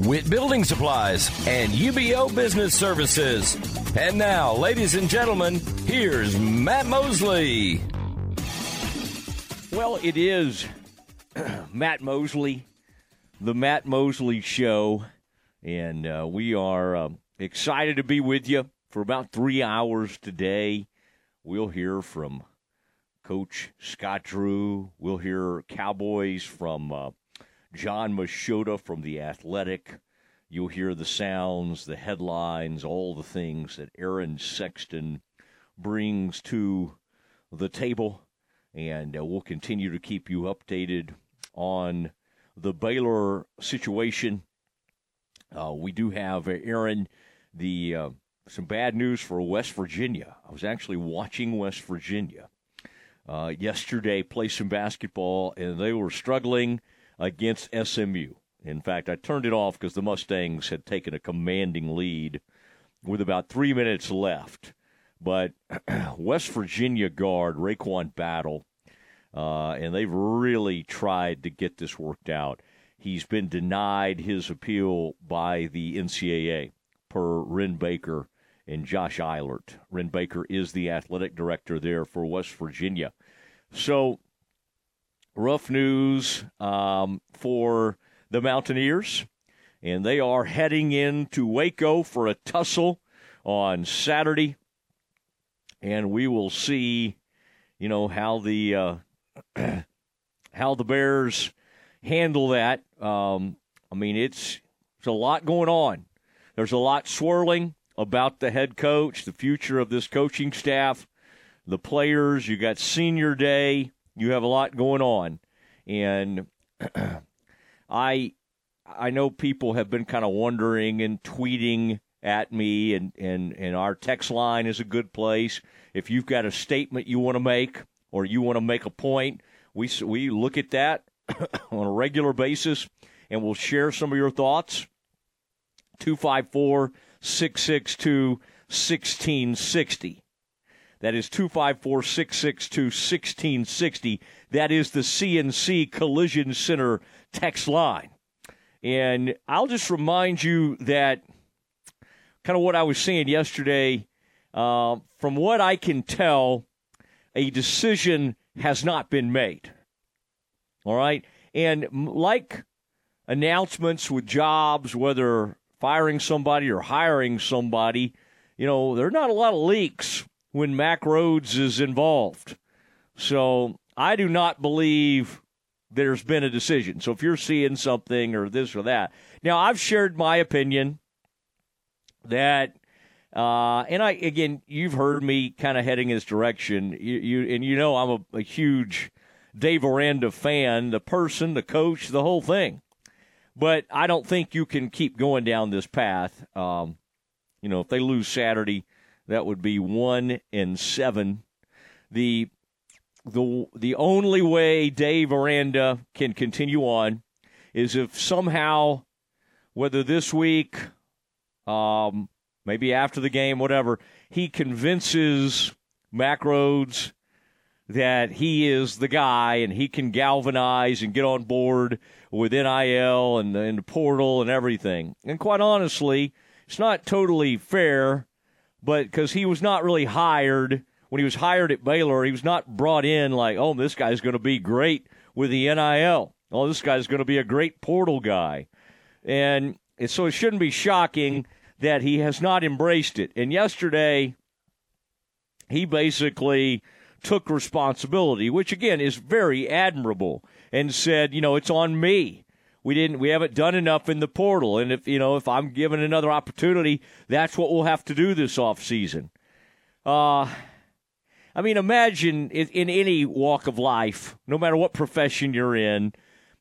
Witt Building Supplies, and UBEO Business Services. And now, ladies and gentlemen, here's Matt Mosley. Well, it is Matt Mosley, the Matt Mosley Show, and uh, we are uh, excited to be with you for about three hours today. We'll hear from Coach Scott Drew. We'll hear Cowboys from uh, Jon Machota from The Athletic. You'll hear the sounds, the headlines, all the things that Aaron Sexton brings to the table. And uh, we'll continue to keep you updated on the Baylor situation. Uh, we do have, uh, Aaron, the uh, some bad news for West Virginia. I was actually watching West Virginia uh, yesterday play some basketball, and they were struggling against SMU. In fact, I turned it off because the Mustangs had taken a commanding lead with about three minutes left. But West Virginia guard RaeQuan Battle, uh, and they've really tried to get this worked out. He's been denied his appeal by the NCAA per Wren Baker and Josh Eilert. Wren Baker is the athletic director there for West Virginia. So, rough news um, for the Mountaineers, and they are heading into Waco for a tussle on Saturday, and we will see, you know, how the uh, how the Bears handle that. Um, I mean, it's it's a lot going on. There's a lot swirling about the head coach, the future of this coaching staff, the players. You got senior day. You have a lot going on, and I I know people have been kind of wondering and tweeting at me, and, and, and our text line is a good place. If you've got a statement you want to make or you want to make a point, we, we look at that on a regular basis and we'll share some of your thoughts. 254 662 1660. That is 254 662 1660. That is the CNC Collision Center text line. And I'll just remind you that kind of what I was saying yesterday. Uh, from what I can tell, a decision has not been made. All right. And like announcements with jobs, whether firing somebody or hiring somebody, you know, there are not a lot of leaks when Mac Rhoades is involved. So I do not believe there's been a decision. So if you're seeing something or this or that. Now, I've shared my opinion that uh, and I again, you've heard me kind of heading this direction. You, you and you know I'm a, a, huge Dave Aranda fan, the person, the coach, the whole thing. But I don't think you can keep going down this path. Um, you know, if they lose Saturday, that would be one and seven. The the the only way Dave Aranda can continue on is if somehow, whether this week, um, maybe after the game, whatever, he convinces Mac Rhoades that he is the guy and he can galvanize and get on board with NIL and, and the portal and everything. And quite honestly, it's not totally fair, but because he was not really hired when he was hired at Baylor, he was not brought in like, oh, this guy's going to be great with the NIL. Oh, this guy's going to be a great portal guy. And so it shouldn't be shocking that he has not embraced it. And yesterday, he basically took responsibility, which again is very admirable, and said, you know, it's on me. We didn't we haven't done enough in the portal. And if you know, if I'm given another opportunity, that's what we'll have to do this off season. Uh I mean, imagine in, in any walk of life, no matter what profession you're in,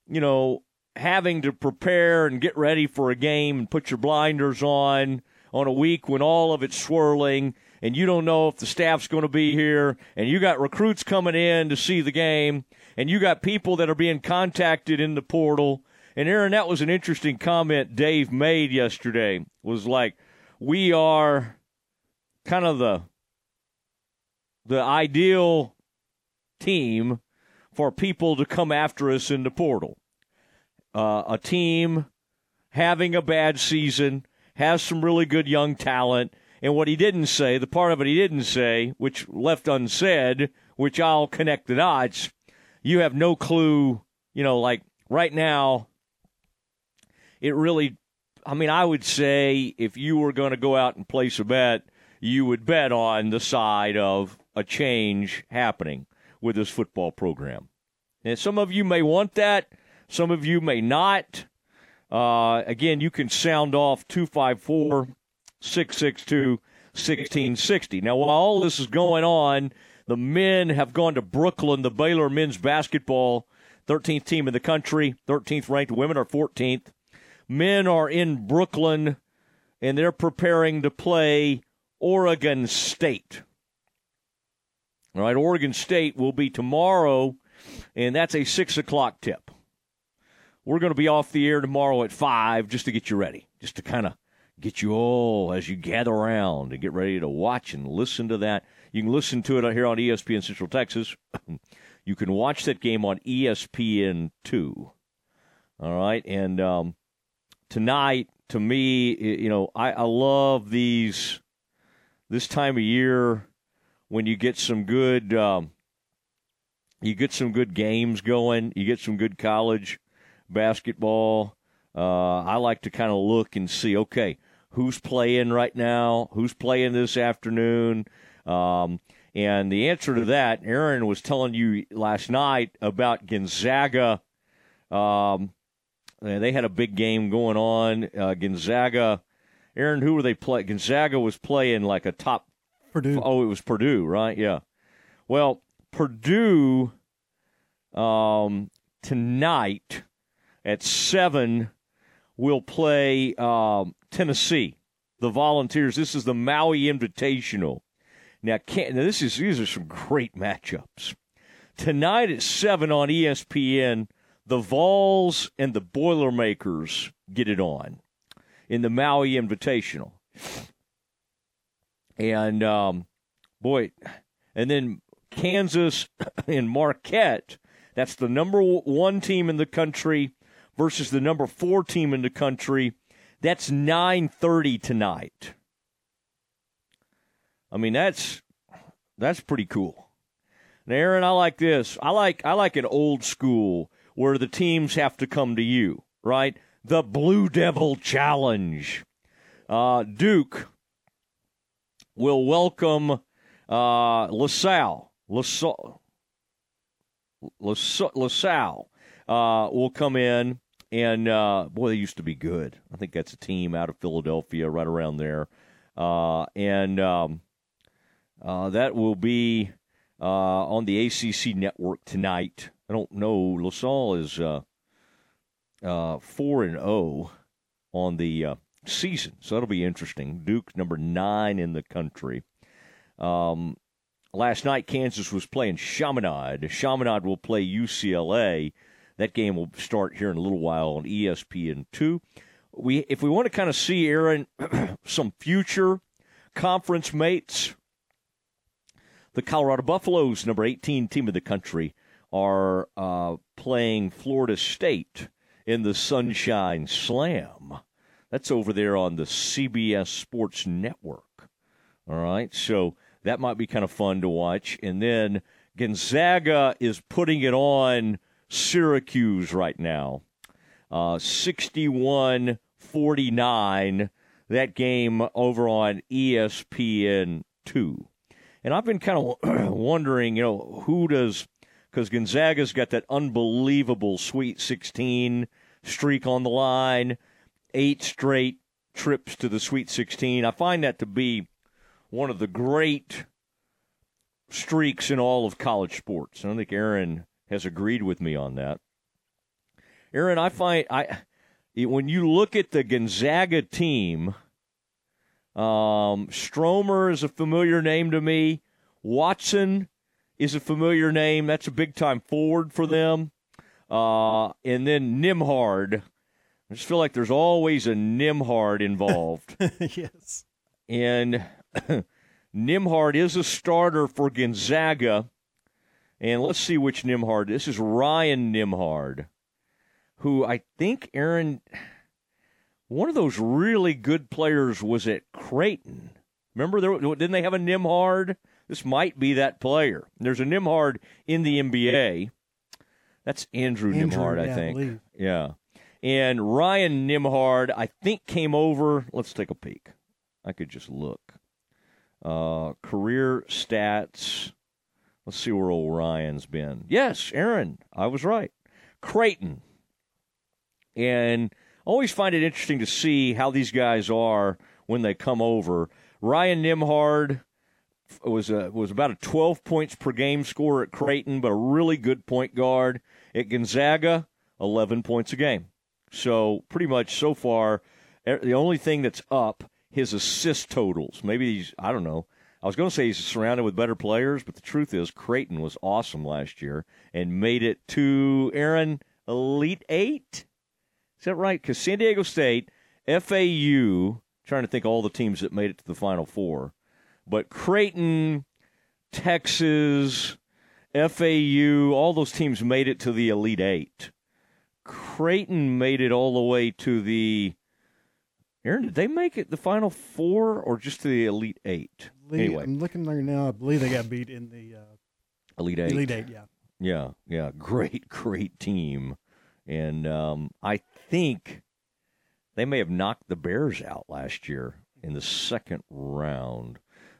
you know, having to prepare and get ready for a game and put your blinders on on a week when all of it's swirling and you don't know if the staff's going to be here and you got recruits coming in to see the game and you got people that are being contacted in the portal and Aaron that was an interesting comment Dave made yesterday was like we are kind of the the ideal team for people to come after us in the portal. Uh, a team having a bad season has some really good young talent. And what he didn't say, the part of it he didn't say, which left unsaid, which I'll connect the dots, you have no clue, you know, like right now, it really, I mean, I would say if you were going to go out and place a bet, you would bet on the side of a change happening with this football program. And some of you may want that, some of you may not. Uh, again, you can sound off 254 662 1660. Now, while all this is going on, the men have gone to Brooklyn, the Baylor men's basketball 13th team in the country, 13th ranked. Women are 14th. Men are in Brooklyn, and they're preparing to play Oregon State. All right, Oregon State will be tomorrow, and that's a 6 o'clock tip. We're going to be off the air tomorrow at 5 just to get you ready, just to kind of get you all as you gather around and get ready to watch and listen to that. You can listen to it here on ESPN Central Texas. you can watch that game on ESPN2. All right, and um, tonight, to me, you know, I, I love these this time of year when you get some good um, you get some good games going, you get some good college basketball. Uh, I like to kind of look and see, okay, who's playing right now, who's playing this afternoon. Um, and the answer to that, Aaron was telling you last night about Gonzaga. Um, they had a big game going on. Uh, Gonzaga, Aaron, who were they playing? Gonzaga was playing like a top Purdue. Oh, it was Purdue, right? Yeah. Well, Purdue um, tonight at seven will play um, Tennessee, the Volunteers. This is the Maui Invitational. Now, now this is these are some great matchups. Tonight at seven on ESPN, the Vols and the Boilermakers get it on in the Maui Invitational. And um, boy, and then Kansas and Marquette. That's the number one team in the country versus the number four team in the country. That's nine thirty tonight. I mean, that's that's pretty cool. And Aaron, I like this. I like I like an old school where the teams have to come to you, right? The Blue Devil Challenge. Uh, Duke will welcome uh, LaSalle. LaSalle, LaSalle, uh, will come in, and uh, boy, they used to be good. I think that's a team out of Philadelphia, right around there, uh, and um, uh, that will be uh, on the ACC network tonight. I don't know. LaSalle is uh, four and zero oh on the season. So that'll be interesting. Duke, number nine in the country. Um, last night, Kansas was playing Chaminade. Chaminade will play UCLA. That game will start here in a little while on ESPN2. We, if we want to kind of see, Aaron, some future conference mates, the Colorado Buffaloes, number 18 team of the country, are uh, playing Florida State in the Sunshine Slam. That's over there on the CBS Sports Network. All right, so that might be kind of fun to watch. And then Gonzaga is putting it on Syracuse right now. Uh, 61 49, that game over on ESPN 2. And I've been kind of wondering, you know, who does, because Gonzaga's got that unbelievable Sweet 16 streak on the line eight straight trips to the Sweet 16. I find that to be one of the great streaks in all of college sports. I think Aaron has agreed with me on that. Aaron, I find I when you look at the Gonzaga team, um, Stromer is a familiar name to me. Watson is a familiar name. That's a big time forward for them. Uh, and then Nembhard. I just feel like there's always a Nembhard involved. yes. And Nembhard is a starter for Gonzaga. And let's see which Nembhard. This is Ryan Nembhard, who I think Aaron, one of those really good players was at Creighton. Remember, there, didn't they have a Nembhard? This might be that player. There's a Nembhard in the NBA. That's Andrew, Andrew Nembhard, yeah, I think. believe. Yeah. And Ryan Nembhard, I think, came over. Let's take a peek. I could just look. Uh, career stats. Let's see where old Ryan's been. Yes, Aaron, I was right. Creighton. And always find it interesting to see how these guys are when they come over. Ryan Nembhard was a, was about a 12 points per game score at Creighton, but a really good point guard at Gonzaga, 11 points a game. So pretty much so far, the only thing that's up his assist totals. Maybe he's I don't know. I was going to say he's surrounded with better players, but the truth is Creighton was awesome last year and made it to Aaron Elite Eight. Is that right? Because San Diego State, FAU, trying to think all the teams that made it to the Final Four, but Creighton, Texas, FAU, all those teams made it to the Elite Eight. Creighton made it all the way to the. Aaron, did they make it the Final Four or just to the Elite Eight? Lee- Anyway, I'm looking right now. I believe they got beat in the uh, Elite Eight. Elite Eight. Yeah. Yeah, yeah, great, great team, and um, I think they may have knocked the Bears out last year in the second round.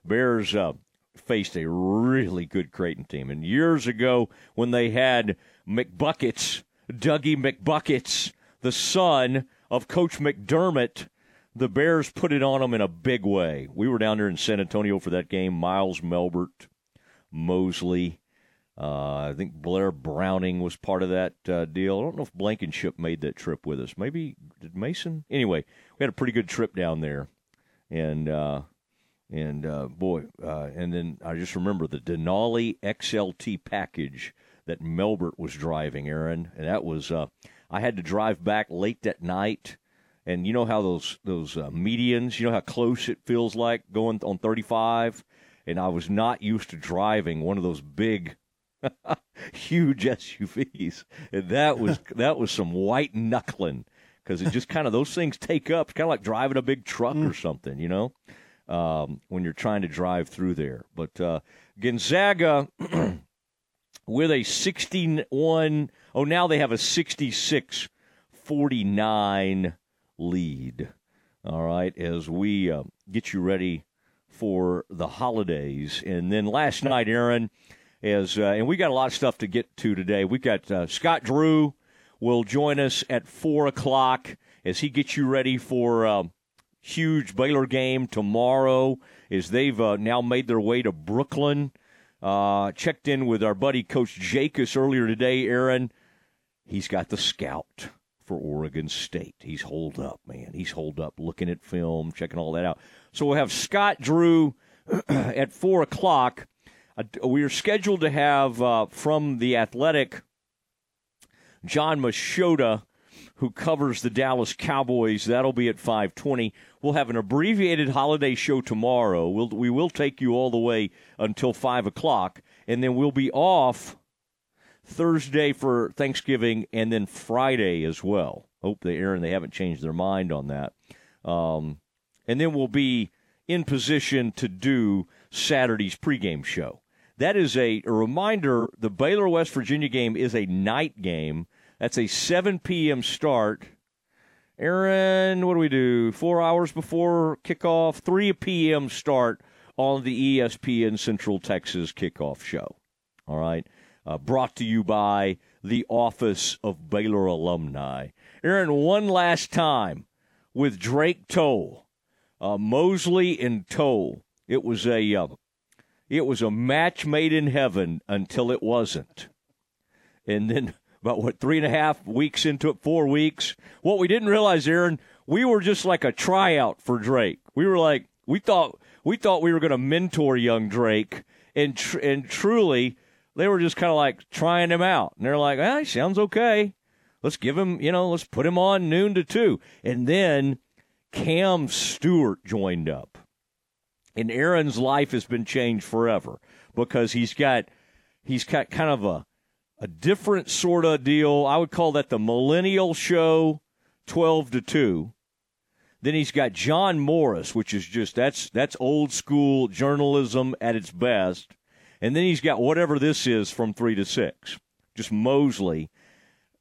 Bears uh, faced a really good Creighton team, and years ago when they had McBuckets, Dougie McBuckets, the son of Coach McDermott. The Bears put it on them in a big way. We were down there in San Antonio for that game. Miles Melbert, Mosley, uh, I think Blair Browning was part of that uh, deal. I don't know if Blankenship made that trip with us. Maybe did Mason? Anyway, we had a pretty good trip down there, and uh, and uh, boy, uh, and then I just remember the Denali XLT package that Melbert was driving, Aaron, and that was uh, I had to drive back late that night. And you know how those those uh, medians, you know how close it feels like going on 35, and I was not used to driving one of those big huge SUVs, and that was that was some white knuckling because it just kind of those things take up. It's kind of like driving a big truck or something, you know, um, when you're trying to drive through there. But uh, Gonzaga with a 61. Oh, now they have a 66 49 lead. All right, as we uh, get you ready for the holidays, and then last night, Aaron as uh, and we got a lot of stuff to get to today. We've got uh, Scott Drew will join us at four o'clock as he gets you ready for a huge Baylor game tomorrow. As they've uh, now made their way to Brooklyn. Uh, checked in with our buddy Coach Jacobs earlier today. Aaron, he's got the scout for Oregon State. He's holed up, man. He's holed up, looking at film, checking all that out. So we'll have Scott Drew at four o'clock. Uh, we are scheduled to have uh, from the Athletic Jon Machota, who covers the Dallas Cowboys. That'll be at five twenty. We'll have an abbreviated holiday show tomorrow. We'll we will take you all the way until five o'clock, and then we'll be off Thursday for Thanksgiving, and then Friday as well. Hope they, Aaron, they haven't changed their mind on that. Um, and then we'll be in position to do Saturday's pregame show. That is a, a reminder the Baylor West Virginia game is a night game. That's a 7 p.m. start. Aaron, what do we do? Four hours before kickoff, 3 p.m. start on the ESPN Central Texas kickoff show. All right. Uh, brought to you by the Office of Baylor Alumni. Aaron, one last time with Drake Toll, uh, Mosley and Toll. It was a uh, it was a match made in heaven until it wasn't, and then about what three and a half weeks into it, four weeks. What we didn't realize, Aaron, we were just like a tryout for Drake. We were like we thought we thought we were going to mentor young Drake, and tr- and truly, they were just kind of like trying him out. And they're like, ah, sounds okay. Let's give him, you know, let's put him on noon to two. And then Cam Stewart joined up. And Aaron's life has been changed forever because he's got he's got kind of a a different sort of deal. I would call that the millennial show 12 to 2. Then he's got John Morris, which is just that's that's old school journalism at its best. And then he's got whatever this is from 3 to 6. Just Mosley.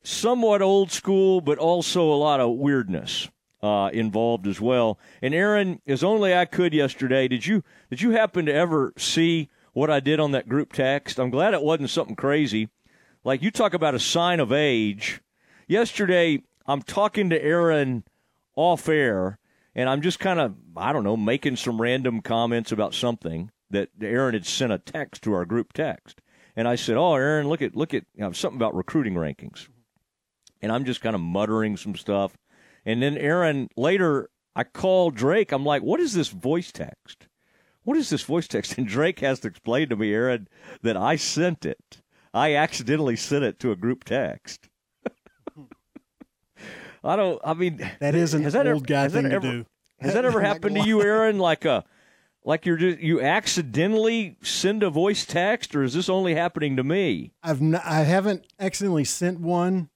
Somewhat old school, but also a lot of weirdness uh, involved as well. And Aaron, as only I could yesterday, did you did you happen to ever see what I did on that group text? I'm glad it wasn't something crazy. Like you talk about a sign of age. Yesterday, I'm talking to Aaron off air, and I'm just kind of I don't know making some random comments about something that Aaron had sent a text to our group text, and I said, "Oh, Aaron, look at look at you know, something about recruiting rankings," and I'm just kind of muttering some stuff, and then Aaron later I called Drake. I'm like, "What is this voice text? What is this voice text?" And Drake has to explain to me, Aaron, that I sent it. I accidentally sent it to a group text. I don't. I mean, that is an has that old ever, guy thing ever, to do. Has that ever happened to you, Aaron? Like a, like you're just you accidentally send a voice text, or is this only happening to me? I've not, I haven't accidentally sent one,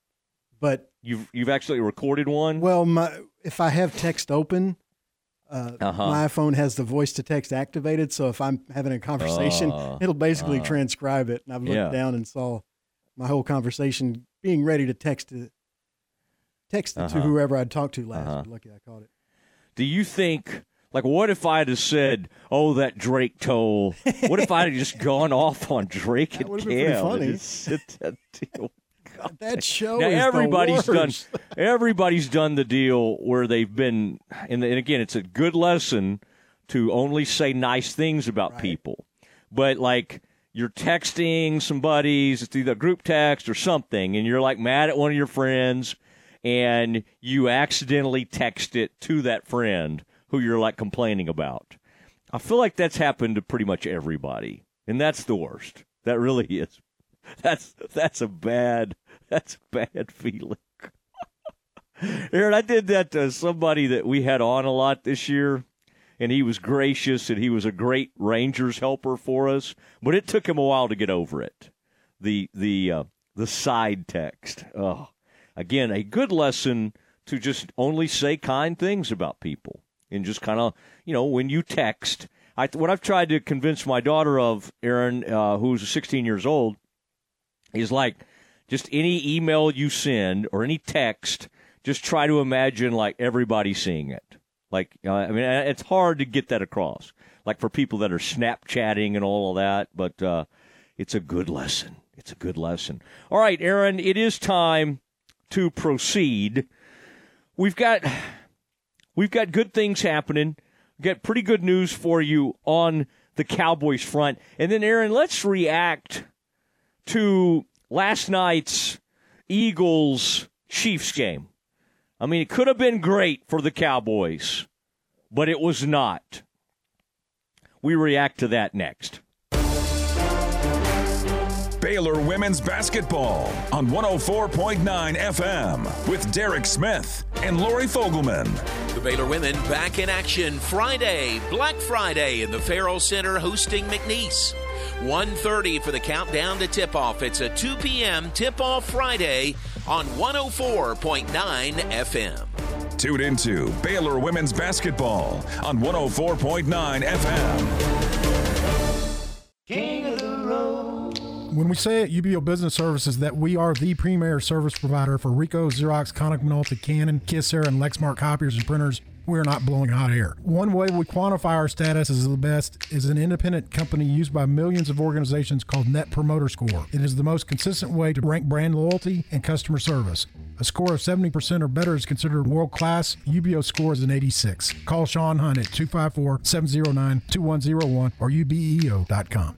but you've you've actually recorded one. Well, my if I have text open, uh, uh-huh. my iPhone has the voice to text activated. So if I'm having a conversation, uh, it'll basically uh, transcribe it. And I've looked yeah. down and saw my whole conversation being ready to text it, text it uh-huh. to whoever I'd talked to last. Uh-huh. Lucky I caught it. Do you think? Like, what if I would have said, "Oh, that Drake toll"? What if I had just gone off on Drake and Cam? And that show now everybody's done everybody's done the deal where they've been and, and again it's a good lesson to only say nice things about right. people. But like you're texting some buddies it's either group text or something and you're like mad at one of your friends and you accidentally text it to that friend who you're like complaining about. I feel like that's happened to pretty much everybody and that's the worst. That really is. That's that's a bad that's a bad feeling. Aaron, I did that to somebody that we had on a lot this year, and he was gracious and he was a great Rangers helper for us. But it took him a while to get over it. The the uh, the side text. Oh, again, a good lesson to just only say kind things about people and just kind of you know when you text. I, what I've tried to convince my daughter of, Aaron, uh, who's 16 years old, is like just any email you send or any text, just try to imagine like everybody seeing it. Like, uh, I mean, it's hard to get that across. Like for people that are Snapchatting and all of that, but uh, it's a good lesson. It's a good lesson. All right, Aaron, it is time to proceed. We've got we've got good things happening. We've got pretty good news for you on the Cowboys front. And then Aaron, let's react to last night's Eagles Chiefs game. I mean, it could have been great for the Cowboys, but it was not. We react to that next. Baylor women's basketball on 104.9 FM with Derek Smith and Lori Fogelman. The Baylor women back in action Friday, Black Friday in the Ferrell Center hosting McNeese. 1.30 for the countdown to tip-off. It's a 2 p.m. tip-off Friday on 104.9 FM. Tune into Baylor Women's Basketball on 104.9 FM. King of the Road. When we say at UBEO Business Services that we are the premier service provider for Ricoh, Xerox, Konica Minolta, Canon, Kyocera, and Lexmark copiers and printers, we're not blowing hot air. One way we quantify our status as the best is an independent company used by millions of organizations called Net Promoter Score. It is the most consistent way to rank brand loyalty and customer service. A score of 70% or better is considered world class. UBEO score is an 86. Call Sean Hunt at 254 709 2101 or ubeo.com.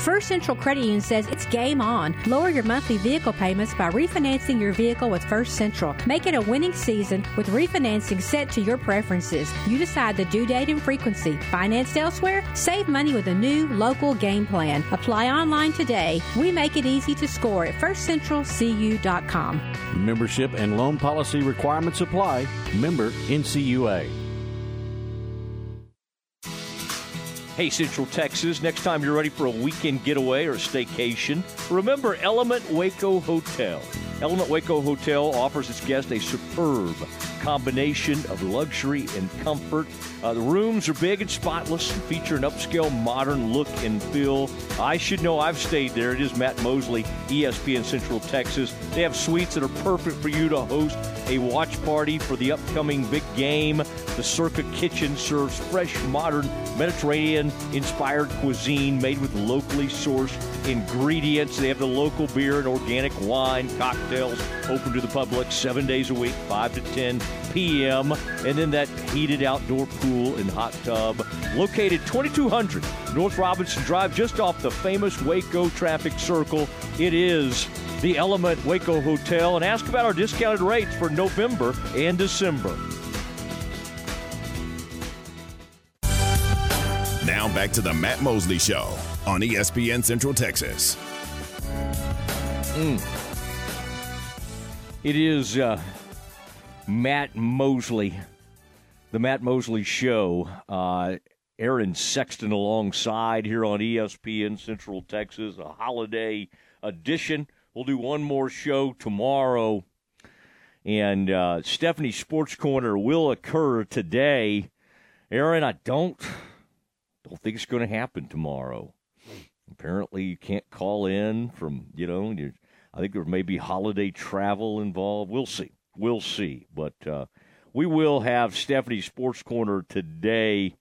First Central Credit Union says it's game on. Lower your monthly vehicle payments by refinancing your vehicle with First Central. Make it a winning season with refinancing set to your preferences. You decide the due date and frequency. Financed elsewhere? Save money with a new local game plan. Apply online today. We make it easy to score at firstcentralcu.com. Membership and loan policy requirements apply. Member NCUA. Hey, Central Texas, next time you're ready for a weekend getaway or staycation, remember Element Waco Hotel. Element Waco Hotel offers its guests a superb combination of luxury and comfort. Uh, the rooms are big and spotless and feature an upscale modern look and feel. I should know I've stayed there. It is Matt Mosley, ESPN Central Texas. They have suites that are perfect for you to host a watch party for the upcoming big game. The Circa Kitchen serves fresh, modern Mediterranean inspired cuisine made with locally sourced ingredients. They have the local beer and organic wine, cocktails open to the public seven days a week, 5 to 10 p.m. And then that heated outdoor pool and hot tub located 2200 North Robinson Drive, just off the famous Waco traffic circle. It is the Element Waco Hotel and ask about our discounted rates for November and December. Now back to the Matt Mosley Show on ESPN Central Texas. Mm. It is uh, Matt Mosley, the Matt Mosley Show. Uh, Aaron Sexton alongside here on ESPN Central Texas, a holiday edition. We'll do one more show tomorrow. And uh, Stephanie Sports Corner will occur today. Aaron, I don't don't think it's going to happen tomorrow. Apparently, you can't call in from you know. I think there may be holiday travel involved. We'll see. We'll see. But uh, we will have Stephanie Sports Corner today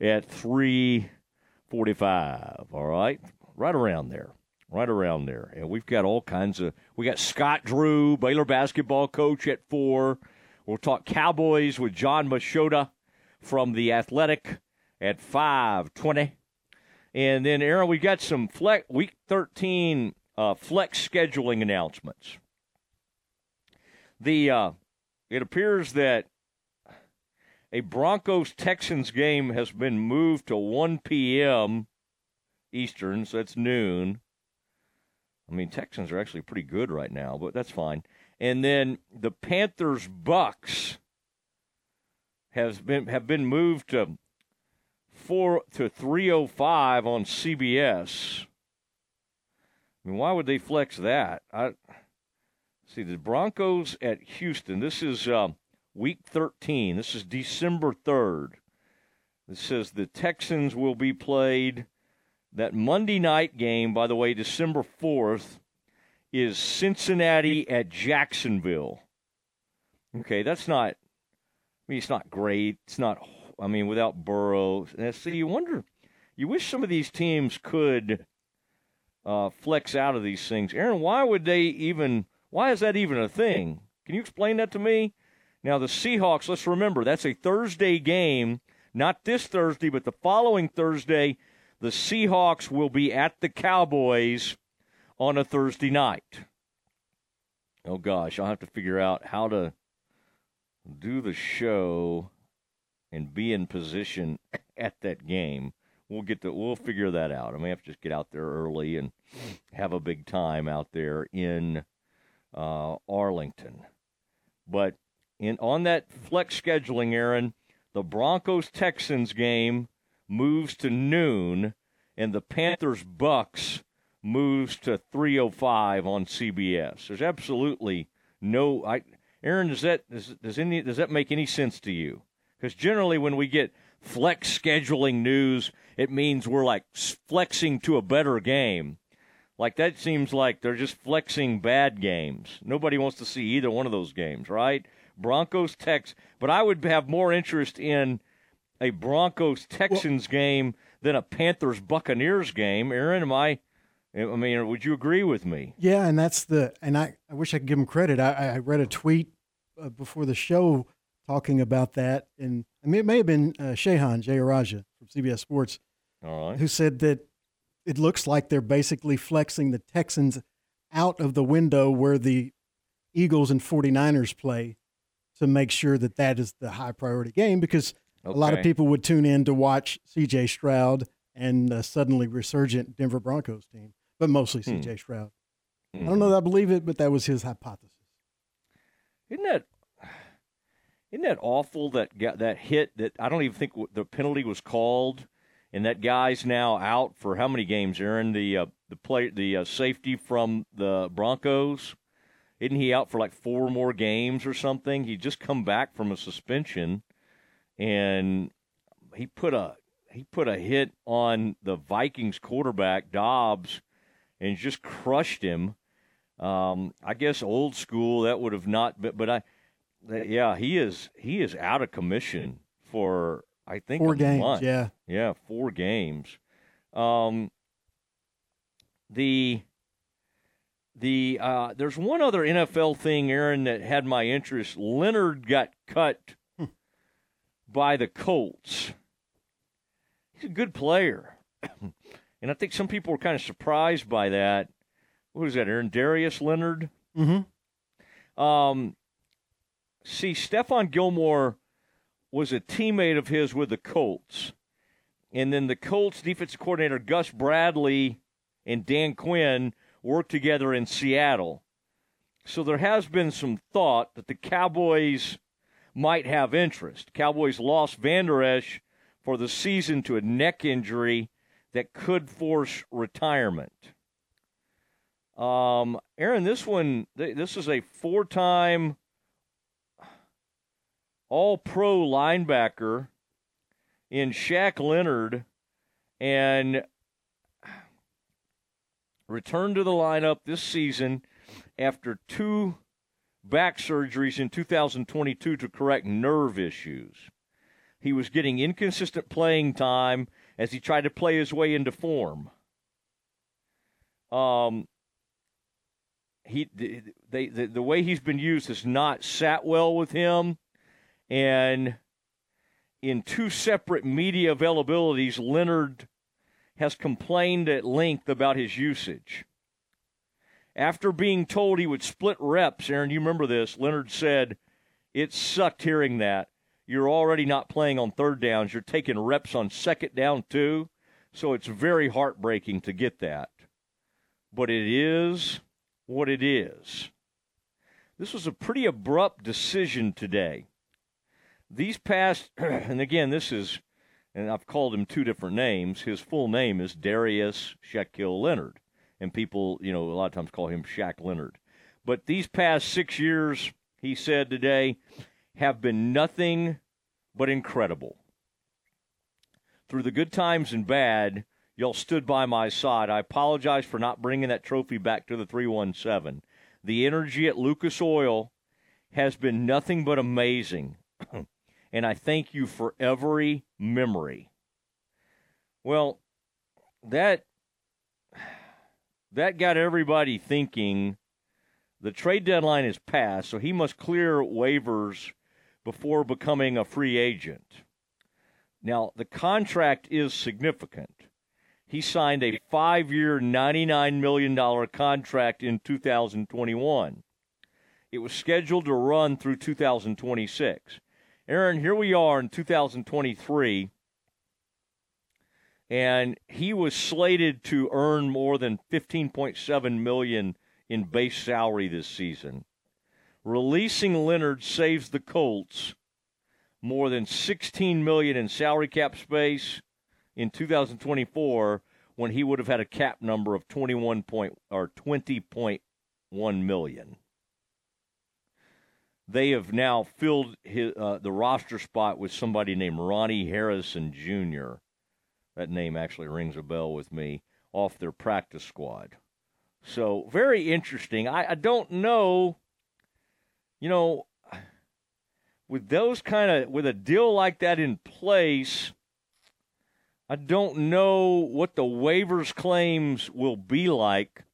at three forty-five. All right, right around there right around there. And we've got all kinds of. We got Scott Drew, Baylor basketball coach, at four. We'll talk Cowboys with Jon Machota from the Athletic at five twenty. And then, Aaron, we got some flex, week thirteen uh, flex scheduling announcements. The uh, it appears that a Broncos Texans game has been moved to 1 p.m. Eastern, so that's noon. I mean, Texans are actually pretty good right now, but that's fine. and then the Panthers Bucks has been have been moved to four to three oh five on CBS. I mean, why would they flex that? I see the Broncos at Houston. This is uh, week thirteen. This is December third. It says the Texans will be played. That Monday night game, by the way, December 4th, is Cincinnati at Jacksonville. Okay, that's not, I mean, it's not great. It's not, I mean, without Burrow. So you wonder, you wish some of these teams could uh, flex out of these things. Aaron, why would they even, why is that even a thing? Can you explain that to me? Now, the Seahawks, let's remember, that's a Thursday game not this Thursday, but the following Thursday, the Seahawks will be at the Cowboys on a Thursday night. Oh gosh, I'll have to figure out how to do the show and be in position at that game. We'll get to we'll figure that out. I may have to just get out there early and have a big time out there in uh, Arlington. But in on that flex scheduling, Aaron, the Broncos Texans game moves to noon, and the Panthers Bucks moves to 305 on CBS. There's absolutely no. I, Aaron, does that does, does any does that make any sense to you? Because generally, when we get flex scheduling news, it means we're like flexing to a better game. Like that seems like they're just flexing bad games. Nobody wants to see either one of those games, right? Broncos Tex, but I would have more interest in a Broncos Texans well, game than a Panthers Buccaneers game. Aaron, am I? I mean, would you agree with me? Yeah, and that's the and I, I wish I could give him credit. I, I read a tweet uh, before the show talking about that, and I mean, it may have been uh, Shehan Jeyarajah from CBS Sports, who said that it looks like they're basically flexing the Texans out of the window where the Eagles and 49ers play to make sure that that is the high priority game because okay. a lot of people would tune in to watch C.J. Stroud and uh, suddenly resurgent Denver Broncos team, but mostly hmm. C.J. Stroud. Hmm. I don't know that I believe it, but that was his hypothesis. Isn't that isn't that awful that got that hit that I don't even think the penalty was called, and that guy's now out for how many games? Aaron, the uh, the play the uh, safety from the Broncos. Isn't he out for like four more games or something? He just come back from a suspension, and he put a he put a hit on the Vikings quarterback Dobbs, and just crushed him. Um, I guess old school that would have not, been, but I, yeah, he is he is out of commission for I think four games. Month. Yeah, yeah, four games. Um, the the uh, there's one other NFL thing, Aaron, that had my interest. Leonard got cut by the Colts. He's a good player, and I think some people were kind of surprised by that. What was that, Aaron? Darius Leonard. Mm-hmm. Um, see, Stephon Gilmore was a teammate of his with the Colts, and then the Colts defensive coordinator Gus Bradley and Dan Quinn worked together in Seattle. So there has been some thought that the Cowboys might have interest. Cowboys lost Vander Esch for the season to a neck injury that could force retirement. Um, Aaron, this one, this is a four-time All-Pro linebacker in Shaq Leonard, and returned to the lineup this season after two back surgeries in 2022 to correct nerve issues. He was getting inconsistent playing time as he tried to play his way into form. Um, he they the, the way he's been used has not sat well with him, and in two separate media availabilities, Leonard has complained at length about his usage. After being told he would split reps, Aaron, you remember this, Leonard said, It sucked hearing that. You're already not playing on third downs, you're taking reps on second down, too. So it's very heartbreaking to get that. But it is what it is. This was a pretty abrupt decision today. These past, and again, this is, and I've called him two different names. His full name is Darius Shaquille Leonard, and people, you know, a lot of times call him Shaq Leonard. But these past six years, he said today, have been nothing but incredible. Through the good times and bad, y'all stood by my side. I apologize for not bringing that trophy back to the 317. The energy at Lucas Oil has been nothing but amazing. and I thank you for every memory. Well, that that got everybody thinking the trade deadline is passed, so he must clear waivers before becoming a free agent. Now, the contract is significant. He signed a five year, $99 million contract in 2021. It was scheduled to run through 2026. Aaron, here we are in 2023, and he was slated to earn more than 15.7 million in base salary this season. Releasing Leonard saves the Colts more than 16 million in salary cap space in 2024 when he would have had a cap number of 21 point or 20.1 million. They have now filled his, uh, the roster spot with somebody named Ronnie Harrison Jr. That name actually rings a bell with me off their practice squad. So very interesting. I, I don't know, you know, with those kind of with a deal like that in place, I don't know what the waivers claims will be like.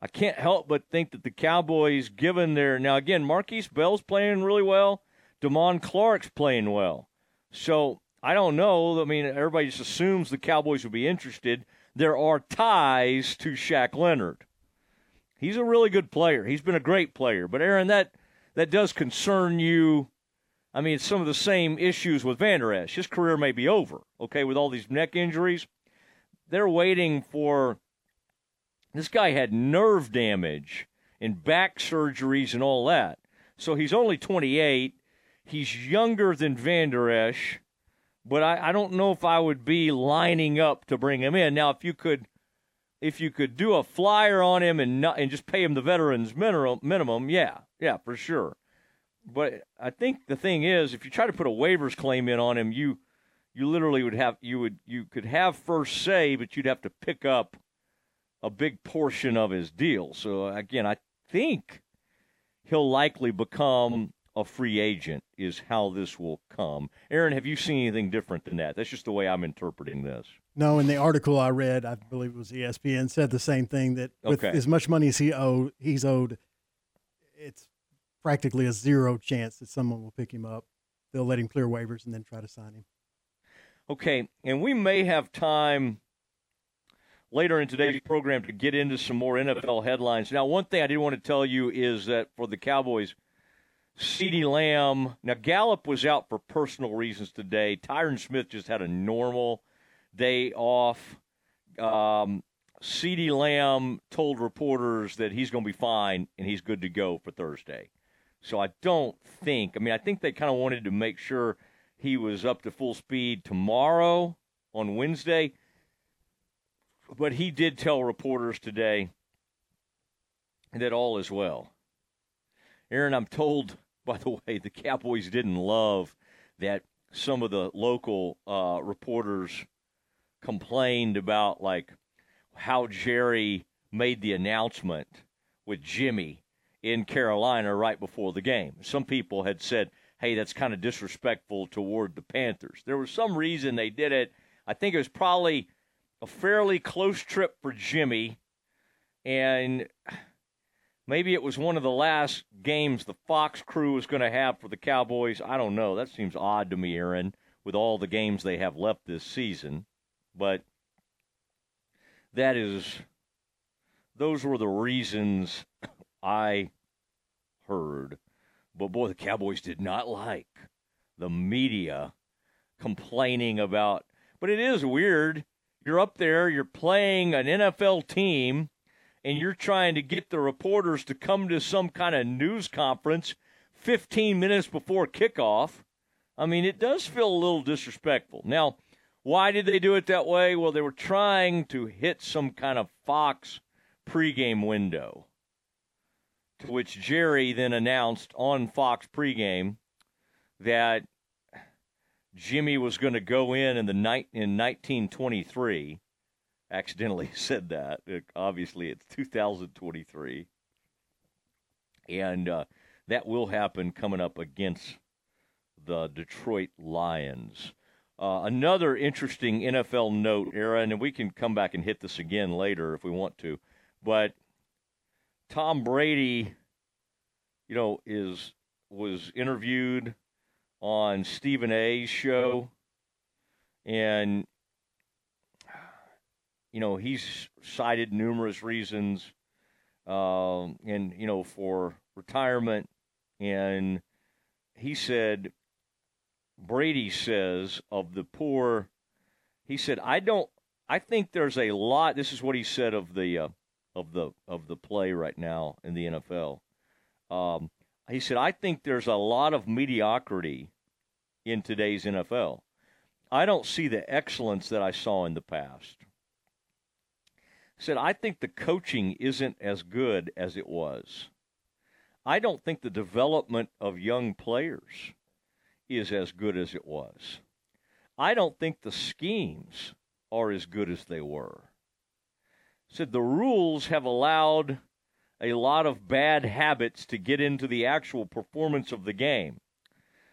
I can't help but think that the Cowboys, given their now again, Markquese Bell's playing really well, Damone Clark's playing well. So I don't know. I mean, everybody just assumes the Cowboys will be interested. There are ties to Shaq Leonard. He's a really good player. He's been a great player. But Aaron, that that does concern you I mean, some of the same issues with Vander Esch. His career may be over, okay, with all these neck injuries. They're waiting for. This guy had nerve damage and back surgeries and all that. So he's only 28. He's younger than Vander Esch, but I, I don't know if I would be lining up to bring him in. Now, if you could. If you could do a flyer on him and not, and just pay him the veterans minimum, minimum, yeah, yeah, for sure. But I think the thing is, if you try to put a waivers claim in on him, you you literally would have you would you could have first say, but you'd have to pick up a big portion of his deal. So again, I think he'll likely become a free agent is how this will come. Aaron, have you seen anything different than that? That's just the way I'm interpreting this. No, in the article I read, I believe it was ESPN said the same thing that with okay. as much money as he owed, he's owed, it's practically a zero chance that someone will pick him up. They'll let him clear waivers and then try to sign him. Okay, and we may have time later in today's program to get into some more NFL headlines. Now, one thing I did want to tell you is that for the Cowboys, CeeDee Lamb, now Gallup was out for personal reasons today. Tyron Smith just had a normal day off. Um, CeeDee Lamb told reporters that he's going to be fine and he's good to go for Thursday. So I don't think, I mean, I think they kind of wanted to make sure he was up to full speed tomorrow on Wednesday. But he did tell reporters today that all is well. Aaron, I'm told, by the way, the Cowboys didn't love that some of the local uh, reporters complained about, like, how Jerry made the announcement with Jimmy in Carolina right before the game. Some people had said, hey, that's kind of disrespectful toward the Panthers. There was some reason they did it. I think it was probably a fairly close trip for Jimmy, and maybe it was one of the last games the Fox crew was going to have for the Cowboys. I don't know. That seems odd to me, Aaron, with all the games they have left this season. But that is, those were the reasons I heard. But boy, the Cowboys did not like the media complaining about. But it is weird. You're up there, you're playing an NFL team, and you're trying to get the reporters to come to some kind of news conference 15 minutes before kickoff. I mean, it does feel a little disrespectful. Now, why did they do it that way? Well, they were trying to hit some kind of Fox pregame window, to which Jerry then announced on Fox pregame that Jimmy was going to go in in the night in 1923. Accidentally said that. It, obviously, it's 2023, and uh, that will happen coming up against the Detroit Lions. Uh, another interesting NFL note, Aaron, and we can come back and hit this again later if we want to, but Tom Brady, you know, is was interviewed on Stephen A's show, and you know he's cited numerous reasons, um, and you know for retirement, and he said Brady says of the poor, he said, I don't, I think there's a lot. This is what he said of the, uh, of the, of the play right now in the NFL. Um, he said, I think there's a lot of mediocrity in today's NFL. I don't see the excellence that I saw in the past. Said, I think the coaching isn't as good as it was. I don't think the development of young players is as good as it was. I don't think the schemes are as good as they were. Said the rules have allowed a lot of bad habits to get into the actual performance of the game.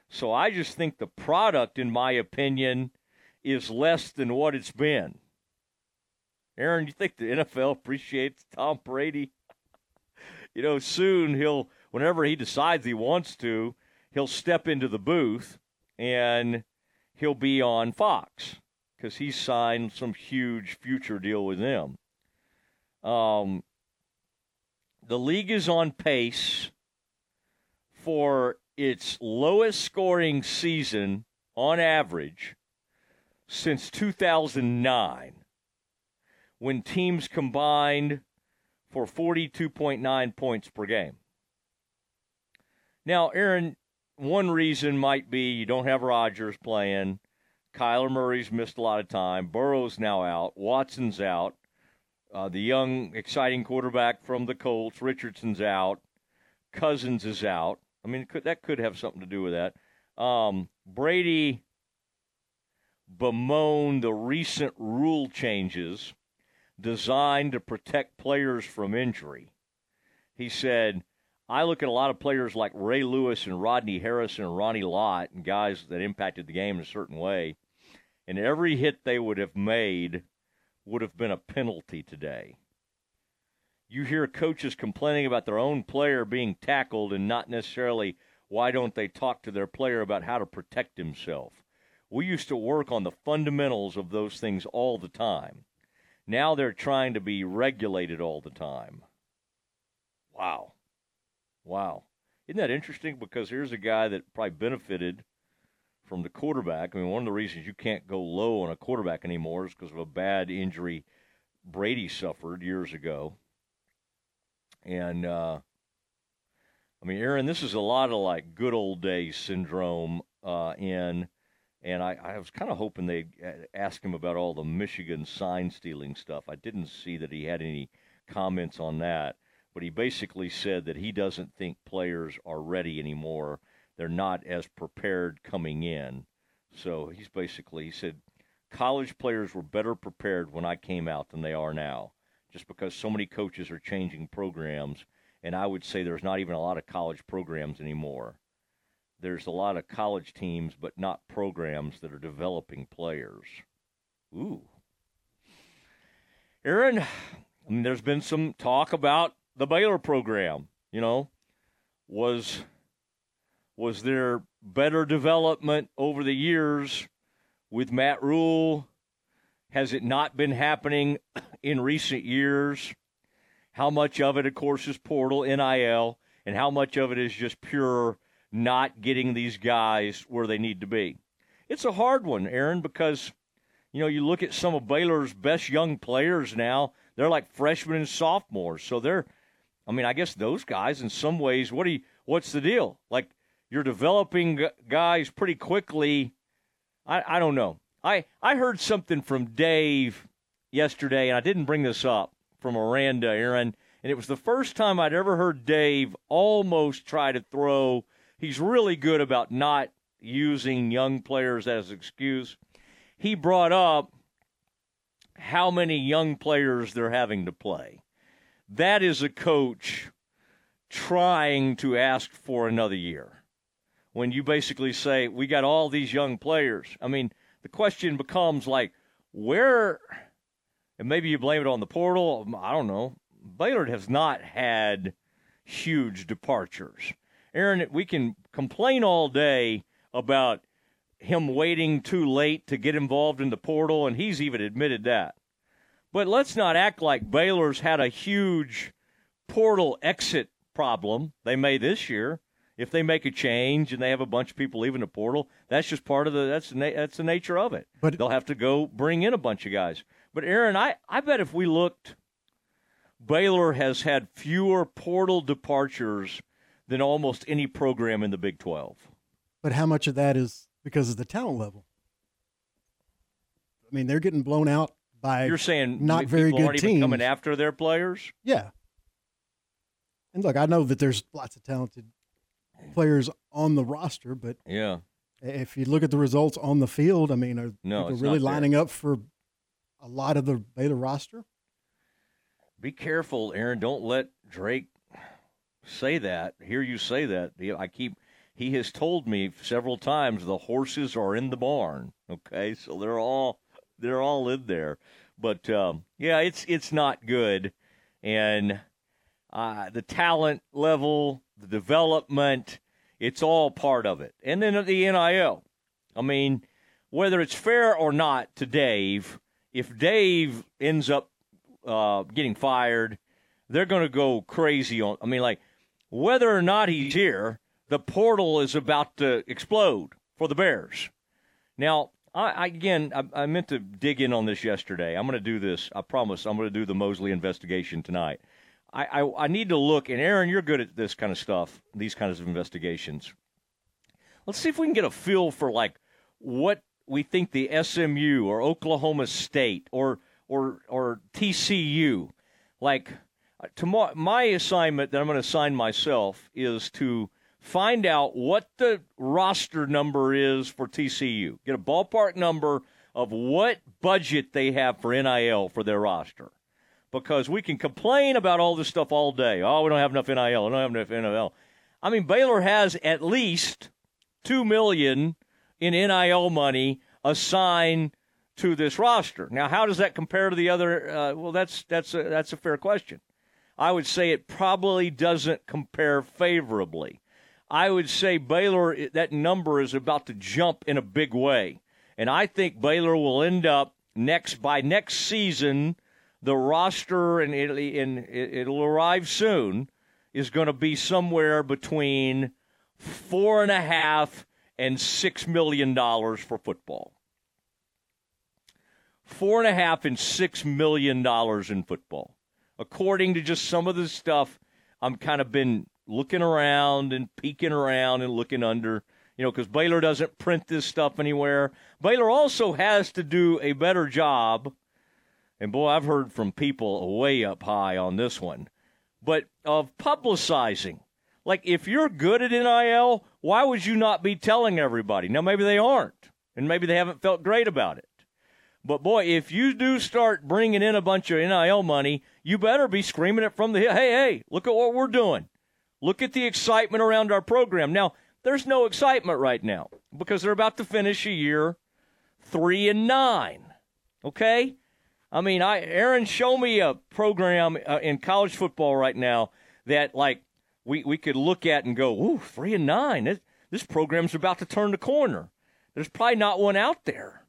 So I just think the product, in my opinion, is less than what it's been. Aaron, you think the NFL appreciates Tom Brady? you know, soon he'll, whenever he decides he wants to, he'll step into the booth and he'll be on Fox because he signed some huge future deal with them. Um, the league is on pace for its lowest scoring season on average since 2009 when teams combined for 42.9 points per game. Now, Aaron, one reason might be you don't have Rodgers playing. Kyler Murray's missed a lot of time. Burrow's now out. Watson's out. Uh, the young, exciting quarterback from the Colts, Richardson's out. Cousins is out. I mean, could, that could have something to do with that. Um, Brady bemoaned the recent rule changes designed to protect players from injury. He said, I look at a lot of players like Ray Lewis and Rodney Harrison and Ronnie Lott and guys that impacted the game in a certain way, and every hit they would have made would have been a penalty today. You hear coaches complaining about their own player being tackled and not necessarily why don't they talk to their player about how to protect himself. We used to work on the fundamentals of those things all the time. Now they're trying to be regulated all the time. Wow. Wow. Isn't that interesting? Because here's a guy that probably benefited from the quarterback. I mean, one of the reasons you can't go low on a quarterback anymore is because of a bad injury Brady suffered years ago. And, uh, I mean, Aaron, this is a lot of like good old days syndrome uh, in. And I, I was kind of hoping they'd uh, ask him about all the Michigan sign stealing stuff. I didn't see that he had any comments on that but he basically said that he doesn't think players are ready anymore. They're not as prepared coming in. So he's basically he said college players were better prepared when I came out than they are now, just because so many coaches are changing programs. And I would say there's not even a lot of college programs anymore. There's a lot of college teams, but not programs that are developing players. Ooh. Aaron, I mean, there's been some talk about the Baylor program, you know, was was there better development over the years with Matt Rhule? Has it not been happening in recent years? How much of it, of course, is portal NIL, and how much of it is just pure not getting these guys where they need to be? It's a hard one, Aaron, because you know, you look at some of Baylor's best young players now, they're like freshmen and sophomores. So they're, I mean, I guess those guys, in some ways, what do you, what's the deal? Like, you're developing guys pretty quickly. I, I don't know. I, I heard something from Dave yesterday, and I didn't bring this up from Aranda, Aaron, and it was the first time I'd ever heard Dave almost try to throw. He's really good about not using young players as excuse. He brought up how many young players they're having to play. That is a coach trying to ask for another year. When you basically say, We got all these young players. I mean, the question becomes like, where, and maybe you blame it on the portal. I don't know. Baylor has not had huge departures. Aaron, we can complain all day about him waiting too late to get involved in the portal, and he's even admitted that. But let's not act like Baylor's had a huge portal exit problem. They may this year. If they make a change and they have a bunch of people leaving the portal, that's just part of the that's the, that's the nature of it. But they'll have to go bring in a bunch of guys. But Aaron, I, I bet if we looked, Baylor has had fewer portal departures than almost any program in the Big Twelve. But how much of that is because of the talent level? I mean, they're getting blown out by you're saying not very good teams coming after their players. Yeah, and look, I know that there's lots of talented players on the roster, but yeah, if you look at the results on the field, I mean, are no, people really lining up for a lot of the Baylor roster? Be careful, Aaron. Don't let Drake say that. Hear you say that. I keep he has told me several times the horses are in the barn. Okay, so they're all they're all in there. But um, yeah, it's it's not good, and uh, the talent level, the development, it's all part of it. And then the NIL. I mean, whether it's fair or not to Dave, if Dave ends up uh, getting fired, they're going to go crazy on. I mean, like whether or not he's here the portal is about to explode for the Bears. Now, I, I again, I, I, meant to dig in on this yesterday. I'm going to do this. I promise. I'm going to do the Mosley investigation tonight. I, I, I need to look, and Aaron, you're good at this kind of stuff, these kinds of investigations. Let's see if we can get a feel for like what we think the SMU or Oklahoma State or or or TCU like. Tomorrow, my assignment that I'm going to assign myself is to find out what the roster number is for TCU. Get a ballpark number of what budget they have for NIL for their roster. Because we can complain about all this stuff all day. Oh, we don't have enough NIL. We don't have enough NIL. I mean, Baylor has at least two million in NIL money assigned to this roster. Now, how does that compare to the other? Uh, well, that's that's a, that's a fair question. I would say it probably doesn't compare favorably. I would say Baylor, that number is about to jump in a big way. And I think Baylor will end up next by next season, the roster, and, it, and it'll arrive soon, is going to be somewhere between four and a half and six million dollars for football. Four and a half and six million dollars in football, according to just some of the stuff I'm kind of been looking around and peeking around and looking under, you know, because Baylor doesn't print this stuff anywhere. Baylor also has to do a better job. And boy, I've heard from people way up high on this one, but of publicizing. Like, if you're good at NIL, why would you not be telling everybody? Now, maybe they aren't, and maybe they haven't felt great about it. But boy, if you do start bringing in a bunch of NIL money, you better be screaming it from the hey, hey, look at what we're doing. Look at the excitement around our program. Now, there's no excitement right now because they're about to finish a year three and nine. Okay? I mean, I Aaron, show me a program uh, in college football right now that like we, we could look at and go, ooh, three and nine. This, this program's about to turn the corner. There's probably not one out there.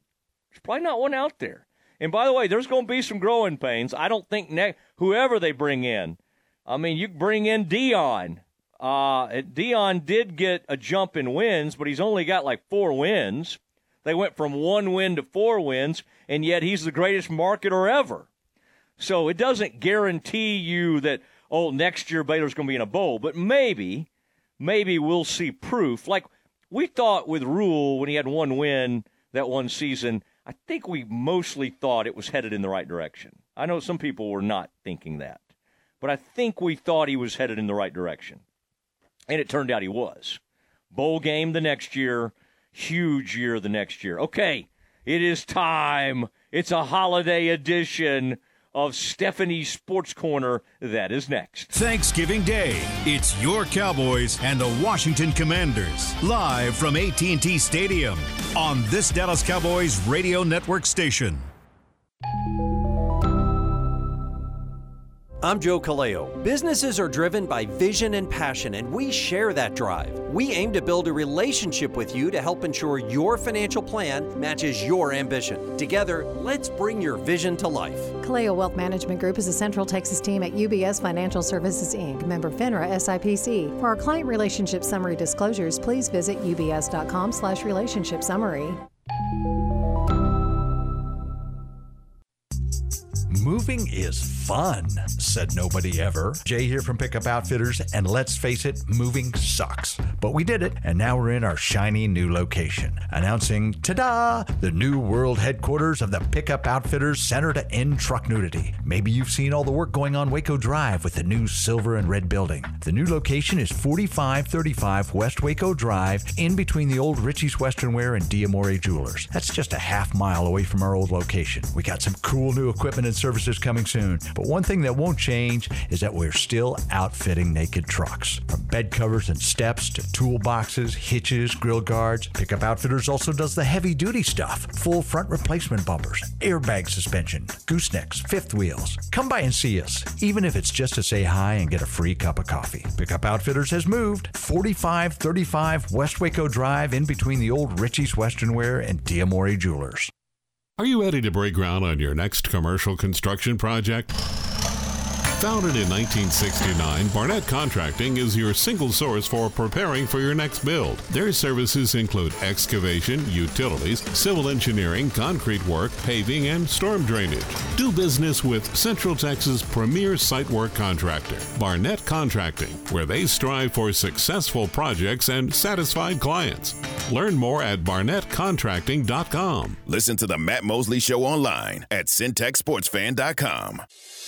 There's probably not one out there. And by the way, there's going to be some growing pains. I don't think ne- whoever they bring in I mean, you bring in Deion. Uh, Deion did get a jump in wins, but he's only got like four wins. They went from one win to four wins, and yet he's the greatest marketer ever. So it doesn't guarantee you that, oh, next year Baylor's going to be in a bowl, but maybe, maybe we'll see proof. Like we thought with Rhule when he had one win that one season, I think we mostly thought it was headed in the right direction. I know some people were not thinking that, but I think we thought he was headed in the right direction. And it turned out he was. Bowl game the next year, huge year the next year. Okay, it is time. It's a holiday edition of Stephanie's Sports Corner. That is next. Thanksgiving Day. It's your Cowboys and the Washington Commanders live from AT&T Stadium on this Dallas Cowboys radio network station. I'm Joe Kaleo. Businesses are driven by vision and passion, and we share that drive. We aim to build a relationship with you to help ensure your financial plan matches your ambition. Together, let's bring your vision to life. Kaleo Wealth Management Group is a Central Texas team at UBS Financial Services Inc., member FINRA SIPC. For our client relationship summary disclosures, please visit ubs.com/slash relationship summary. Moving is fun, said nobody ever. Jay here from Pickup Outfitters, and let's face it, moving sucks. But we did it, and now we're in our shiny new location. Announcing, ta da, the new world headquarters of the Pickup Outfitters Center to End Truck Nudity. Maybe you've seen all the work going on Waco Drive with the new silver and red building. The new location is 4535 West Waco Drive, in between the old Richie's Western Wear and Diamore Jewelers. That's just a half mile away from our old location. We got some cool new equipment and services coming soon. But one thing that won't change is that we're still outfitting naked trucks. From bed covers and steps to toolboxes, hitches, grill guards, Pickup Outfitters also does the heavy duty stuff full front replacement bumpers, airbag suspension, goosenecks, fifth wheels. Come by and see us, even if it's just to say hi and get a free cup of coffee. Pickup Outfitters has moved 4535 West Waco Drive in between the old Richie's Western Wear and Diamore Jewelers. Are you ready to break ground on your next commercial construction project? Founded in 1969, Barnett Contracting is your single source for preparing for your next build. Their services include excavation, utilities, civil engineering, concrete work, paving, and storm drainage. Do business with Central Texas' premier site work contractor, Barnett Contracting, where they strive for successful projects and satisfied clients. Learn more at barnettcontracting.com. Listen to the Matt Mosley Show online at syntechsportsfan.com.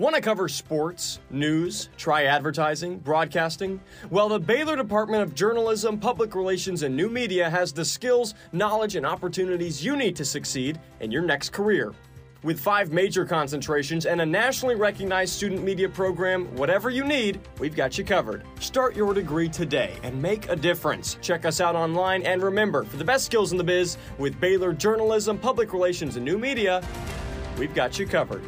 Want to cover sports, news, try advertising, broadcasting? Well, the Baylor Department of Journalism, Public Relations, and New Media has the skills, knowledge, and opportunities you need to succeed in your next career. With five major concentrations and a nationally recognized student media program, whatever you need, we've got you covered. Start your degree today and make a difference. Check us out online and remember, for the best skills in the biz, with Baylor Journalism, Public Relations, and New Media, we've got you covered.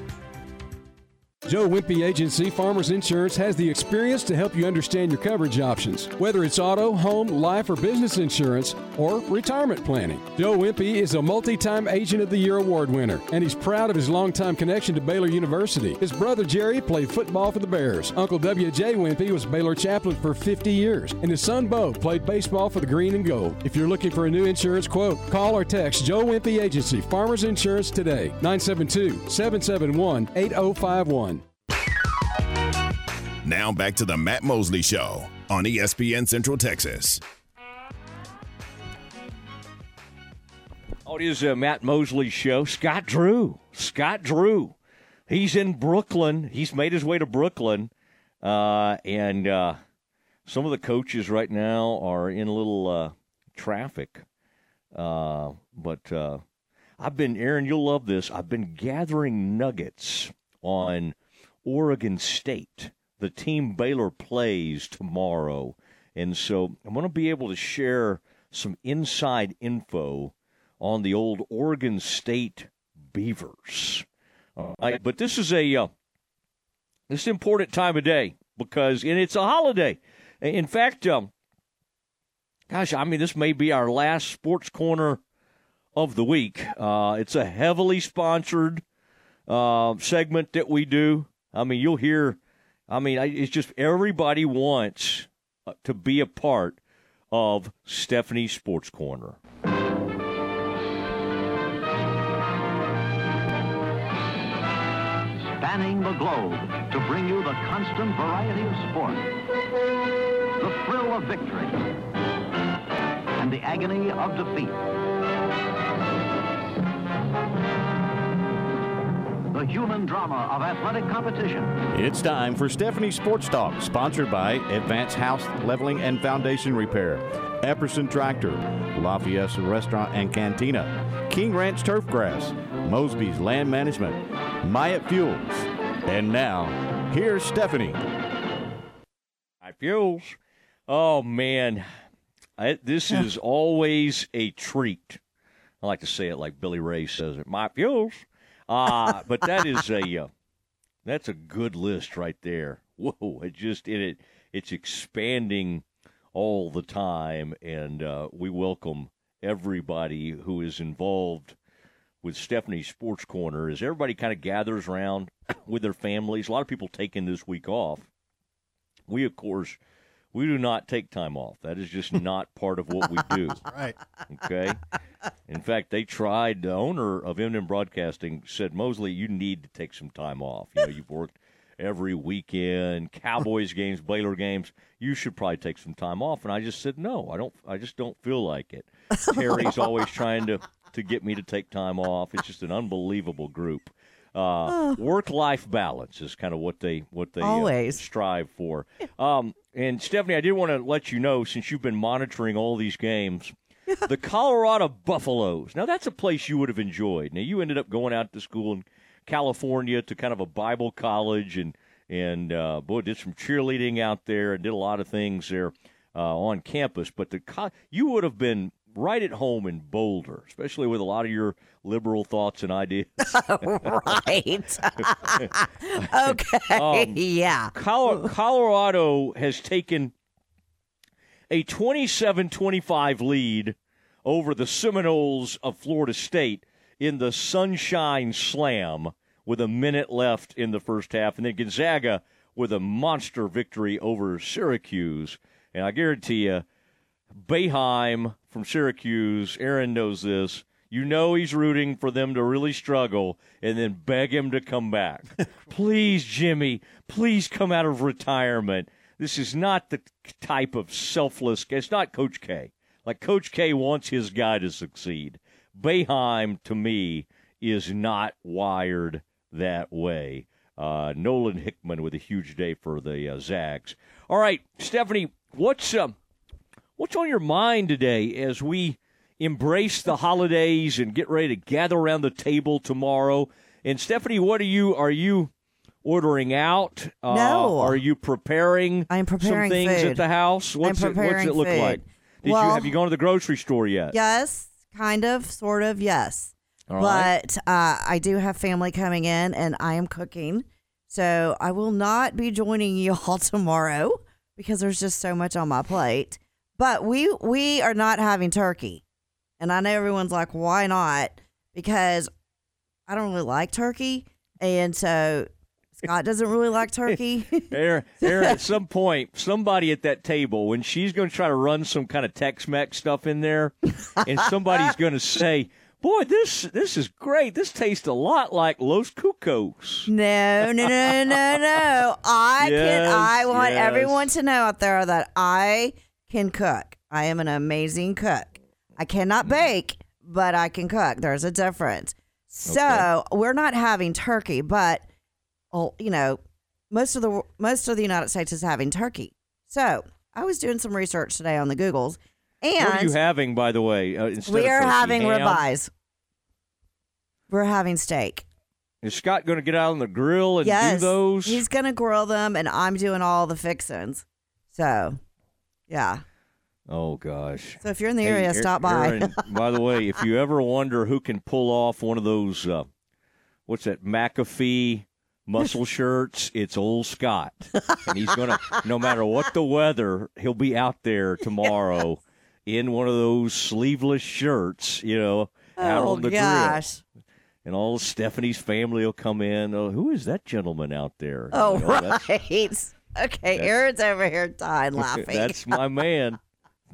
Joe Wimpy Agency Farmers Insurance has the experience to help you understand your coverage options, whether it's auto, home, life, or business insurance, or retirement planning. Joe Wimpy is a multi time Agent of the Year award winner, and he's proud of his longtime connection to Baylor University. His brother Jerry played football for the Bears. Uncle W.J. Wimpy was Baylor chaplain for 50 years, and his son Bo played baseball for the Green and Gold. If you're looking for a new insurance quote, call or text Joe Wimpy Agency Farmers Insurance today, 972 771 8051. Now back to the Matt Mosley Show on ESPN Central Texas. Oh, it is a Matt Mosley show. Scott Drew. Scott Drew. He's in Brooklyn. He's made his way to Brooklyn. Uh, and uh, some of the coaches right now are in a little uh, traffic. Uh, but uh, I've been, Aaron, you'll love this. I've been gathering nuggets on Oregon State the team Baylor plays tomorrow. And so I'm going to be able to share some inside info on the old Oregon State Beavers. but this is a uh, this is an important time of day because and it's a holiday. In fact, um, gosh, I mean, this may be our last sports corner of the week. Uh, it's a heavily sponsored uh, segment that we do. I mean, you'll hear. I mean, it's just everybody wants uh, to be a part of Stephanie's Sports Corner. Spanning the globe to bring you the constant variety of sport, the thrill of victory, and the agony of defeat. The human drama of athletic competition. It's time for Stephanie Sports Talk, sponsored by Advanced House Leveling and Foundation Repair, Epperson Tractor, Lafayette Restaurant and Cantina, King Ranch Turfgrass, Mosby's Land Management, Myatt Fuels. And now, here's Stephanie. Myatt Fuels. Oh, man. I, this is always a treat. I like to say it like Billy Ray says it. My Fuels. Uh, but that is a uh, that's a good list right there. Whoa! It just it, it it's expanding all the time, and uh, we welcome everybody who is involved with Stephanie's Sports Corner. As everybody kind of gathers around with their families, a lot of people taking this week off. We, of course, we do not take time off. That is just not part of what we do. right. Okay. In fact, they tried. The owner of M&M Broadcasting said, Mosley, you need to take some time off. You know, you've worked every weekend, Cowboys games, Baylor games. You should probably take some time off. And I just said, no, I don't. I just don't feel like it. Terry's always trying to to get me to take time off. It's just an unbelievable group. Uh, work life balance is kind of what they what they uh, always uh, strive for. Um, and Stephanie, I did want to let you know since you've been monitoring all these games, the Colorado Buffaloes. Now that's a place you would have enjoyed. Now you ended up going out to school in California to kind of a Bible college and and uh, boy did some cheerleading out there and did a lot of things there uh, on campus. But the you would have been right at home in Boulder, especially with a lot of your liberal thoughts and ideas. right. okay. Um, yeah. Colorado has taken a 27 25 lead over the Seminoles of Florida State in the Sunshine Slam with a minute left in the first half. And then Gonzaga with a monster victory over Syracuse. And I guarantee you, Boeheim from Syracuse, Aaron knows this. You know he's rooting for them to really struggle and then beg him to come back. please, Jimmy, please come out of retirement. This is not the type of selfless. It's not Coach K. Like Coach K wants his guy to succeed. Boeheim, to me, is not wired that way. Uh, Nolan Hickman with a huge day for the uh, Zags. All right, Stephanie, what's um, What's on your mind today as we embrace the holidays and get ready to gather around the table tomorrow? And Stephanie, what are you? Are you ordering out? Uh, no. Are you preparing? I'm preparing some things food. at the house. What's it, what's it look food. like? Did well, you have you gone to the grocery store yet? Yes, kind of, sort of, yes. All but uh, I do have family coming in, and I am cooking, so I will not be joining you all tomorrow because there's just so much on my plate. But we we are not having turkey. And I know everyone's like, why not? Because I don't really like turkey. And so Scott doesn't really like turkey. Aaron, Aaron, at some point, somebody at that table, when she's going to try to run some kind of Tex-Mex stuff in there, and somebody's going to say, "Boy, this this is great. This tastes a lot like Los Cucos." No, no, no, no, no. I Yes, can. I want yes. everyone to know out there that I can cook. I am an amazing cook. I cannot bake, but I can cook. There's a difference. So we're not having turkey, but oh, you know, most of the most of the United States is having turkey. So I was doing some research today on the Googles, and what are you having, by the way? Uh, we are having Ham? ribeyes. We're having steak. Is Scott going to get out on the grill and yes, do those? he's gonna grill them, and I'm doing all the fixins. So, yeah. Oh gosh. So if you're in the area, Hey, stop by. By the way, if you ever wonder who can pull off one of those, uh, what's that, McAfee muscle shirts, it's old Scott, and he's gonna. no matter what the weather, he'll be out there tomorrow in one of those sleeveless shirts. You know, out Oh, on the gosh. grill. And all Stephanie's family will come in. Oh, who is that gentleman out there? Oh, You know, that's- right. Okay, Aaron's over here dying laughing. That's my man.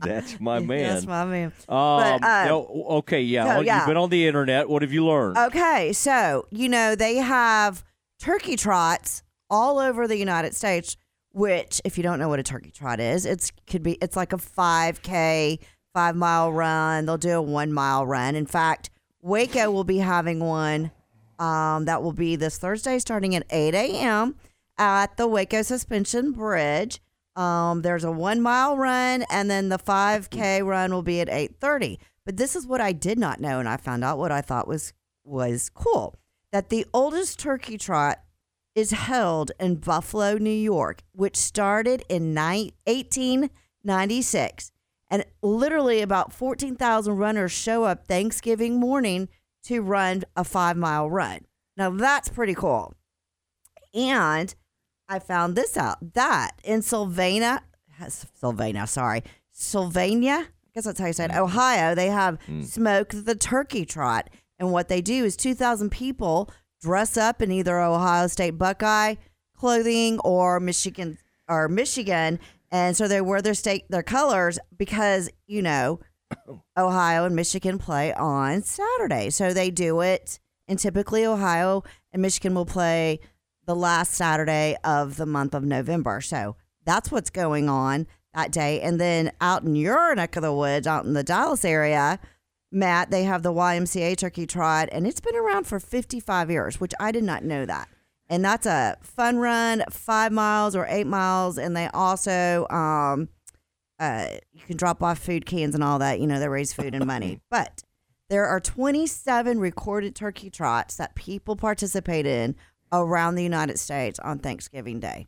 That's my man. That's my man. Um, But, uh, okay, yeah. so, Well, yeah. You've been on the internet. What have you learned? Okay, so you know they have turkey trots all over the United States. Which, if you don't know what a turkey trot is, it's could be it's like a five k five mile run. They'll do a one mile run. In fact, Waco will be having one um, that will be this Thursday, starting at eight a.m. at the Waco Suspension Bridge. Um, there's a one mile run, and then the five k run will be at eight thirty. But this is what I did not know, and I found out what I thought was was cool that the oldest turkey trot is held in Buffalo, New York, which started in ni- 1896. And literally about 14,000 runners show up Thanksgiving morning to run a five mile run. Now that's pretty cool. And I found this out that in Sylvania, Sylvania, sorry, Sylvania, I guess that's how you say it, mm-hmm. Ohio, they have mm. Smoke the Turkey Trot. And what they do is 2,000 people dress up in either Ohio State Buckeye clothing or Michigan or Michigan. And so they wear their state their colors because, you know, Ohio and Michigan play on Saturday. So they do it and typically Ohio and Michigan will play the last Saturday of the month of November. So that's what's going on that day. And then out in your neck of the woods, out in the Dallas area, Matt, they have the YMCA Turkey Trot, and it's been around for 55 years, which I did not know that. And that's a fun run, five miles or eight miles. And they also, um, uh, you can drop off food cans and all that. You know, they raise food and money. But there are 27 recorded turkey trots that people participate in around the United States on Thanksgiving Day.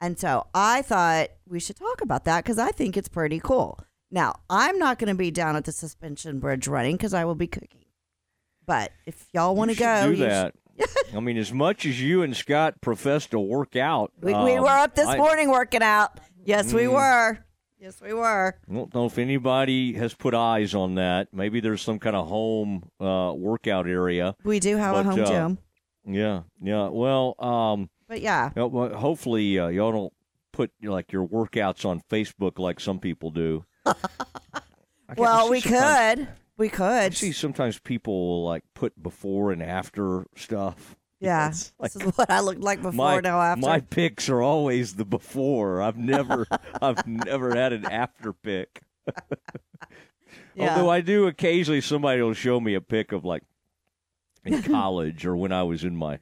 And so I thought we should talk about that because I think it's pretty cool. Now, I'm not going to be down at the suspension bridge running because I will be cooking. But if y'all want to go, do that. I mean, as much as you and Scott profess to work out, We, we um, were up this I morning working out. Yes, we Mm. were. Yes, we were. I don't know if anybody has put eyes on that. Maybe there's some kind of home uh, workout area. We do have a home uh, gym. Yeah, yeah. Well, um, But yeah. you know, hopefully uh, y'all don't put you know, like your workouts on Facebook like some people do. I can- I Well, we could. We could. I see sometimes people like put before and after stuff. Yeah. Like- this is what I looked like before, my, now after. my picks are always the before. I've never I've never had an after pick. Yeah. Although I do occasionally somebody will show me a pic of like in college or when I was in my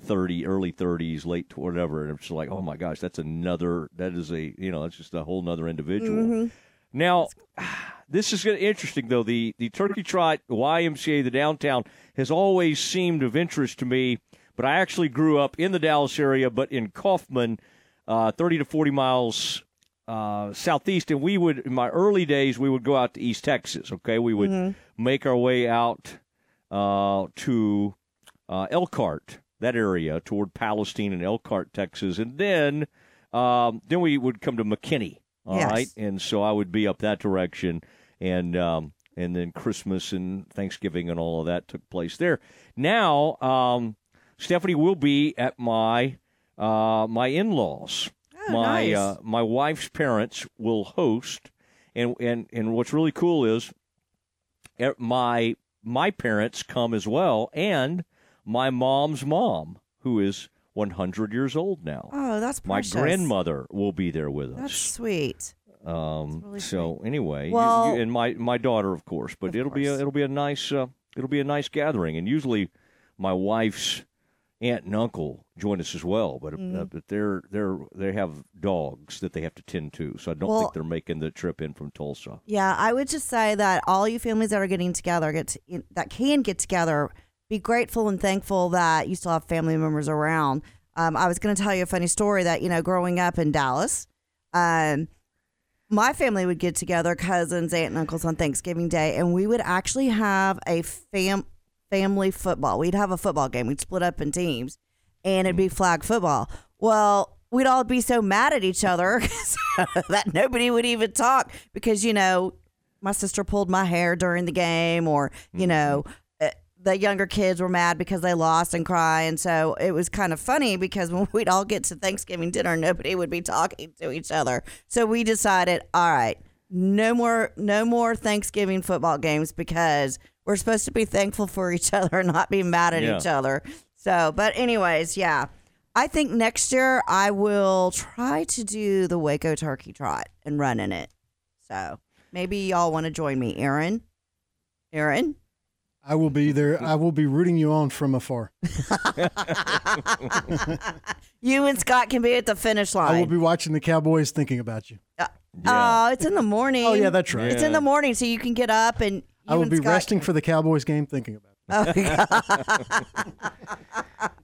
30 early 30s late to whatever and it's like oh my gosh that's another that is a you know that's just a whole nother individual Mhm. now this is gonna- interesting though the the turkey trot ymca the downtown has always seemed of interest to me but i actually grew up in the dallas area but in kaufman uh, 30 to 40 miles uh, southeast and we would in my early days we would go out to east texas okay we would Mhm. make our way out to uh, elkhart that area toward palestine and elkhart texas and then um, then we would come to mckinney all right, Yes. and so I would be up that direction, and um, and then Christmas and Thanksgiving and all of that took place there. Now, um, Stephanie will be at my uh, my in laws. Oh, my nice. uh, my wife's parents will host, and and and what's really cool is eh, my my parents come as well, and my mom's mom, who is 100 years old now. Oh, that's my grandmother will be there with us. That's sweet. Um, really so anyway, Well- you, and my my daughter, of course, but it'll be a, it'll be a nice uh, it'll be a nice gathering, and usually my wife's aunt and uncle join us as well, but uh, Mhm. but they're they're they have dogs that they have to tend to, so I don't Well- think they're making the trip in from Tulsa. Yeah, I would just say that all you families that are getting together, get to, that can get together, be grateful and thankful that you still have family members around. Um, I was going to tell you a funny story that you know, growing up in Dallas, um, my family would get together, cousins, aunt, and uncles on Thanksgiving Day, and we would actually have a fam family football. We'd have a football game. We'd split up in teams, and it'd be flag football. Well, we'd all be so mad at each other that nobody would even talk because you know my sister pulled my hair during the game, or you know uh, the younger kids were mad because they lost and cry, and so it was kind of funny because when we'd all get to Thanksgiving dinner, nobody would be talking to each other. So we decided, all right, no more, no more Thanksgiving football games because we're supposed to be thankful for each other and not be mad at Yeah. each other. So, but anyways, yeah. I think next year I will try to do the Waco Turkey Trot and run in it. So maybe y'all want to join me, Aaron. Aaron, I will be there. I will be rooting you on from afar. you and Scott can be at the finish line. I will be watching the Cowboys, thinking about you. Uh, oh, it's in the morning. Oh, yeah, that's right. It's in the morning, so you can get up and. I will be Scott resting for the Cowboys game, thinking about. It.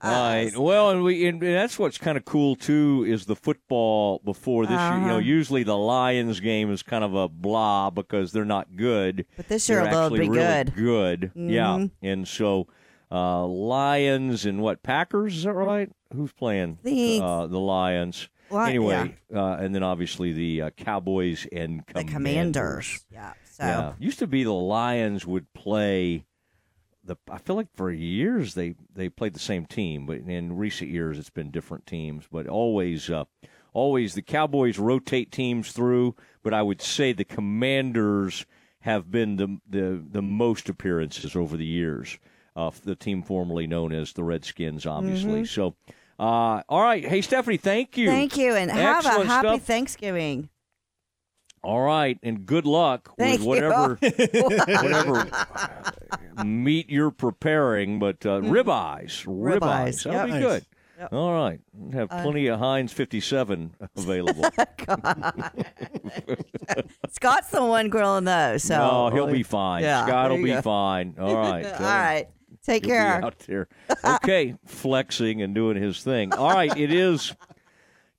Right. Well, and we and that's what's kind of cool too is the football before this year. You know, Uh-huh. usually the Lions game is kind of a blah because they're not good. But this year They're they'll actually be really good. Good. Yeah. Mhm. And so uh, Lions and what Packers is that right? Who's playing? The- uh, the Lions. Li- anyway, uh, and then obviously the uh, Cowboys and The Commanders. Commanders. Yeah. So Yeah, used to be the Lions would play the. I feel like for years they they played the same team, but in recent years it's been different teams. But always, uh, always the Cowboys rotate teams through. But I would say the Commanders have been the the the most appearances over the years. Uh, the team formerly known as the Redskins, obviously. Mhm. So, uh, all right, hey Stephanie, thank you. thank you and have a happy stuff. Thanksgiving. All right, and good luck Thank with whatever whatever meat you're preparing. But uh, ribeyes, ribeyes, Ribeyes, that'll yep. be good. Yep. All right, have Uh, plenty of Heinz 57 available. Scott's the one grilling those, so no, he'll be fine. Yeah, Scott will be go. fine. All right, All right. Take He'll care. out there. Okay, flexing and doing his thing. All right, it is.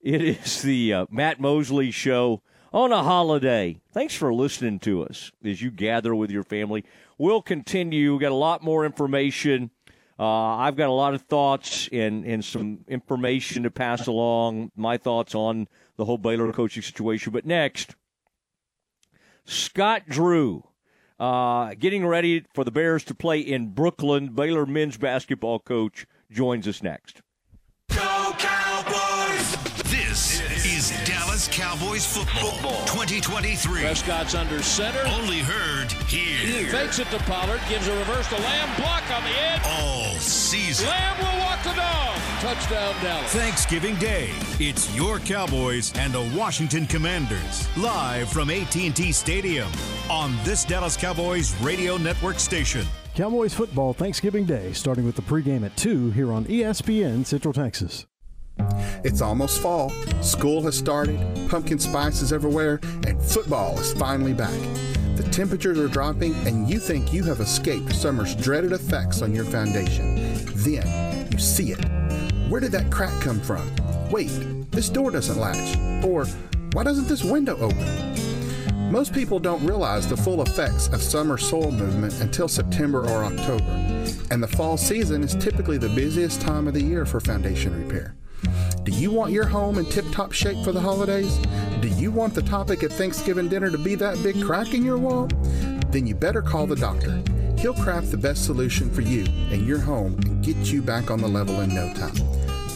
It is the uh, Matt Mosley show on a holiday. Thanks for listening to us as you gather with your family. We'll continue. We've got a lot more information. Uh, I've got a lot of thoughts and, and some information to pass along. My thoughts on the whole Baylor coaching situation. But next, Scott Drew uh, getting ready for the Bears to play in Brooklyn. Baylor men's basketball coach joins us next. Cowboys football, 2023. Prescott's under center. Only heard here. Fakes it to Pollard, gives a reverse to Lamb, block on the edge. All season. Lamb will walk the dog. Touchdown Dallas. Thanksgiving Day. It's your Cowboys and the Washington Commanders. Live from AT&T Stadium on this Dallas Cowboys radio network station. Cowboys football Thanksgiving Day, starting with the pregame at 2 here on ESPN Central Texas. It's almost fall, school has started, pumpkin spice is everywhere, and football is finally back. The temperatures are dropping, and you think you have escaped summer's dreaded effects on your foundation. Then you see it. Where did that crack come from? Wait, this door doesn't latch. Or why doesn't this window open? Most people don't realize the full effects of summer soil movement until September or October, and the fall season is typically the busiest time of the year for foundation repair. Do you want your home in tip top shape for the holidays? Do you want the topic at Thanksgiving dinner to be that big crack in your wall? Then you better call the doctor. He'll craft the best solution for you and your home and get you back on the level in no time.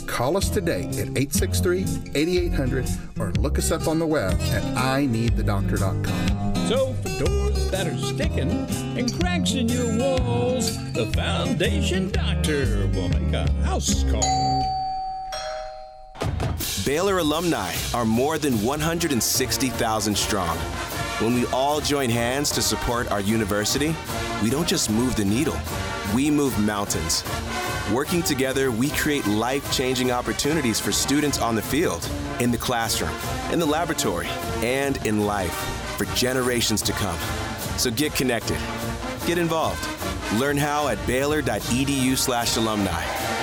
Call us today at 863 8800 or look us up on the web at ineedthedoctor.com. So for doors that are sticking and cracks in your walls, the Foundation Doctor will make a house call. Baylor alumni are more than 160,000 strong. When we all join hands to support our university, we don't just move the needle, we move mountains. Working together, we create life changing opportunities for students on the field, in the classroom, in the laboratory, and in life for generations to come. So get connected, get involved. Learn how at baylor.edu slash alumni.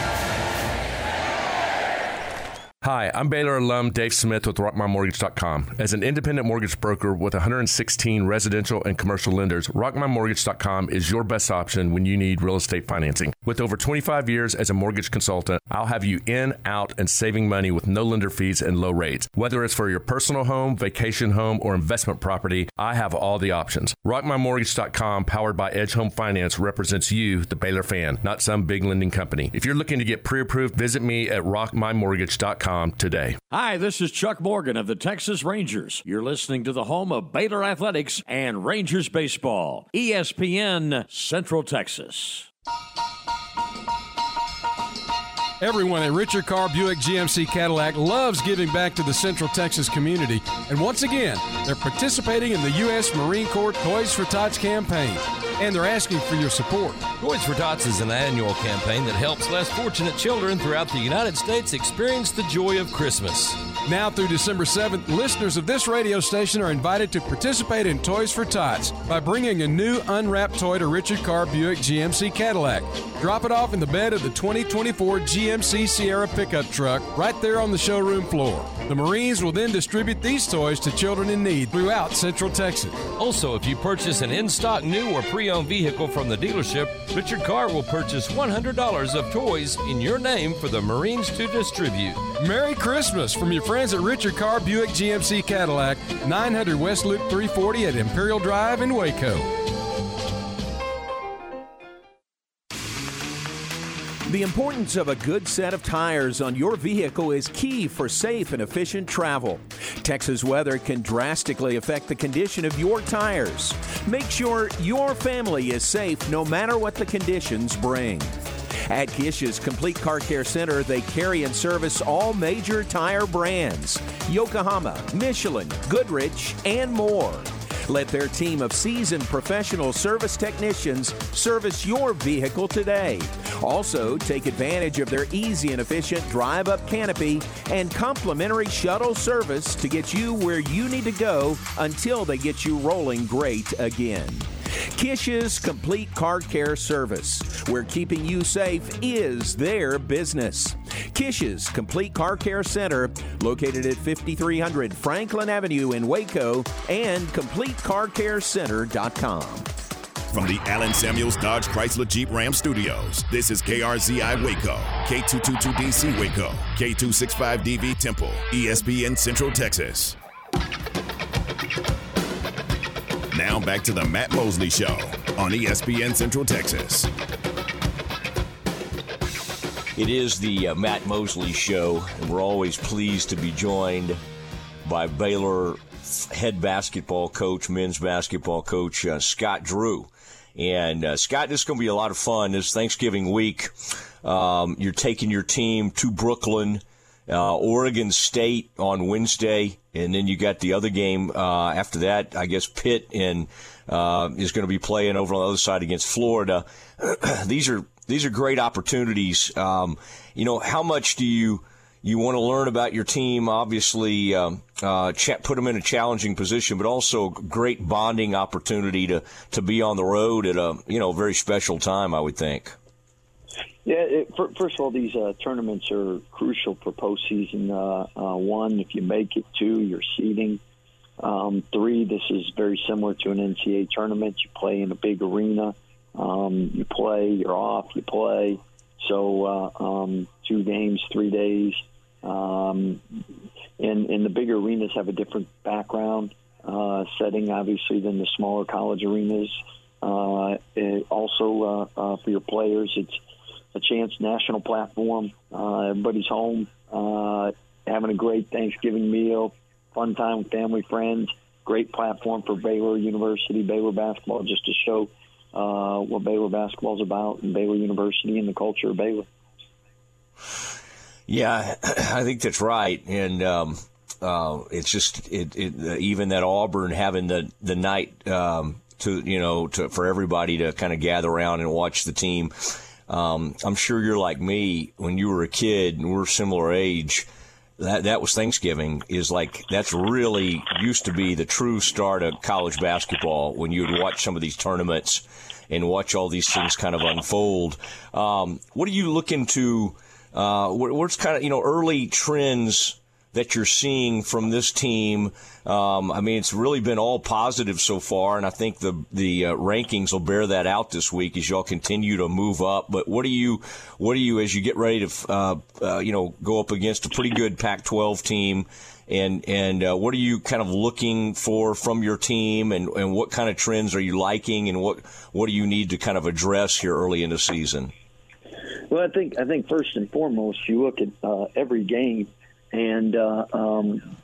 Hi, I'm Baylor alum Dave Smith with RockMyMortgage.com. As an independent mortgage broker with 116 residential and commercial lenders, RockMyMortgage.com is your best option when you need real estate financing. With over 25 years as a mortgage consultant, I'll have you in, out, and saving money with no lender fees and low rates. Whether it's for your personal home, vacation home, or investment property, I have all the options. RockMyMortgage.com, powered by Edge Home Finance, represents you, the Baylor fan, not some big lending company. If you're looking to get pre approved, visit me at RockMyMortgage.com today. Hi, this is Chuck Morgan of the Texas Rangers. You're listening to the home of Baylor Athletics and Rangers Baseball, ESPN Central Texas. Everyone at Richard Carr Buick GMC Cadillac loves giving back to the Central Texas community, and once again, they're participating in the U.S. Marine Corps Toys for Tots campaign, and they're asking for your support. Toys for Tots is an annual campaign that helps less fortunate children throughout the United States experience the joy of Christmas. Now through December 7th, listeners of this radio station are invited to participate in Toys for Tots by bringing a new unwrapped toy to Richard Carr Buick GMC Cadillac. Drop it off in the bed of the 2024 GMC Sierra pickup truck right there on the showroom floor. The Marines will then distribute these toys to children in need throughout Central Texas. Also, if you purchase an in stock new or pre owned vehicle from the dealership, Richard Carr will purchase $100 of toys in your name for the Marines to distribute. Merry Christmas from your friends at Richard Carr Buick GMC Cadillac, 900 West Loop 340 at Imperial Drive in Waco. The importance of a good set of tires on your vehicle is key for safe and efficient travel. Texas weather can drastically affect the condition of your tires. Make sure your family is safe no matter what the conditions bring. At Gish's Complete Car Care Center, they carry and service all major tire brands Yokohama, Michelin, Goodrich, and more. Let their team of seasoned professional service technicians service your vehicle today. Also, take advantage of their easy and efficient drive up canopy and complimentary shuttle service to get you where you need to go until they get you rolling great again. Kish's Complete Car Care Service, where keeping you safe is their business. Kish's Complete Car Care Center, located at 5300 Franklin Avenue in Waco, and CompleteCarCareCenter.com. From the Allen Samuels Dodge Chrysler Jeep Ram Studios, this is KRZI Waco, K222DC Waco, K265DV Temple, ESPN Central Texas. Now back to the Matt Mosley Show on ESPN Central Texas. It is the uh, Matt Mosley Show, and we're always pleased to be joined by Baylor head basketball coach, men's basketball coach, uh, Scott Drew. And uh, Scott, this is going to be a lot of fun. This Thanksgiving week, um, you're taking your team to Brooklyn, uh, Oregon State on Wednesday, and then you got the other game uh, after that. I guess Pitt and uh, is going to be playing over on the other side against Florida. these are these are great opportunities. Um, you know, how much do you you want to learn about your team? Obviously, um, uh, put them in a challenging position, but also great bonding opportunity to to be on the road at a you know very special time. I would think. Yeah, it, for, first of all, these uh, tournaments are crucial for postseason. Uh, uh, one, if you make it, two, you're seeding. Um, three, this is very similar to an NCAA tournament. You play in a big arena. Um, you play, you're off, you play. So uh, um, two games, three days. Um, and, and the bigger arenas have a different background uh, setting, obviously, than the smaller college arenas. Uh, also, uh, uh, for your players, it's a chance, national platform. Uh, everybody's home, uh, having a great Thanksgiving meal, fun time with family, friends. Great platform for Baylor University, Baylor basketball, just to show uh, what Baylor basketball is about and Baylor University and the culture of Baylor. Yeah, I think that's right, and um, uh, it's just it, it, even that Auburn having the the night um, to you know to for everybody to kind of gather around and watch the team. Um, I'm sure you're like me when you were a kid and we're similar age. That that was Thanksgiving. Is like that's really used to be the true start of college basketball when you would watch some of these tournaments and watch all these things kind of unfold. Um, what are you looking to? uh, what's kind of you know early trends that you're seeing from this team? Um, I mean, it's really been all positive so far, and I think the the uh, rankings will bear that out this week as y'all continue to move up. But what do you, what do you, as you get ready to, uh, uh, you know, go up against a pretty good Pac-12 team? and and uh, what are you kind of looking for from your team, and, and what kind of trends are you liking, and what what do you need to kind of address here early in the season? Well, I think I think first and foremost, you look at uh, every game, and uh, um,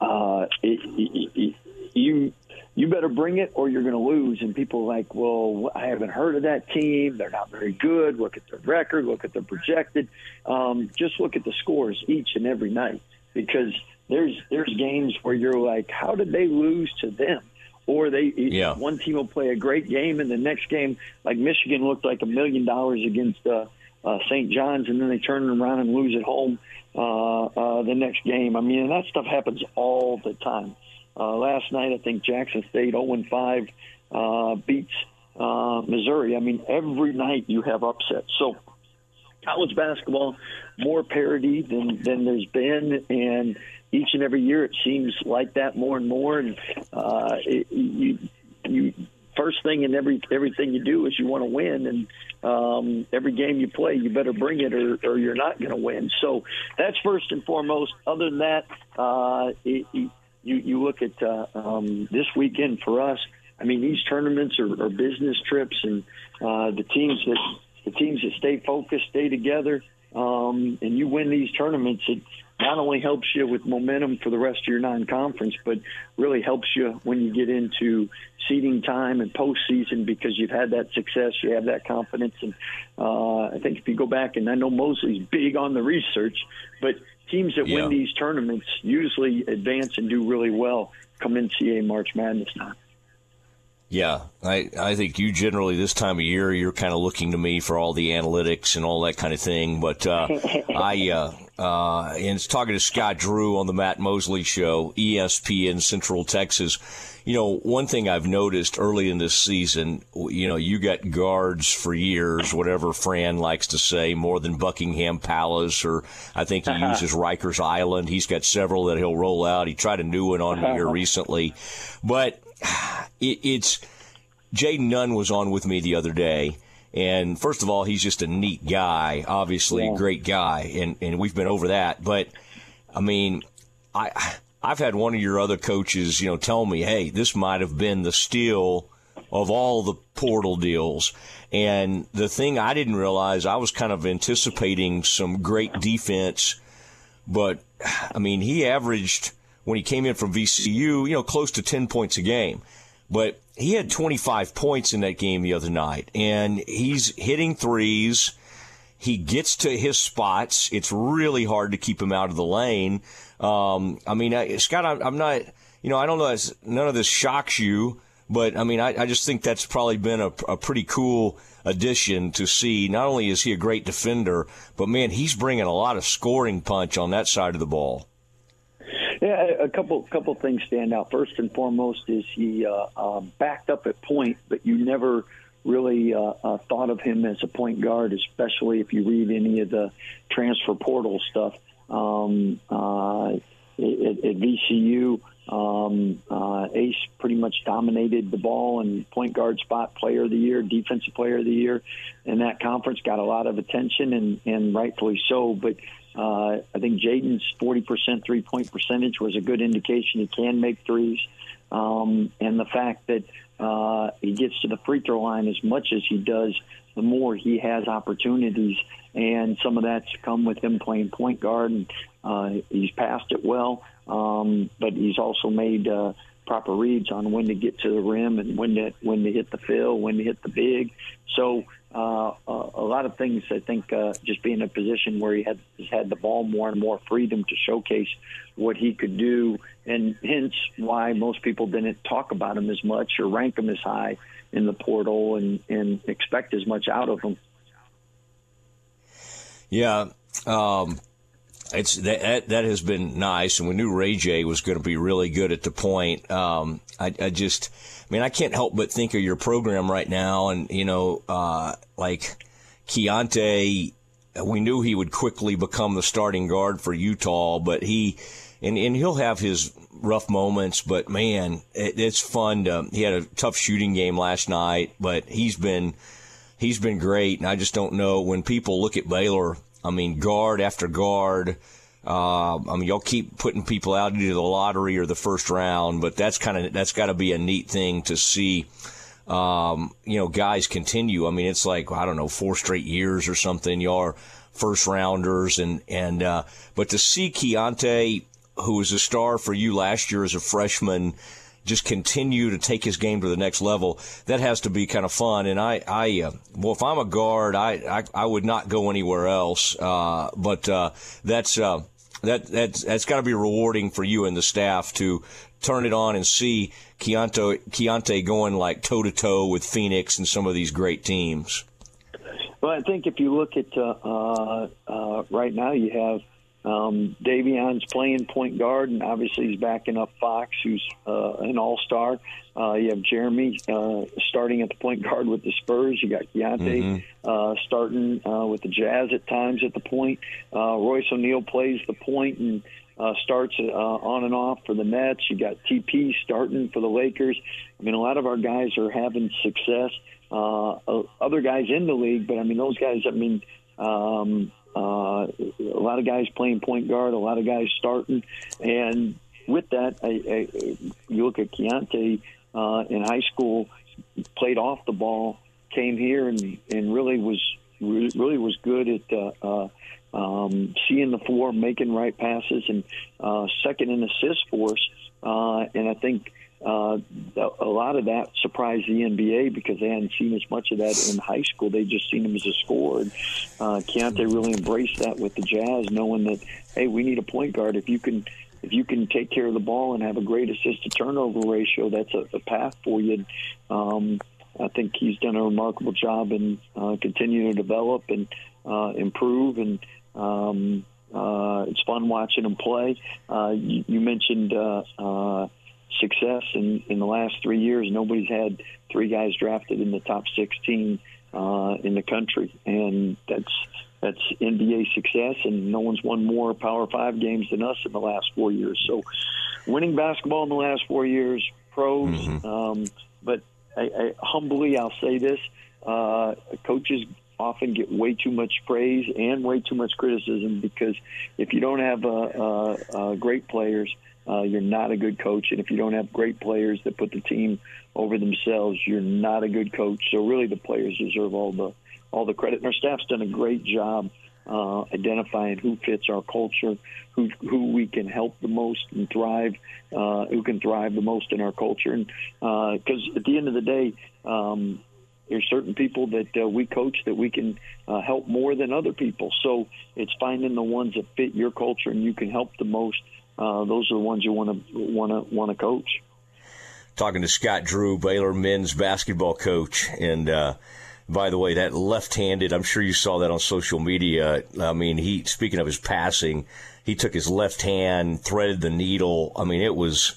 uh, it, it, it, you you better bring it or you're going to lose. And people are like, well, I haven't heard of that team. They're not very good. Look at their record. Look at their projected. Um, just look at the scores each and every night because there's there's games where you're like, how did they lose to them? Or they yeah. one team will play a great game and the next game, like Michigan looked like a million dollars against uh, uh, St. John's, and then they turn around and lose at home the next game. I mean, that stuff happens all the time. Uh, last night, I think Jackson State 0 5 uh, beats uh, Missouri. I mean, every night you have upsets. So, college basketball more parity than than there's been, and each and every year it seems like that more and more. And uh, it, you you first thing in every everything you do is you want to win, and um, every game you play, you better bring it, or, or you're not going to win. So that's first and foremost. Other than that, uh, it, you you look at uh, um, this weekend for us. I mean, these tournaments are, are business trips, and uh, the teams that the teams that stay focused, stay together, um, and you win these tournaments. It not only helps you with momentum for the rest of your non-conference, but really helps you when you get into seeding time and postseason because you've had that success, you have that confidence, and uh, I think if you go back and I know Mosley's big on the research, but teams that yeah. win these tournaments usually advance and do really well come NCAA March Madness time. Yeah, I, I think you generally this time of year you're kind of looking to me for all the analytics and all that kind of thing. But uh, I uh, uh, and it's talking to Scott Drew on the Matt Mosley Show, ESPN Central Texas. You know, one thing I've noticed early in this season, you know, you got guards for years, whatever Fran likes to say, more than Buckingham Palace, or I think he uh-huh. uses Rikers Island. He's got several that he'll roll out. He tried a new one on me here recently, but it, it's Jayden Nunn was on with me the other day. And first of all, he's just a neat guy, obviously yeah. a great guy, and, and we've been over that. But I mean, I I've had one of your other coaches, you know, tell me, hey, this might have been the steal of all the portal deals. And the thing I didn't realize, I was kind of anticipating some great defense, but I mean, he averaged when he came in from VCU, you know, close to 10 points a game. But he had 25 points in that game the other night, and he's hitting threes. He gets to his spots. It's really hard to keep him out of the lane. Um, I mean, I, Scott, I'm, I'm, not, you know, I don't know, none of this shocks you, but I mean, I, I just think that's probably been a, a pretty cool addition to see. Not only is he a great defender, but man, he's bringing a lot of scoring punch on that side of the ball. Yeah, a couple couple things stand out. First and foremost is he uh, uh, backed up at point, but you never really uh, uh, thought of him as a point guard, especially if you read any of the transfer portal stuff. Um, uh, at, at VCU, um, uh, Ace pretty much dominated the ball and point guard spot player of the year, defensive player of the year, and that conference got a lot of attention and, and rightfully so. But uh, I think Jayden's 40% three point percentage was a good indication he can make threes. Um, and the fact that uh, he gets to the free throw line as much as he does, the more he has opportunities. And some of that's come with him playing point guard, and uh, he's passed it well. Um, but he's also made uh, proper reads on when to get to the rim and when to when to hit the fill, when to hit the big. So uh, a lot of things. I think uh, just being in a position where he had has had the ball more and more freedom to showcase what he could do, and hence why most people didn't talk about him as much or rank him as high in the portal and and expect as much out of him. Yeah. Um, it's that that has been nice, and we knew Ray J was going to be really good at the point. Um, I, I, just, I mean, I can't help but think of your program right now, and you know, uh, like Keyonte. we knew he would quickly become the starting guard for Utah, but he and and he'll have his rough moments, but man, it, it's fun. To, he had a tough shooting game last night, but he's been he's been great. And I just don't know when people look at Baylor. I mean, guard after guard. Uh, I mean, y'all keep putting people out into the lottery or the first round, but that's kind of that's got to be a neat thing to see. Um, you know, guys continue. I mean, it's like I don't know, four straight years or something. Y'all are first rounders, and and uh, but to see Keyonte who was a star for you last year as a freshman, just continue to take his game to the next level. That has to be kind of fun. And I, I, uh, well, if I'm a guard, I, I, I would not go anywhere else. Uh, but uh, that's uh, that that's that's got to be rewarding for you and the staff to turn it on and see Keyonte Keyonte going like toe to toe with Phoenix and some of these great teams. Well, I think if you look at uh, uh, right now, you have um, Davion's playing point guard, and obviously he's backing up Fox, who's uh, an all star. Uh, you have Jeremy uh, starting at the point guard with the Spurs. You got Keyonte mm-hmm. uh, starting uh, with the Jazz at times at the point. Uh, Royce O'Neal plays the point and uh, starts uh, on and off for the Nets. You got TP starting for the Lakers. I mean, a lot of our guys are having success. Uh, other guys in the league, but I mean, those guys. I mean, um, uh, a lot of guys playing point guard, a lot of guys starting, and with that, I, I, you look at Keyonte uh, in high school, played off the ball, came here and and really was really was good at uh, uh, um, seeing the floor, making right passes, and uh, second in assist force. Uh, and I think uh, a lot of that surprised the NBA because they hadn't seen as much of that in high school. They just seen him as a scorer. And, uh, Keyonte really embraced that with the Jazz, knowing that hey, we need a point guard. If you can, if you can take care of the ball and have a great assist to turnover ratio, that's a, a path for you. Um, I think he's done a remarkable job in uh, continuing to develop and uh, improve and. Um, uh, it's fun watching him play. Uh, you, you mentioned uh, uh, success in, in the last three years. Nobody's had three guys drafted in the top 16 uh, in the country, and that's that's NBA success. And no one's won more Power Five games than us in the last four years. So, winning basketball in the last four years, pros. Mm-hmm. Um, but I, I, humbly, I'll say this: uh, coaches often get way too much praise and way too much criticism because if you don't have uh, uh, uh, great players uh, you're not a good coach. And if you don't have great players that put the team over themselves, you're not a good coach. So really, the players deserve all the all the credit. And our staff's done a great job uh, identifying who fits our culture, who who we can help the most and thrive, uh, who can thrive the most in our culture. And because uh, at the end of the day. Um, there's certain people that uh, we coach that we can uh, help more than other people. So it's finding the ones that fit your culture and you can help the most uh, those are the ones you want to want to want to coach. Talking to Scott Drew, Baylor men's basketball coach, and uh, by the way, that left-handed. I'm sure you saw that on social media. I mean, he speaking of his passing, he took his left hand, threaded the needle. I mean, it was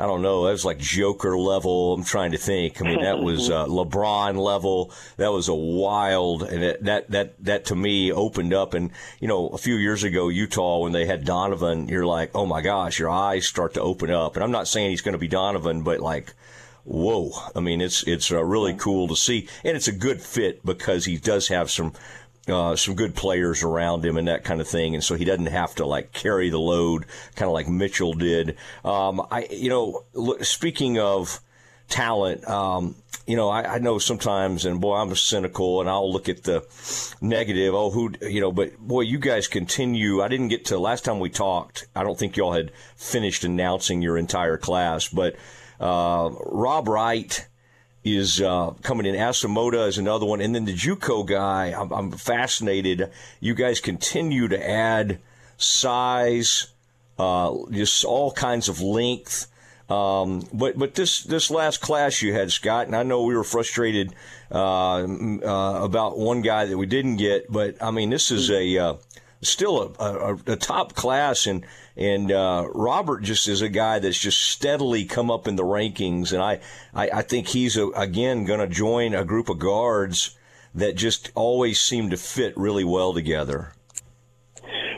I don't know. That was like Joker level. I'm trying to think. I mean, that was uh, LeBron level. That was a wild, and it, that that that to me opened up. And you know, a few years ago, Utah when they had Donovan, you're like, oh my gosh, your eyes start to open up. And I'm not saying he's going to be Donovan, but like. Whoa! I mean, it's it's uh, really cool to see, and it's a good fit because he does have some uh, some good players around him and that kind of thing, and so he doesn't have to like carry the load, kind of like Mitchell did. Um, I, you know, look, speaking of talent, um, you know, I, I, know sometimes, and boy, I'm cynical, and I'll look at the negative. Oh, who, you know, but boy, you guys continue. I didn't get to last time we talked. I don't think y'all had finished announcing your entire class, but uh, Rob Wright is uh, coming in. Asemota is another one, and then the JUCO guy. I'm, I'm fascinated. You guys continue to add size, uh, just all kinds of length. Um, but but this this last class you had, Scott, and I know we were frustrated uh, uh about one guy that we didn't get, but I mean this is a uh, still a, a, a top class and and uh, Robert just is a guy that's just steadily come up in the rankings, and I I, I think he's a, again going to join a group of guards that just always seem to fit really well together?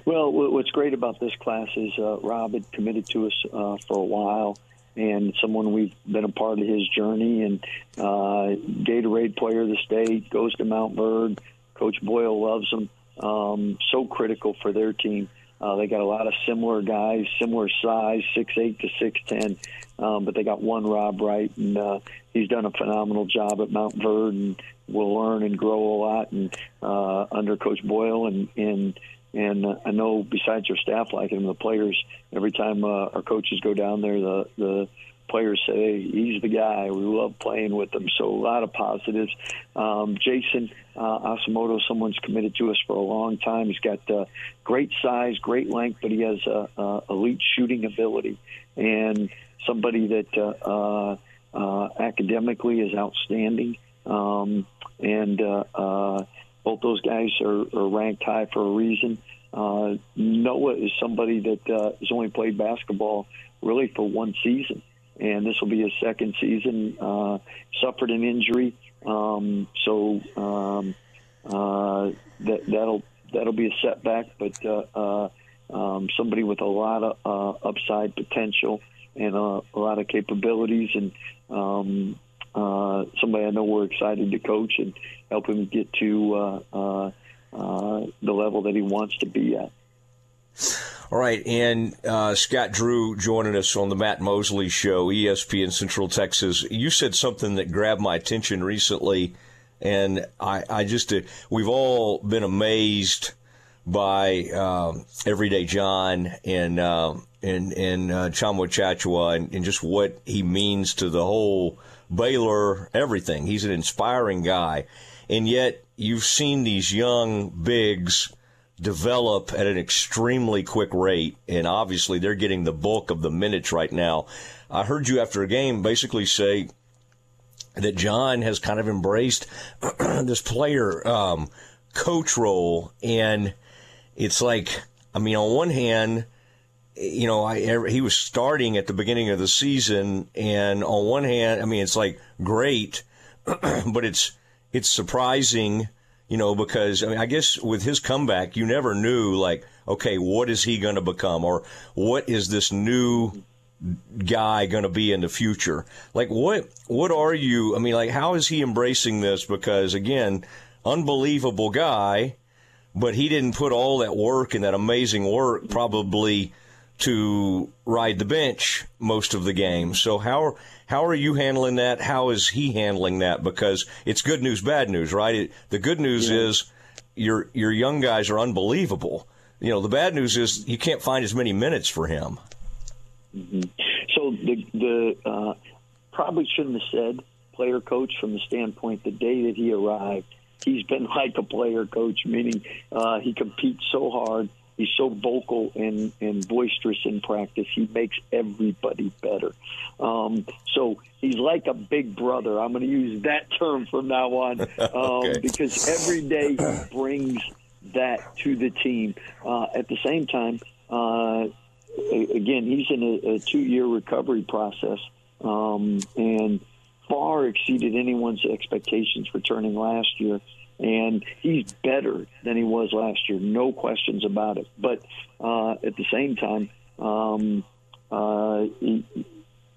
Well, what's great about this class is uh, Rob had committed to us uh, for a while, and someone we've been a part of his journey. And uh, Gatorade Player of the State goes to Montverde. Coach Boyle loves him. Um, so critical for their team. Uh, they got a lot of similar guys, similar size, six eight to six ten, um, but they got one Rob Wright, and uh, he's done a phenomenal job at Montverde, and will learn and grow a lot, and uh, under Coach Boyle, and and and uh, I know besides your staff like him, the players every time uh, our coaches go down there, the the players say hey, he's the guy. We love playing with him. So a lot of positives. Um, Jason uh, Asemota, someone's committed to us for a long time. He's got uh, great size, great length, but he has uh, uh, elite shooting ability and somebody that uh, uh, uh, academically is outstanding. Um, and uh, uh, both those guys are, are ranked high for a reason. Uh, Noah is somebody that uh, has only played basketball really for one season, and this will be his second season. Uh, suffered an injury, um, so um, uh, that that'll that'll be a setback. But uh, uh, um, somebody with a lot of uh, upside potential and uh, a lot of capabilities, and um, uh, somebody I know we're excited to coach and help him get to the level that he wants to be at. All right, and uh, Scott Drew joining us on the Matt Mosley Show, ESPN Central Texas. You said something that grabbed my attention recently, and I, I just uh, we've all been amazed by uh, Everyday John and uh, and and uh, Tchamwa Tchatchoua and, and just what he means to the whole Baylor everything. He's an inspiring guy, and yet you've seen these young bigs develop at an extremely quick rate, and obviously they're getting the bulk of the minutes right now. I heard you after a game basically say that John has kind of embraced this player um, coach role, and it's like, I mean, on one hand, you know, I, he was starting at the beginning of the season, and on one hand, I mean, it's like great, but it's it's surprising you know, because I mean, I guess with his comeback, you never knew like, okay, what is he going to become, or what is this new guy going to be in the future? Like, what what are you? I mean, like, how is he embracing this? Because again, unbelievable guy, but he didn't put all that work and that amazing work probably to ride the bench most of the game. So how how are you handling that? How is he handling that? Because it's good news, bad news, right? It, the good news yeah. is your your young guys are unbelievable. You know, the bad news is you can't find as many minutes for him. Mm-hmm. So the the uh, probably shouldn't have said player coach from the standpoint the day that he arrived. He's been like a player coach, meaning uh, he competes so hard He's so vocal and, and boisterous in practice. He makes everybody better. Um, so he's like a big brother. I'm going to use that term from now on um, okay. because every day he brings that to the team. Uh, at the same time, uh, again, he's in a, a two year recovery process um, and far exceeded anyone's expectations returning last year and he's better than he was last year, no questions about it. But uh, at the same time, um, uh,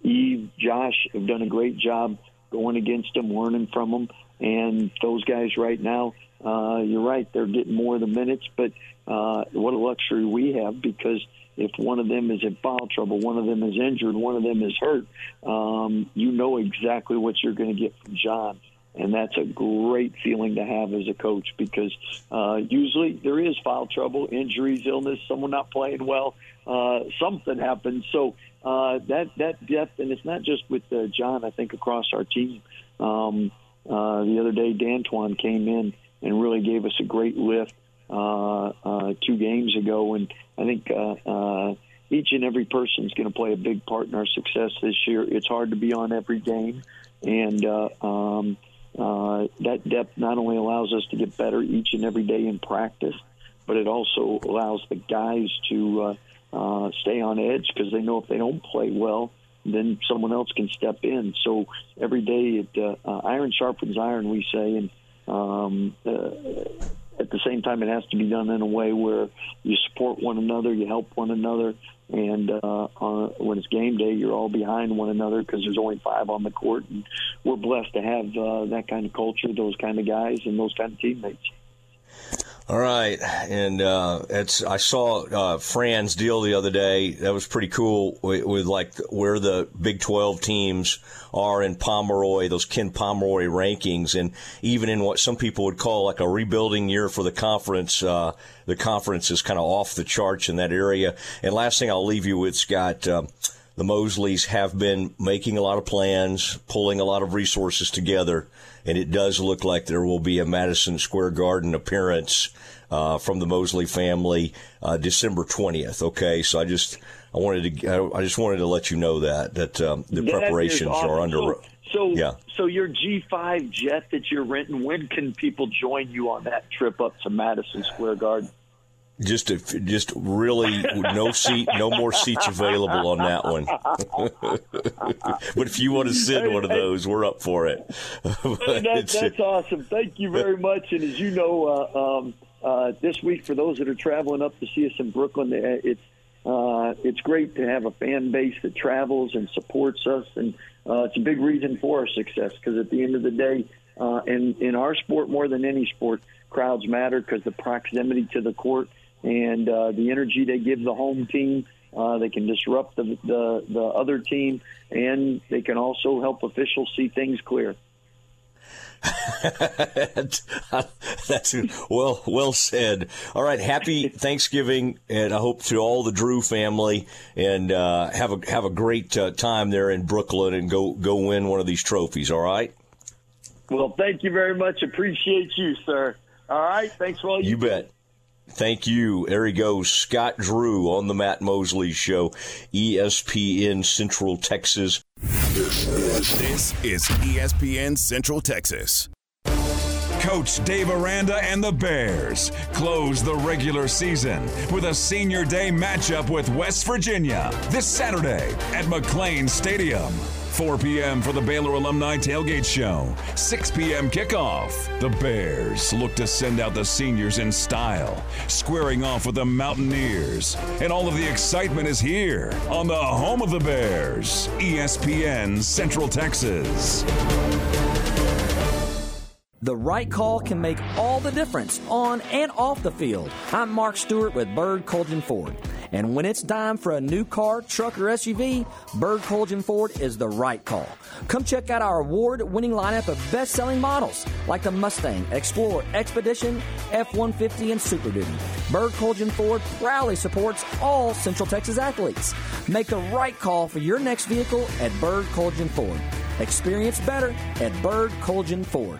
Yves, Josh have done a great job going against him, learning from him, and those guys right now, uh, you're right, they're getting more of the minutes. But uh, what a luxury we have because if one of them is in foul trouble, one of them is injured, one of them is hurt, um, you know exactly what you're going to get from John and that's a great feeling to have as a coach because uh, usually there is foul trouble, injuries, illness, someone not playing well, uh, something happens. So uh, that that depth, and it's not just with uh, John. I think across our team. Um, uh, the other day, Dantwan came in and really gave us a great lift uh, uh, two games ago, and I think. Uh, uh, each and every person is going to play a big part in our success this year. It's hard to be on every game, and uh, um, uh, that depth not only allows us to get better each and every day in practice, but it also allows the guys to uh, uh, stay on edge because they know if they don't play well, then someone else can step in. So every day, it, uh, uh, iron sharpens iron, we say, and Um, uh, at the same time, it has to be done in a way where you support one another, you help one another, and uh, uh, when it's game day, you're all behind one another because there's only five on the court, and we're blessed to have uh, that kind of culture, those kind of guys, and those kind of teammates. All right, and uh, it's I saw uh, Fran's deal the other day. That was pretty cool with, with, like where the Big Twelve teams are in Pomeroy, those Ken Pomeroy rankings, and even in what some people would call like a rebuilding year for the conference. Uh, the conference is kind of off the charts in that area. And last thing I'll leave you with, Scott uh, the Mosleys have been making a lot of plans, pulling a lot of resources together, and it does look like there will be a Madison Square Garden appearance uh, from the Mosley family uh, December twentieth. Okay, so I just I wanted to I just wanted to let you know that that um, the that preparations awesome. are under. So, so, yeah. so your G5 jet that you're renting, when can people join you on that trip up to Madison Square Garden? Just a, just really no seat, no more seats available on that one. but if you want to sit in one of those, we're up for it. that, that's awesome. Thank you very much. And as you know, uh, um, uh, this week for those that are traveling up to see us in Brooklyn, uh, it's uh, it's great to have a fan base that travels and supports us, and uh, it's a big reason for our success. Because at the end of the day, uh, in in our sport more than any sport, crowds matter because the proximity to the court and uh, the energy they give the home team. Uh, they can disrupt the, the the other team, and they can also help officials see things clear. That's well well said. All right, happy Thanksgiving, and I hope to all the Drew family, and uh, have a have a great uh, time there in Brooklyn, and go go win one of these trophies. All right. Well, thank you very much. Appreciate you, sir. All right, thanks for all you. You bet. Thank you. There he goes. Scott Drew on the Matt Mosley Show, ESPN Central Texas. This is ESPN Central Texas. Coach Dave Aranda and the Bears close the regular season with a senior day matchup with West Virginia this Saturday at McLane Stadium. 4 p.m. for the Baylor Alumni Tailgate Show. 6 p.m. kickoff. The Bears look to send out the seniors in style, squaring off with the Mountaineers. And all of the excitement is here on the home of the Bears, ESPN Central Texas. The right call can make all the difference on and off the field. I'm Mark Stewart with Bird Kultgen Ford. And when it's time for a new car, truck, or SUV, Bird Kultgen Ford is the right call. Come check out our award winning lineup of best selling models like the Mustang, Explorer, Expedition, F 150, and Super Duty. Bird Kultgen Ford proudly supports all Central Texas athletes. Make the right call for your next vehicle at Bird Kultgen Ford. Experience better at Bird Kultgen Ford.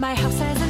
My house has a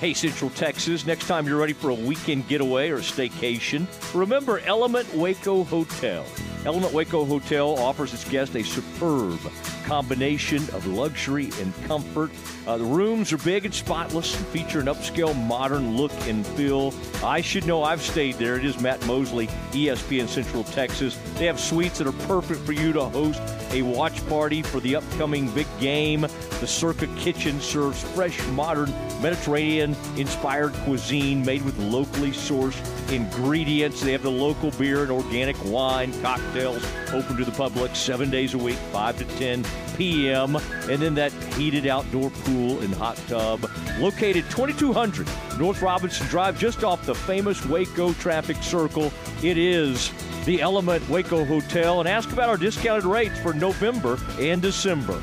Hey, Central Texas, next time you're ready for a weekend getaway or staycation, remember Element Waco Hotel. Element Waco Hotel offers its guests a superb combination of luxury and comfort. Uh, the rooms are big and spotless and feature an upscale modern look and feel. I should know I've stayed there. It is Matt Mosley, ESPN Central Texas. They have suites that are perfect for you to host a watch party for the upcoming big game. The Circa Kitchen serves fresh, modern, Mediterranean inspired cuisine made with locally sourced ingredients. They have the local beer and organic wine, cocktails open to the public seven days a week, 5 to 10 p.m. And then that heated outdoor pool and hot tub. Located 2200 North Robinson Drive, just off the famous Waco traffic circle. It is the Element Waco Hotel. And ask about our discounted rates for November and December.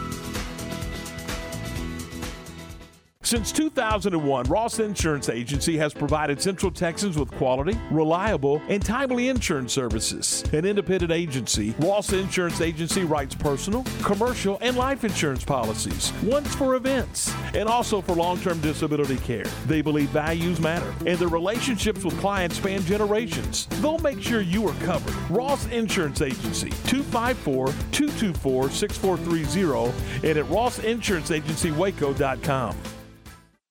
Since 2001, Ross Insurance Agency has provided Central Texans with quality, reliable, and timely insurance services. An independent agency, Ross Insurance Agency writes personal, commercial, and life insurance policies, once for events, and also for long term disability care. They believe values matter, and their relationships with clients span generations. They'll make sure you are covered. Ross Insurance Agency, 254 224 6430, and at rossinsuranceagencywaco.com.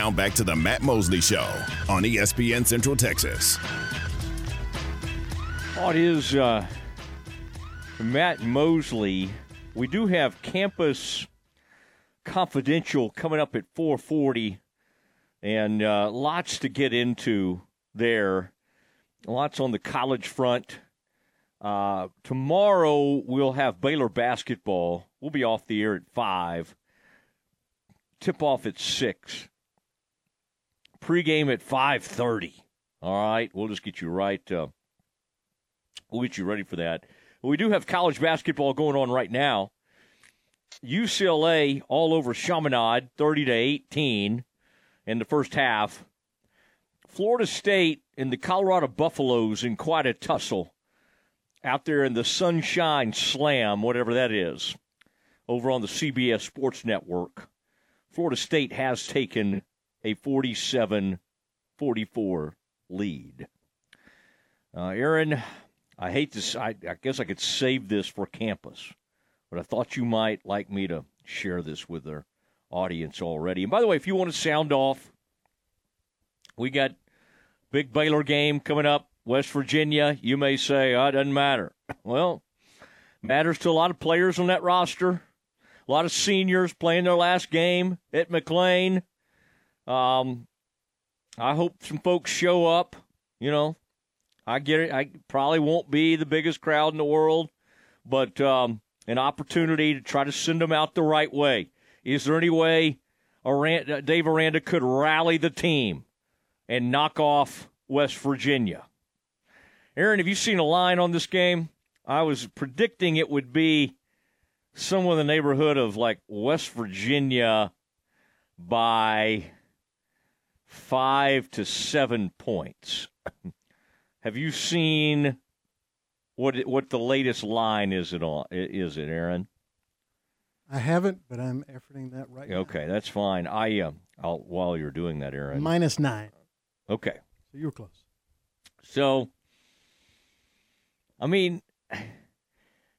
Now back to the Matt Mosley Show on ESPN Central Texas. It is uh, Matt Mosley. We do have Campus Confidential coming up at 440, and uh, lots to get into there. Lots on the college front. Uh, tomorrow we'll have Baylor basketball. We'll be off the air at 5. Tip off at 6 pregame at 5.30 all right? We'll just get you right uh, we'll get you ready for that. We do have college basketball going on right now. Ucla all over chaminade 30 to 18 in the first half. Florida state and the colorado buffaloes in quite a tussle out there in the sunshine slam whatever that is over on the cbs sports network. Florida state has taken a 47 44 lead. Uh, Aaron, I hate this. I, I guess I could save this for campus, but I thought you might like me to share this with our audience already. And by the way, if you want to sound off, we got big Baylor game coming up, West Virginia. You may say, oh, it doesn't matter. Well, matters to a lot of players on that roster. A lot of seniors playing their last game at McLane. Um, I hope some folks show up. You know, I get it. I probably won't be the biggest crowd in the world, but um, an opportunity to try to send them out the right way. Is there any way Aranda, Dave Aranda could rally the team and knock off West Virginia? Aaron, have you seen a line on this game? I was predicting it would be somewhere in the neighborhood of like West Virginia by five to seven points. Have you seen what what the latest line is it on? Is it Aaron? I haven't, but I'm efforting that right now. Okay, that's fine. I uh, I'll while you're doing that. Aaron. Minus nine. Okay. So you were close. So, I mean,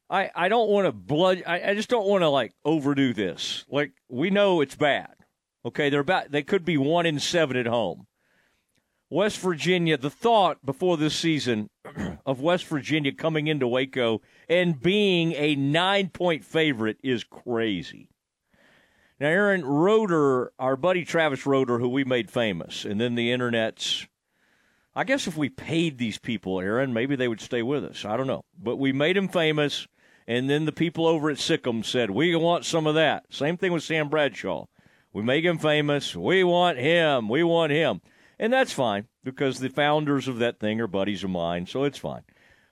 I I don't want to blood. I, I just don't want to like overdo this. Like we know it's bad. Okay, they're about. They could be one in seven at home. West Virginia. The thought before this season of West Virginia coming into Waco and being a nine point favorite is crazy. Now, Aaron Roder, our buddy Travis Roder, who we made famous, and then the internet's. I guess if we paid these people, Aaron, maybe they would stay with us. I don't know. But we made him famous, and then the people over at Sikkim said, We want some of that. Same thing with Sam Bradshaw. We make him famous. We want him. We want him. And that's fine because the founders of that thing are buddies of mine, so it's fine.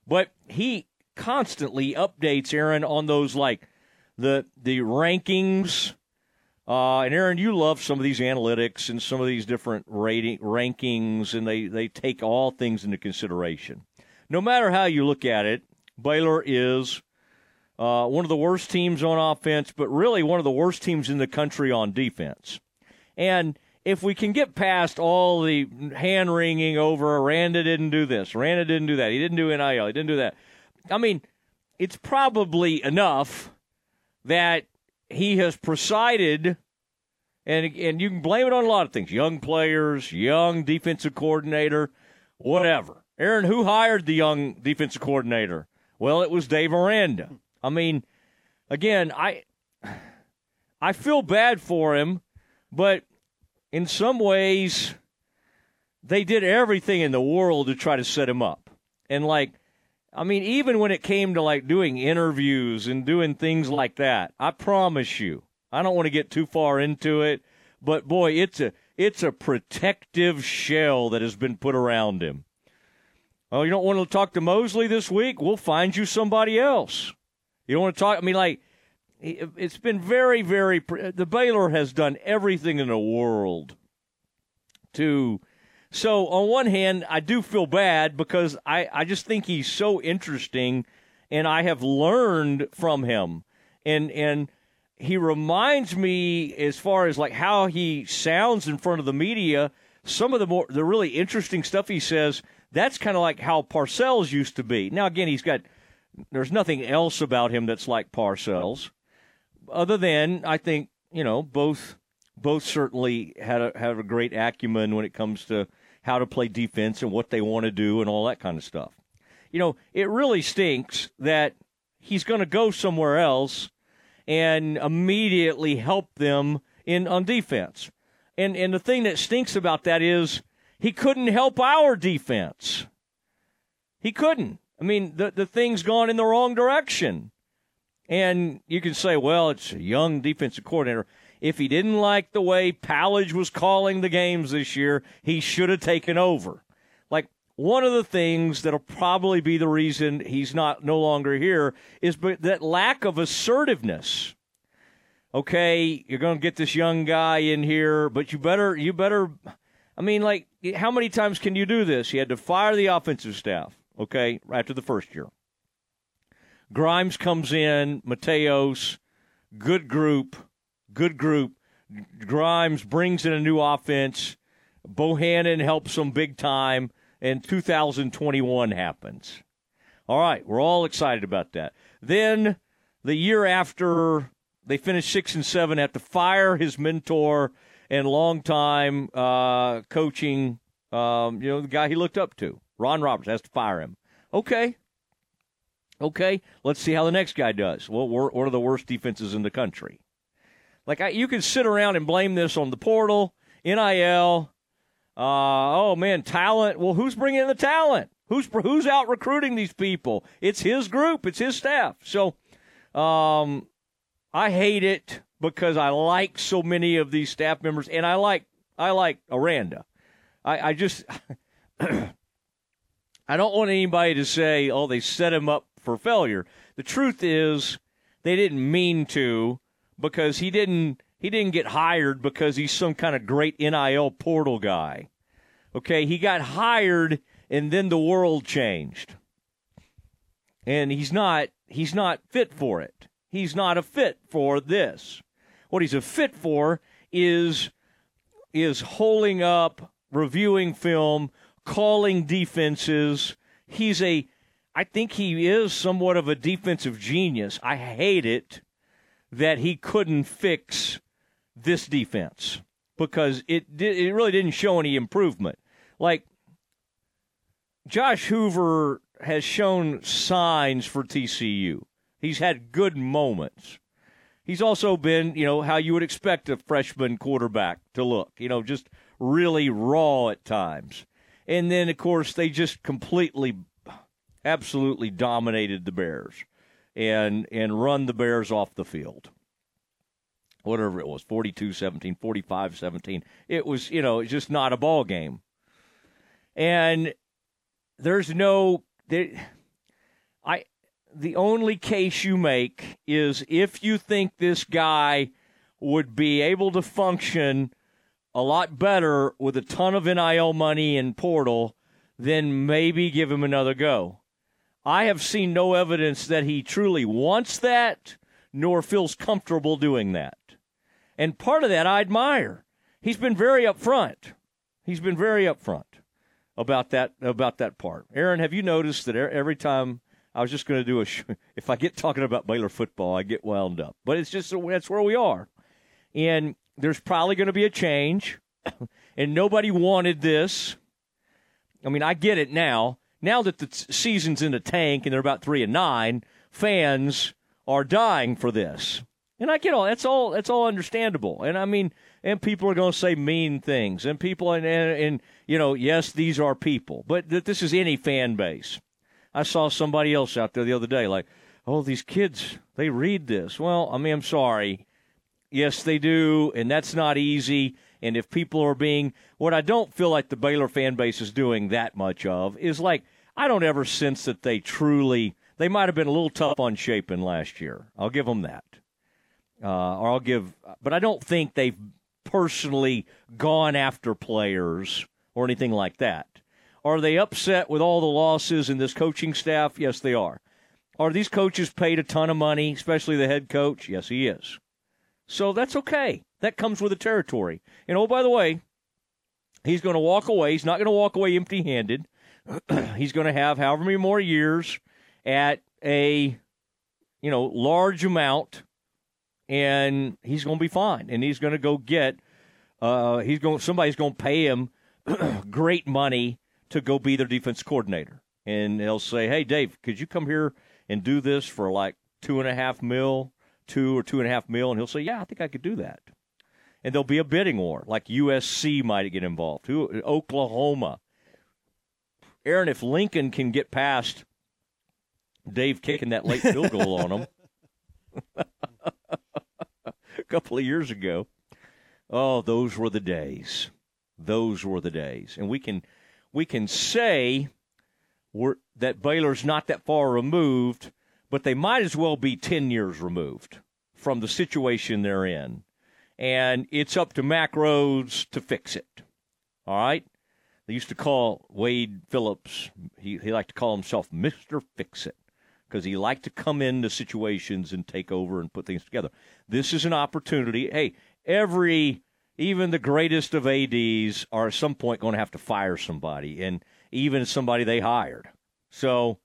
But he constantly updates Aaron on those like the the rankings. Uh, and Aaron, you love some of these analytics and some of these different rating rankings, and they, they take all things into consideration. No matter how you look at it, Baylor is uh, one of the worst teams on offense, but really one of the worst teams in the country on defense. And if we can get past all the hand wringing over Randa didn't do this, Randa didn't do that, he didn't do NIL, he didn't do that. I mean, it's probably enough that he has presided, and and you can blame it on a lot of things: young players, young defensive coordinator, whatever. Aaron, who hired the young defensive coordinator? Well, it was Dave Aranda. I mean, again, I I feel bad for him, but in some ways, they did everything in the world to try to set him up. And like, I mean, even when it came to like doing interviews and doing things like that, I promise you, I don't want to get too far into it, but boy, it's a it's a protective shell that has been put around him. Oh, you don't want to talk to Mosley this week? We'll find you somebody else. You don't want to talk? I mean, like, it's been very, very. The Baylor has done everything in the world to. So on one hand, I do feel bad because I, I just think he's so interesting, and I have learned from him, and and he reminds me as far as like how he sounds in front of the media. Some of the more the really interesting stuff he says. That's kind of like how Parcells used to be. Now again, he's got. There's nothing else about him that's like Parcells other than I think you know both both certainly had a had a great acumen when it comes to how to play defense and what they want to do and all that kind of stuff. You know, it really stinks that he's going to go somewhere else and immediately help them in on defense. And and the thing that stinks about that is he couldn't help our defense. He couldn't. I mean, the the thing's gone in the wrong direction. And you can say, well, it's a young defensive coordinator. If he didn't like the way Powledge was calling the games this year, he should have taken over. Like one of the things that'll probably be the reason he's not no longer here is that lack of assertiveness. Okay, you're going to get this young guy in here, but you better you better I mean like how many times can you do this? You had to fire the offensive staff, okay, after the first year. Grimes comes in, Mateos, good group, good group. Grimes brings in a new offense. Bohanon helps them big time, and 2021 happens. All right, we're all excited about that. Then the year after they finish six and seven, have to fire his mentor and longtime uh, coaching, um, you know, the guy he looked up to, Ron Roberts, has to fire him. Okay, Okay, let's see how the next guy does. Well, we're one of the worst defenses in the country. Like I, you can sit around and blame this on the portal, NIL. Uh, oh man, talent. Well, who's bringing in the talent? Who's who's out recruiting these people? It's his group. It's his staff. So, um, I hate it because I like so many of these staff members, and I like I like Aranda. I, I just I don't want anybody to say, "Oh, they set him up for failure. The truth is, they didn't mean to because he didn't he didn't get hired because he's some kind of great NIL portal guy. Okay, he got hired and then the world changed. And he's not he's not fit for it. He's not a fit for this. What he's a fit for is is holding up, reviewing film, calling defenses. He's a I think he is somewhat of a defensive genius. I hate it that he couldn't fix this defense because it it really didn't show any improvement. Like Josh Hoover has shown signs for TCU. He's had good moments. He's also been, you know, how you would expect a freshman quarterback to look, you know, just really raw at times. And then, of course, they just completely absolutely dominated the Bears and and run the Bears off the field. Whatever it was, 42-17, 45-17. It was, you know, it's just not a ball game. And there's no there, I the only case you make is if you think this guy would be able to function a lot better with a ton of NIL money and portal, then maybe give him another go. I have seen no evidence that he truly wants that nor feels comfortable doing that. And part of that I admire. He's been very upfront. He's been very upfront about that about that part. Aaron, have you noticed that every time I was just going to do a sh- if I get talking about Baylor football, I get wound up. But it's just that's where we are. And there's probably going to be a change and nobody wanted this. I mean, I get it now. Now that the season's in the tank and they're about 3 and 9, fans are dying for this. And I get all that's all that's all understandable. And I mean, and people are going to say mean things, and people and, and, and you know, yes, these are people, but th- this is any fan base. I saw somebody else out there the other day, like, oh, these kids, they read this. Well, I mean, I'm sorry. Yes, they do, and that's not easy. And if people are being, what I don't feel like the Baylor fan base is doing that much of is like, I don't ever sense that they truly, they might have been a little tough on Shapen last year. I'll give them that. Uh, or I'll give, but I don't think they've personally gone after players or anything like that. Are they upset with all the losses in this coaching staff? Yes, they are. Are these coaches paid a ton of money, especially the head coach? Yes, he is. So that's okay. That comes with the territory. And oh, by the way, he's going to walk away. He's not going to walk away empty handed. he's going to have however many more years at a you know large amount and he's going to be fine and he's going to go get uh, he's going somebody's going to pay him great money to go be their defense coordinator and they'll say hey dave could you come here and do this for like two and a half mil two or two and a half mil and he'll say yeah i think i could do that and there'll be a bidding war like usc might get involved Who, oklahoma aaron if lincoln can get past dave kicking that late field goal on him a couple of years ago. Oh, those were the days. Those were the days. And we can we can say that Baylor's not that far removed, but they might as well be 10 years removed from the situation they're in. And it's up to Mack Rhoades to fix it. All right? They used to call Wade Phillips, he, he liked to call himself Mr. Fix It because he liked to come into situations and take over and put things together. This is an opportunity. Hey, every even the greatest of ads are at some point going to have to fire somebody, and even somebody they hired. So,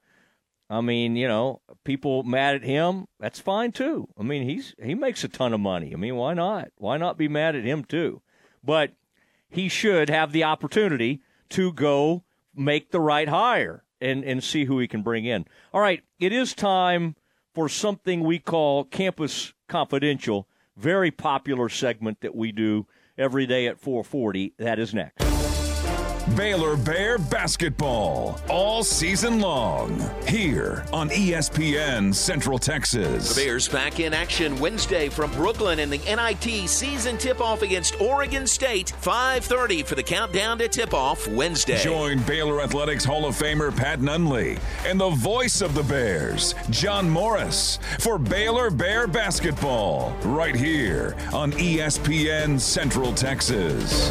I mean, you know, people mad at him. That's fine too. I mean, he's he makes a ton of money. I mean, why not? Why not be mad at him too? But he should have the opportunity to go make the right hire and, and see who he can bring in. All right, it is time for something we call Campus Confidential, very popular segment that we do every day at 440. That is next. Baylor Bear basketball all season long here on ESPN Central Texas. The Bears back in action Wednesday from Brooklyn in the NIT season tip-off against Oregon State. 5:30 for the countdown to tip-off Wednesday. Join Baylor Athletics Hall of Famer Pat Nunley and the voice of the Bears, John Morris, for Baylor Bear basketball right here on ESPN Central Texas.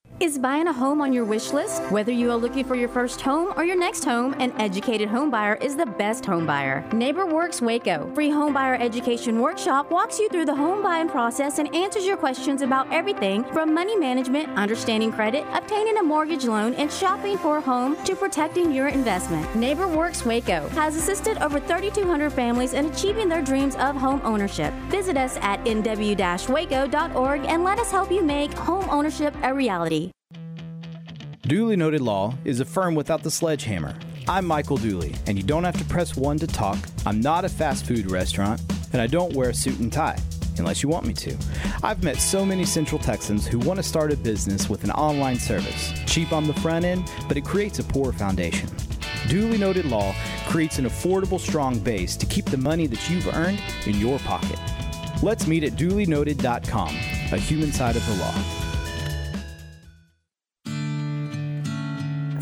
Is buying a home on your wish list? Whether you are looking for your first home or your next home, an educated home buyer is the best home buyer. NeighborWorks Waco, free home buyer education workshop walks you through the home buying process and answers your questions about everything from money management, understanding credit, obtaining a mortgage loan, and shopping for a home to protecting your investment. NeighborWorks Waco has assisted over 3,200 families in achieving their dreams of home ownership. Visit us at nw-waco.org and let us help you make home ownership a reality. Duly Noted Law is a firm without the sledgehammer. I'm Michael Dooley, and you don't have to press one to talk. I'm not a fast food restaurant, and I don't wear a suit and tie, unless you want me to. I've met so many Central Texans who want to start a business with an online service. Cheap on the front end, but it creates a poor foundation. Duly Noted Law creates an affordable, strong base to keep the money that you've earned in your pocket. Let's meet at dulynoted.com, a human side of the law.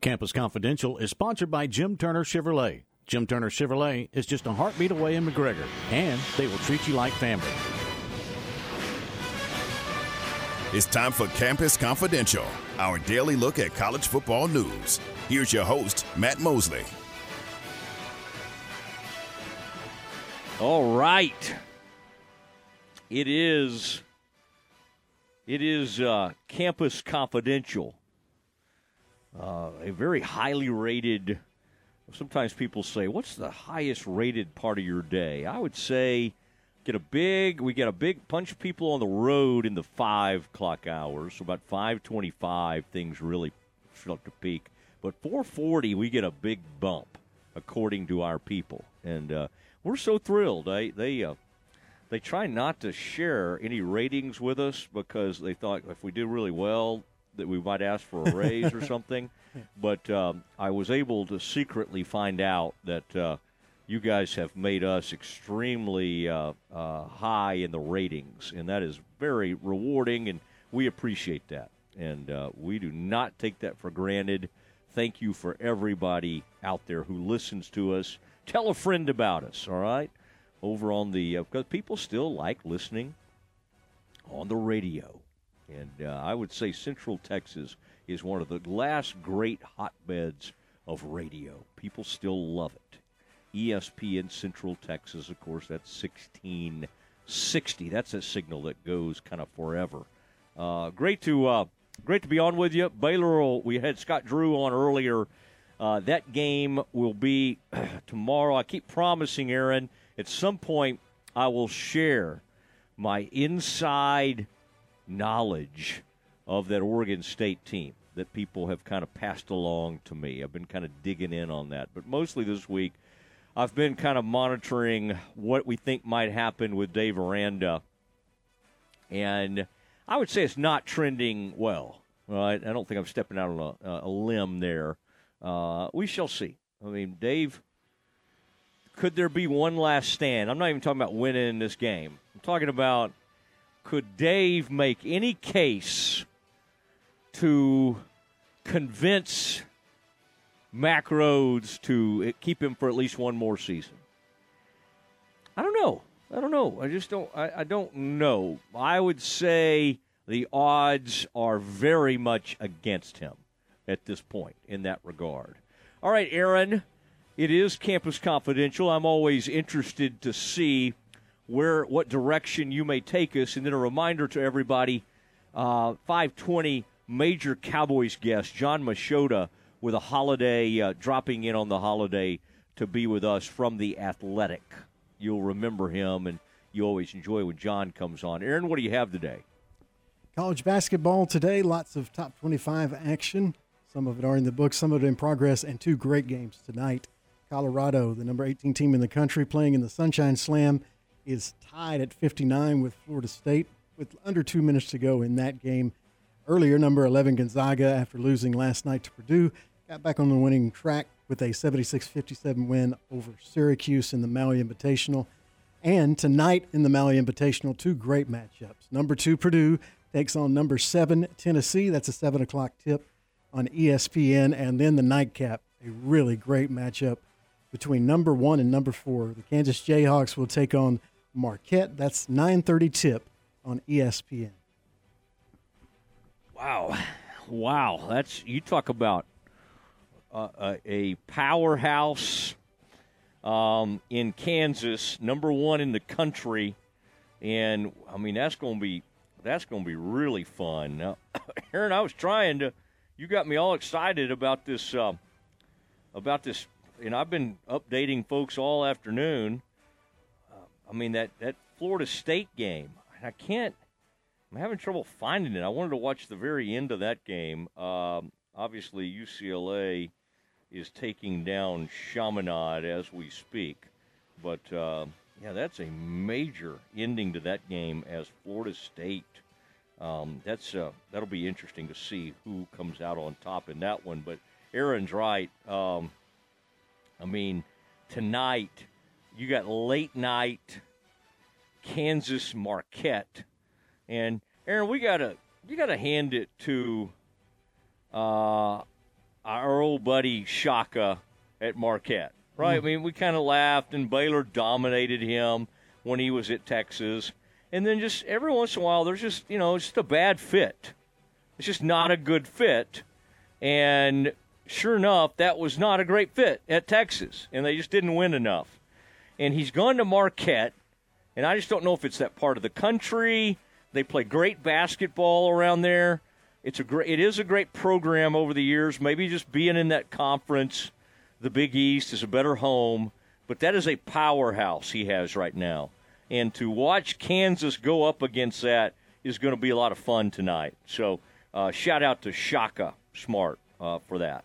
Campus Confidential is sponsored by Jim Turner Chevrolet. Jim Turner Chevrolet is just a heartbeat away in McGregor, and they will treat you like family. It's time for Campus Confidential, our daily look at college football news. Here's your host, Matt Mosley. All right. It is. It is uh, Campus Confidential. Uh, a very highly rated. Sometimes people say, "What's the highest rated part of your day?" I would say, get a big. We get a big bunch of people on the road in the five o'clock hours. So about five twenty-five, things really start to peak. But four forty, we get a big bump, according to our people, and uh, we're so thrilled. They they uh, they try not to share any ratings with us because they thought if we do really well that we might ask for a raise or something. But um, I was able to secretly find out that uh, you guys have made us extremely uh, uh, high in the ratings, and that is very rewarding, and we appreciate that. And uh, we do not take that for granted. Thank you for everybody out there who listens to us. Tell a friend about us, all right? Over on the, because people still like listening on the radio. And uh, I would say Central Texas is one of the last great hotbeds of radio. People still love it. ESPN Central Texas, of course, that's 1660. That's a signal that goes kind of forever. Uh, great to uh, great to be on with you. Baylor, will, we had Scott Drew on earlier. Uh, that game will be tomorrow. I keep promising, Aaron, at some point I will share my inside knowledge of that Oregon State team that people have kind of passed along to me. I've been kind of digging in on that. But mostly this week, I've been kind of monitoring what we think might happen with Dave Aranda. And I would say it's not trending well. Right? I don't think I'm stepping out on a, a limb there. Uh, we shall see. I mean, Dave, could there be one last stand? I'm not even talking about winning this game. I'm talking about could Dave make any case to convince Mack Rhoades to keep him for at least one more season? I don't know. I don't know. I just don't. I, I don't know. I would say the odds are very much against him at this point in that regard. All right, Aaron, it is Campus Confidential. I'm always interested to see where what direction you may take us, and then a reminder to everybody: uh, 520 major Cowboys guest Jon Machota with a holiday uh, dropping in on the holiday to be with us from the Athletic. You'll remember him, and you always enjoy when John comes on. Aaron, what do you have today? College basketball today, lots of top 25 action. Some of it are in the books, some of it in progress, and two great games tonight. Colorado, the number 18 team in the country, playing in the Sunshine Slam, is tied at 59 with Florida State with under two minutes to go in that game. Earlier, number 11 Gonzaga, after losing last night to Purdue, got back on the winning track with a 76 57 win over Syracuse in the Maui Invitational. And tonight in the Maui Invitational, two great matchups. Number two, Purdue takes on number seven, Tennessee. That's a seven o'clock tip on ESPN. And then the nightcap, a really great matchup between number one and number four. The Kansas Jayhawks will take on Marquette. That's 9:30 tip on ESPN. Wow, wow! That's you talk about uh, a, a powerhouse um, in Kansas, number one in the country, and I mean that's going to be that's going to be really fun. Now, Aaron, I was trying to, you got me all excited about this, uh, about this, and I've been updating folks all afternoon. I mean that that Florida State game, I can't. I'm having trouble finding it. I wanted to watch the very end of that game. Um, obviously, UCLA is taking down Chaminade as we speak, but. Uh, yeah, that's a major ending to that game as Florida State. Um, that's uh, that'll be interesting to see who comes out on top in that one. But Aaron's right. Um, I mean, tonight you got late night Kansas Marquette, and Aaron, we gotta you gotta hand it to uh, our old buddy Shaka at Marquette right? I mean, we kind of laughed, and Baylor dominated him when he was at Texas. And then just every once in a while, there's just, you know, it's just a bad fit. It's just not a good fit. And sure enough, that was not a great fit at Texas, and they just didn't win enough. And he's gone to Marquette, and I just don't know if it's that part of the country. They play great basketball around there. It's a great, it is a great program over the years. Maybe just being in that conference the Big East is a better home, but that is a powerhouse he has right now. And to watch Kansas go up against that is going to be a lot of fun tonight. So, uh, shout out to Shaka Smart uh, for that.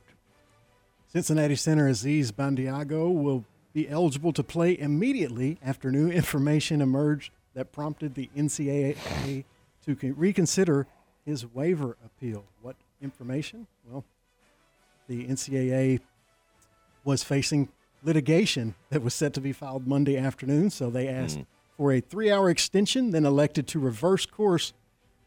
Cincinnati center Aziz Bandaogo will be eligible to play immediately after new information emerged that prompted the NCAA to reconsider his waiver appeal. What information? Well, the NCAA was facing litigation that was set to be filed Monday afternoon, so they asked Mm. for a three hour extension, then elected to reverse course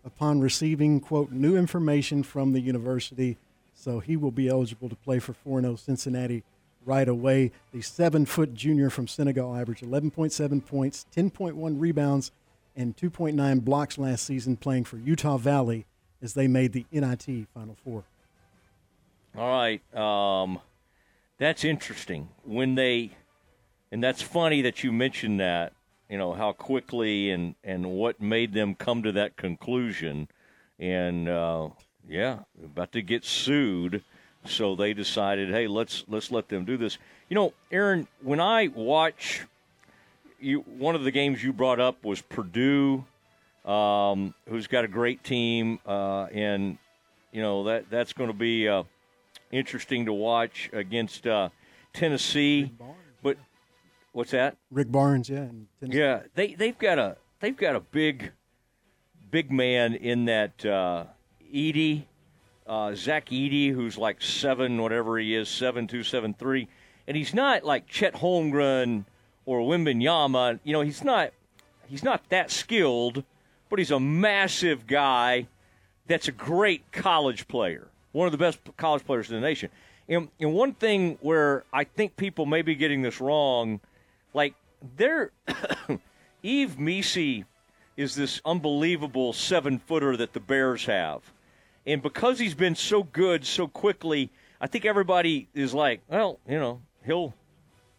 upon receiving, quote, new information from the university. So he will be eligible to play for 4 0 Cincinnati right away. The seven foot junior from Senegal averaged 11.7 points, 10.1 rebounds, and 2.9 blocks last season playing for Utah Valley as they made the NIT Final Four. All right. Um, that's interesting. When they, and that's funny that you mentioned that, you know, how quickly and, and what made them come to that conclusion. And, uh, yeah, about to get sued. So they decided, hey, let's let's let them do this. You know, Aaron, when I watch you, one of the games you brought up was Purdue um, who's got a great team, uh, and you know that that's going to be uh, interesting to watch against uh, Tennessee. But what's that? Rick Barnes, yeah. Yeah, they they've got a they've got a big big man in that uh, Edey, uh, Zach Edey, who's like seven whatever he is, seven two seven three, and he's not like Chet Holmgren or Wembanyama. You know, he's not he's not that skilled, but he's a massive guy. That's a great college player, one of the best college players in the nation. And, and one thing where I think people may be getting this wrong, like they're Yves Missi is this unbelievable seven footer that the Bears have. And because he's been so good so quickly, I think everybody is like, well, you know, he'll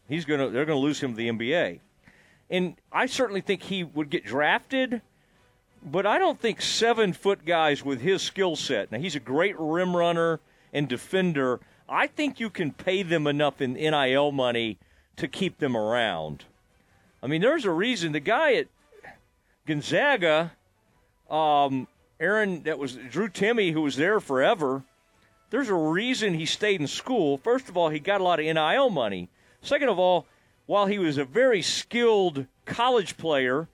he's gonna they're gonna lose him to the NBA. And I certainly think he would get drafted, but I don't think seven foot guys with his skill set. Now he's a great rim runner and defender. I think you can pay them enough in NIL money to keep them around. I mean, there's a reason the guy at Gonzaga, um, Aaron, that was Drew Timme, who was there forever. There's a reason he stayed in school. First of all, he got a lot of NIL money. Second of all, while he was a very skilled college player,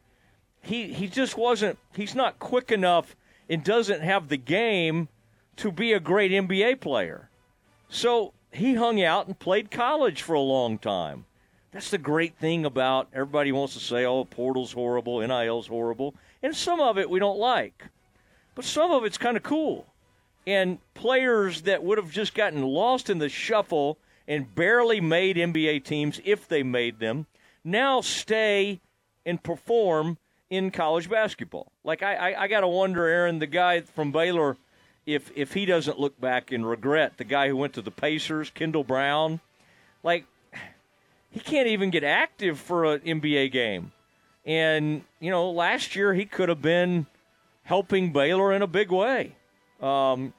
he he just wasn't. He's not quick enough and doesn't have the game to be a great NBA player. So he hung out and played college for a long time. That's the great thing about everybody wants to say, oh, portal's horrible, NIL's horrible. And some of it we don't like. But some of it's kind of cool. And players that would have just gotten lost in the shuffle and barely made NBA teams, if they made them, now stay and perform in college basketball. Like, I, I, I got to wonder, Aaron, the guy from Baylor, if, if he doesn't look back and regret the guy who went to the Pacers, Kendall Brown. Like, he can't even get active for an NBA game. And, you know, last year he could have been helping Baylor in a big way. Um,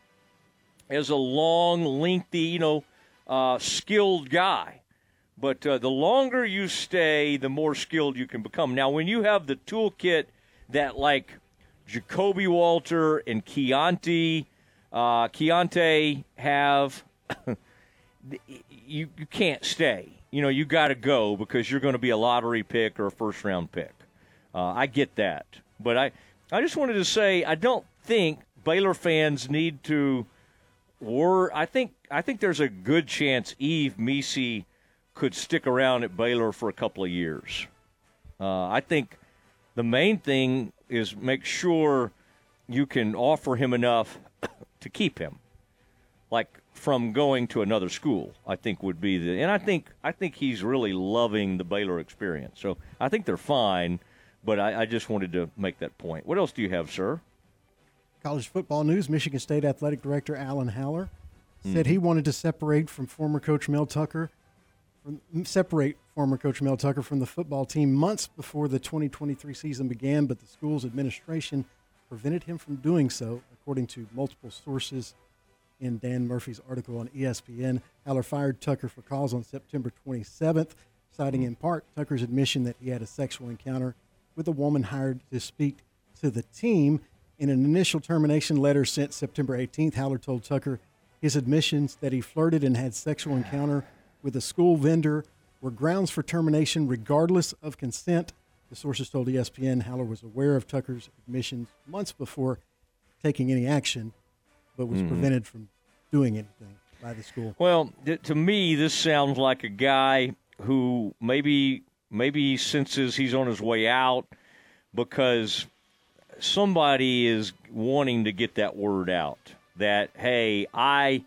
as a long, lengthy, you know, uh, skilled guy. But uh, the longer you stay, the more skilled you can become. Now, when you have the toolkit that, like, Ja'Kobe Walter and Keyonte, uh, Keyonte have, you, you can't stay you know, you got to go because you're going to be a lottery pick or a first round pick. Uh, I get that, but I, I just wanted to say I don't think Baylor fans need to. Wor- I think I think there's a good chance Yves Missi could stick around at Baylor for a couple of years. Uh, I think the main thing is make sure you can offer him enough to keep him. Like from going to another school. I think would be the, and I think I think he's really loving the Baylor experience. So I think they're fine, but I, I just wanted to make that point. What else do you have, sir? College football news: Michigan State athletic director Alan Haller said he hmm. wanted to separate from former coach Mel Tucker, from, separate former coach Mel Tucker from the football team months before the 2023 season began, but the school's administration prevented him from doing so, according to multiple sources in Dan Murphy's article on ESPN. Haller fired Tucker for cause on September 27th, citing hmm. in part Tucker's admission that he had a sexual encounter with a woman hired to speak to the team. In an initial termination letter sent September 18th, Haller told Tucker his admissions that he flirted and had sexual encounter with a school vendor were grounds for termination regardless of consent. The sources told ESPN Haller was aware of Tucker's admissions months before taking any action, but was Mhm. prevented from doing anything by the school. Well, th- to me, this sounds like a guy who maybe maybe he senses he's on his way out because somebody is wanting to get that word out that hey, I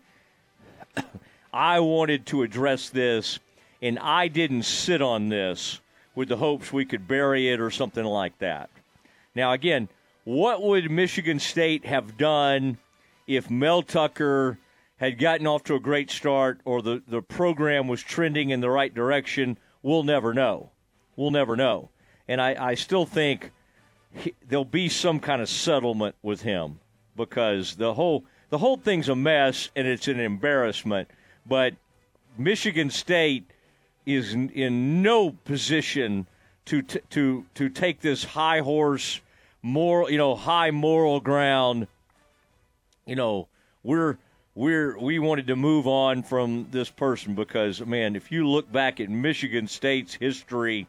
I wanted to address this and I didn't sit on this with the hopes we could bury it or something like that. Now, again, what would Michigan State have done if Mel Tucker had gotten off to a great start or the, the program was trending in the right direction? We'll never know. We'll never know. And I, I still think he, there'll be some kind of settlement with him because the whole the whole thing's a mess and it's an embarrassment. But Michigan State is in, no position to t- to to take this high horse moral, you know, high moral ground. You know, we're we're we wanted to move on from this person because man, if you look back at Michigan State's history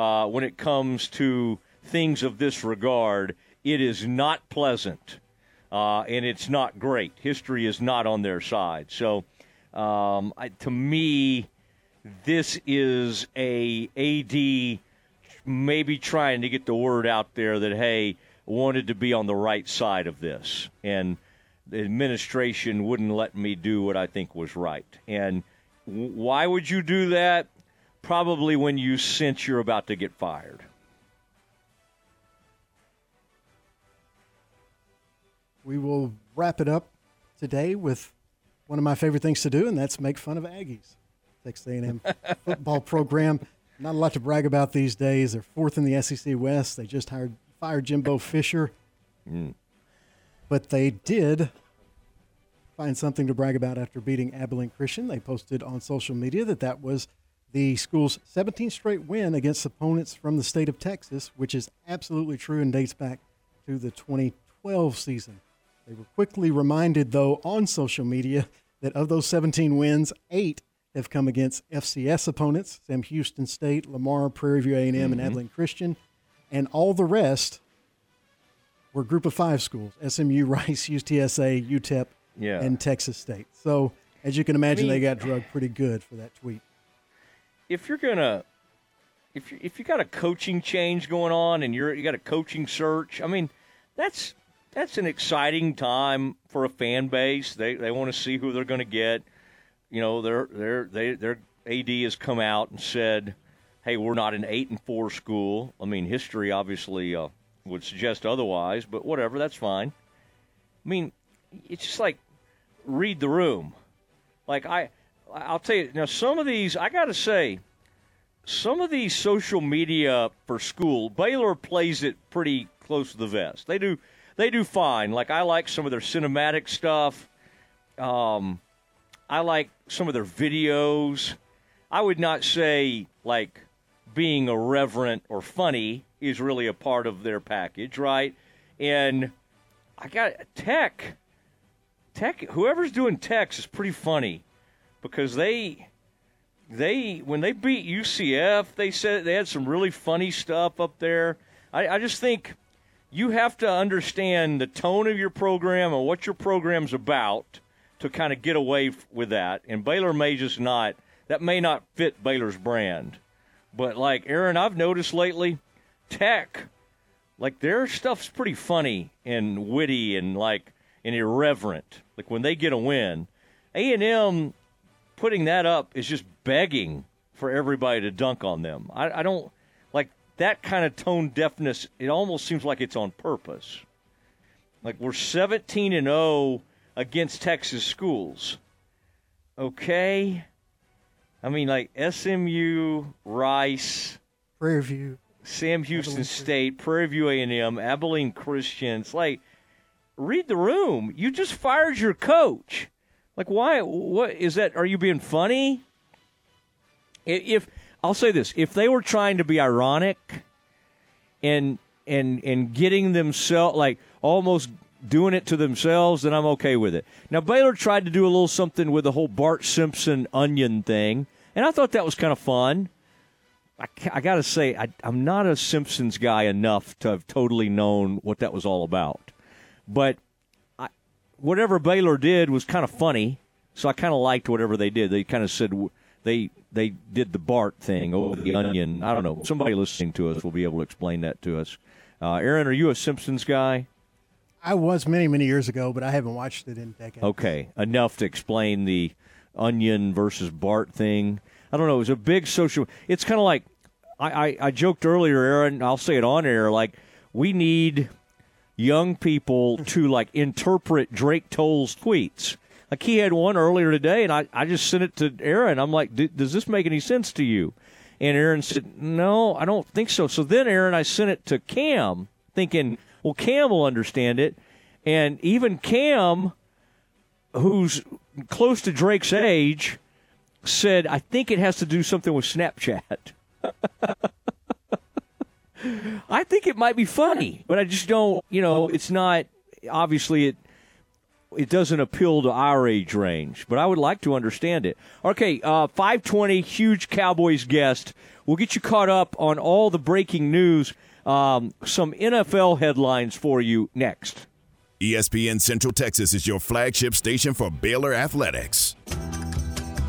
uh, when it comes to things of this regard, it is not pleasant uh, and it's not great. History is not on their side. So, um, I, to me, this is a AD maybe trying to get the word out there that hey, wanted to be on the right side of this, and the administration wouldn't let me do what I think was right. And why would you do that? Probably when you sense you're about to get fired. We will wrap it up today with one of my favorite things to do, and that's make fun of Aggies. Texas A&M football program. Not a lot to brag about these days. They're fourth in the SEC West. They just hired fired Jimbo Fisher, mm. but they did find something to brag about after beating Abilene Christian. They posted on social media that that was the school's 17th straight win against opponents from the state of Texas, which is absolutely true and dates back to the 2012 season. They were quickly reminded, though, on social media that of those 17 wins, eight have come against FCS opponents: Sam Houston State, Lamar, Prairie View A&M, mm-hmm. and Abilene Christian, and all the rest were Group of Five schools: SMU, Rice, UTSA, UTEP, yeah. and Texas State. So, as you can imagine, I mean, they got drugged pretty good for that tweet. If you're gonna, if you, if you got a coaching change going on and you're you got a coaching search, I mean, that's that's an exciting time for a fan base. They they want to see who they're going to get. You know, their their they their AD has come out and said, "Hey, we're not an eight and four school." I mean, history obviously uh, would suggest otherwise, but whatever, that's fine. I mean, it's just like read the room. Like I, I'll tell you now. Some of these, I got to say, some of these social media for school, Baylor plays it pretty close to the vest. They do they do fine. Like I like some of their cinematic stuff. Um, I like some of their videos. I would not say like being irreverent or funny is really a part of their package, right? And I got tech. Tech. Whoever's doing tech is pretty funny because they they when they beat UCF, they said they had some really funny stuff up there. I, I just think you have to understand the tone of your program and what your program's about to kind of get away with that. And Baylor may just not. That may not fit Baylor's brand. But like Aaron, I've noticed lately, Tech, like their stuff's pretty funny and witty and like and irreverent. Like when they get a win, A and M putting that up is just begging for everybody to dunk on them. I, I don't like that kind of tone deafness, it almost seems like it's on purpose. Like we're 17 and 0 against Texas schools. Okay? I mean, like SMU, Rice, Prairie View, Sam Houston Abilene State, Prairie View A&M, Abilene Christians. Like, read the room. You just fired your coach. Like, why? What is that? Are you being funny? If I'll say this: if they were trying to be ironic and and and getting themselves like almost doing it to themselves, then I'm okay with it. Now Baylor tried to do a little something with the whole Bart Simpson onion thing, and I thought that was kind of fun. I, I got to say, I, I'm not a Simpsons guy enough to have totally known what that was all about, but whatever Baylor did was kind of funny, so I kind of liked whatever they did. They kind of said they they did the Bart thing over the onion. I don't know. Somebody listening to us will be able to explain that to us. Uh, Aaron, are you a Simpsons guy? I was many many years ago, but I haven't watched it in decades. Okay, enough to explain the onion versus Bart thing. I don't know. It was a big social. It's kind of like I, I, I joked earlier, Aaron. I'll say it on air. Like we need young people to like interpret Drake Toll's tweets. Like he had one earlier today, and I, I just sent it to Aaron. I'm like, does this make any sense to you? And Aaron said, no, I don't think so. So then, Aaron, I sent it to Cam, thinking, well, Cam will understand it. And even Cam, who's close to Drake's age, said, I think it has to do something with Snapchat. I think it might be funny, but I just don't. You know, it's not. Obviously, it it doesn't appeal to our age range, but I would like to understand it. Okay, uh, 520, huge Cowboys guest. We'll get you caught up on all the breaking news. Um, some NFL headlines for you next. ESPN Central Texas is your flagship station for Baylor Athletics.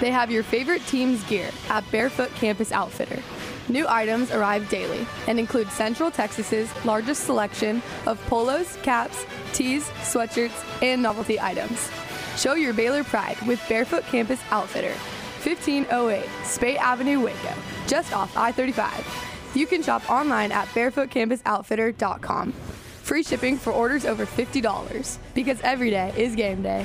They have your favorite team's gear at Barefoot Campus Outfitter. New items arrive daily and include Central Texas's largest selection of polos, caps, tees, sweatshirts, and novelty items. Show your Baylor pride with Barefoot Campus Outfitter, 1508 Speight Avenue, Waco, just off I 35. You can shop online at barefootcampusoutfitter.com. Free shipping for orders over $50 because every day is game day.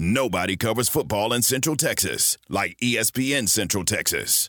Nobody covers football in Central Texas like ESPN Central Texas.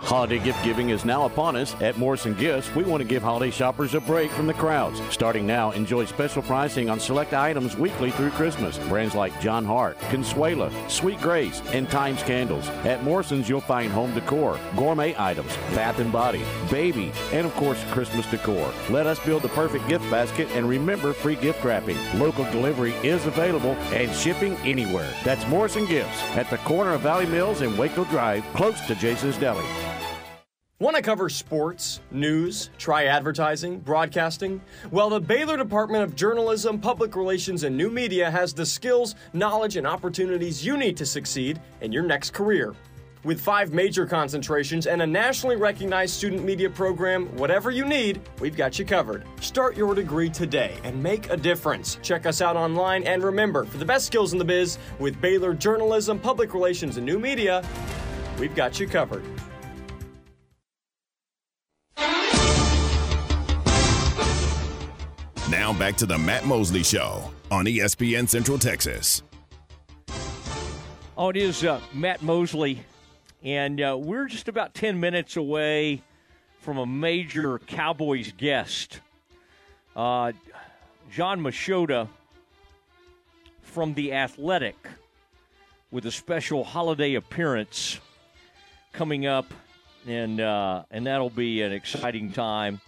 Holiday gift giving is now upon us. At Morrison Gifts, we want to give holiday shoppers a break from the crowds. Starting now, enjoy special pricing on select items weekly through Christmas. Brands like John Hart, Consuela, Sweet Grace, and Thymes Candles. At Morrison's, you'll find home decor, gourmet items, bath and body, baby, and of course, Christmas decor. Let us build the perfect gift basket and remember free gift wrapping. Local delivery is available and shipping anywhere. That's Morrison Gifts at the corner of Valley Mills and Waco Drive, close to Jason's Deli. Want to cover sports, news, try advertising, broadcasting? Well, the Baylor Department of Journalism, Public Relations, and New Media has the skills, knowledge, and opportunities you need to succeed in your next career. With five major concentrations and a nationally recognized student media program, whatever you need, we've got you covered. Start your degree today and make a difference. Check us out online and remember, for the best skills in the biz, with Baylor Journalism, Public Relations, and New Media, we've got you covered. Now back to the Matt Mosley Show on ESPN Central Texas. Oh, it is uh, Matt Mosley, and uh, we're just about 10 minutes away from a major Cowboys guest. Uh, Jon Machota from The Athletic with a special holiday appearance coming up, and, uh, and that'll be an exciting time.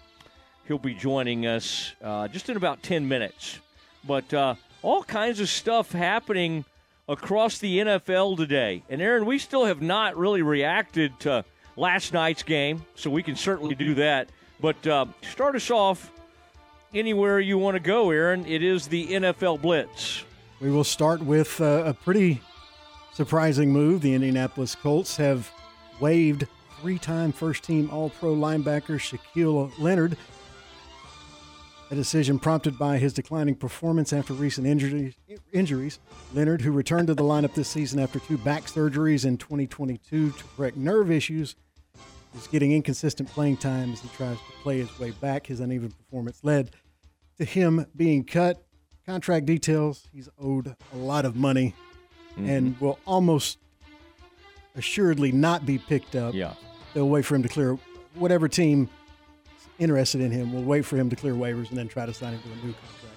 He'll be joining us uh, just in about 10 minutes. But uh, all kinds of stuff happening across the NFL today. And Aaron, we still have not really reacted to last night's game, so we can certainly do that. But uh, start us off anywhere you want to go, Aaron. It is the NFL Blitz. We will start with uh, a pretty surprising move. The Indianapolis Colts have waived three time first team All Pro linebacker Shaquille Leonard. A decision prompted by his declining performance after recent injuries. injuries. Leonard, who returned to the lineup this season after two back surgeries in 2022 to correct nerve issues, is getting inconsistent playing time as he tries to play his way back. His uneven performance led to him being cut. Contract details he's owed a lot of money and mm-hmm. will almost assuredly not be picked up. Yeah. They'll wait for him to clear whatever team interested in him We'll wait for him to clear waivers and then try to sign him to a new contract.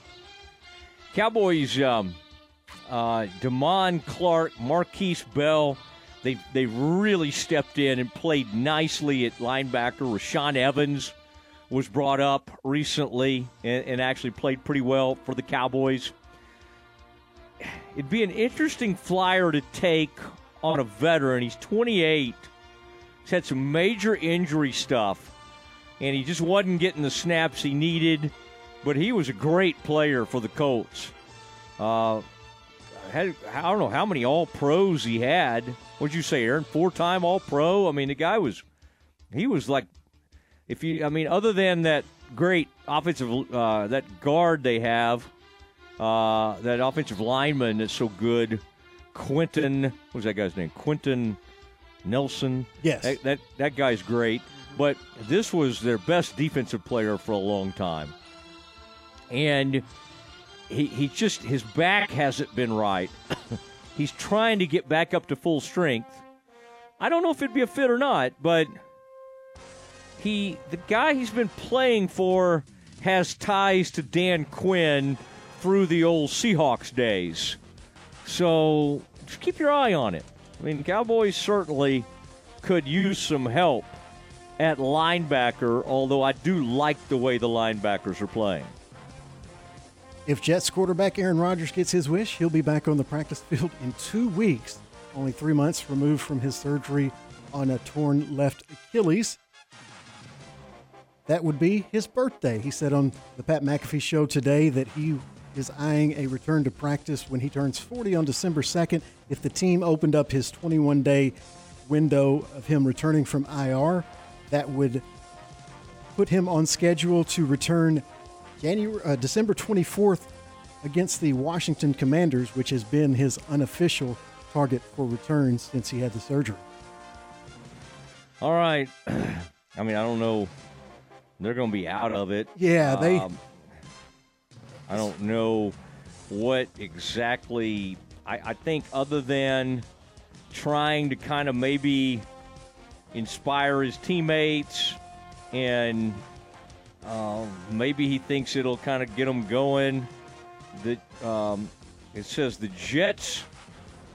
Cowboys, um, uh, Damone Clark, Markquese Bell, they they really stepped in and played nicely at linebacker. Rashaan Evans was brought up recently and, and actually played pretty well for the Cowboys. It'd be an interesting flyer to take on a veteran. He's 28. He's had some major injury stuff, and he just wasn't getting the snaps he needed. But he was a great player for the Colts. Uh, had, I don't know how many All Pros he had. What'd you say, Aaron? Four time All Pro. I mean, the guy was he was like if you I mean, other than that great offensive uh, that guard they have, uh, that offensive lineman that's so good, Quenton. What was that guy's name? Quenton Nelson. Yes. that that, that guy's great. But this was their best defensive player for a long time, and he he just his back hasn't been right. He's trying to get back up to full strength. I don't know if it'd be a fit or not, but he the guy he's been playing for has ties to Dan Quinn through the old Seahawks days. So just keep your eye on it. I mean, Cowboys certainly could use some help at linebacker, although I do like the way the linebackers are playing. If Jets quarterback Aaron Rodgers gets his wish, he'll be back on the practice field in two weeks, only three months removed from his surgery on a torn left Achilles. That would be his birthday. He said on the Pat McAfee show today that he is eyeing a return to practice when he turns 40 on December 2nd. If the team opened up his 21 day window of him returning from IR, that would put him on schedule to return January, uh, December 24th against the Washington Commanders, which has been his unofficial target for return since he had the surgery. All right. I mean, I don't know. They're going to be out of it. Yeah, they- Um, I don't know what exactly. I, I think, other than trying to kind of maybe inspire his teammates and uh, maybe he thinks it'll kind of get them going. That um, it says the Jets,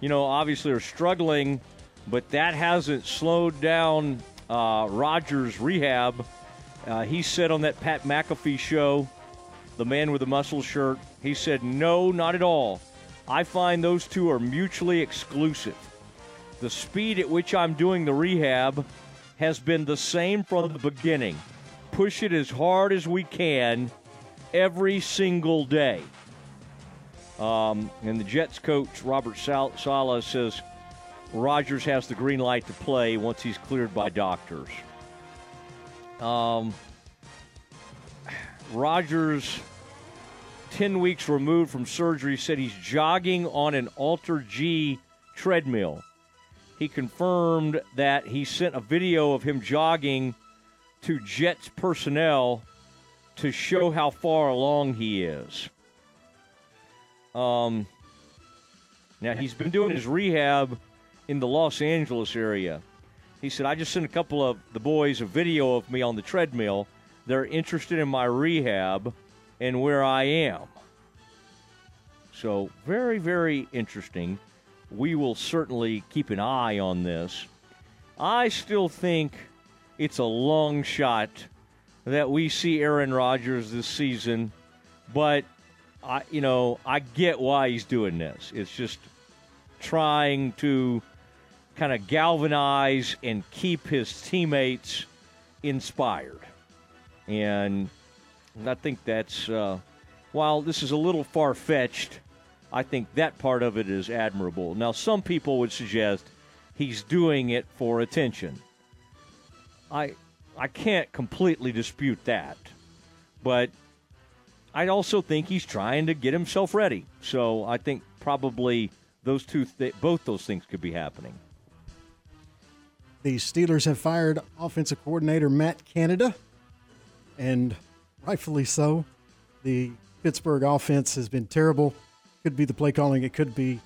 you know, obviously are struggling, but that hasn't slowed down uh, Rodgers' rehab. Uh, he said on that Pat McAfee show, the man with the muscle shirt, he said, "No, not at all. I find those two are mutually exclusive. The speed at which I'm doing the rehab has been the same from the beginning. Push it as hard as we can every single day. Um, and the Jets coach, Robert Sal- Sala, says Rodgers has the green light to play once he's cleared by doctors. Um, Rodgers, 10 weeks removed from surgery, said he's jogging on an Alter G treadmill. He confirmed that he sent a video of him jogging to Jets personnel to show how far along he is. Um, now, he's been doing his rehab in the Los Angeles area. He said, I just sent a couple of the boys a video of me on the treadmill. They're interested in my rehab and where I am. So, very, very interesting. We will certainly keep an eye on this. I still think it's a long shot that we see Aaron Rodgers this season, but I, you know, I get why he's doing this. It's just trying to kind of galvanize and keep his teammates inspired. And I think that's, uh, while this is a little far fetched, I think that part of it is admirable. Now, some people would suggest he's doing it for attention. I I can't completely dispute that, but I also think he's trying to get himself ready. So I think probably those two, th- both those things could be happening. The Steelers have fired offensive coordinator Matt Canada, and rightfully so. The Pittsburgh offense has been terrible. Could be the play calling, it could be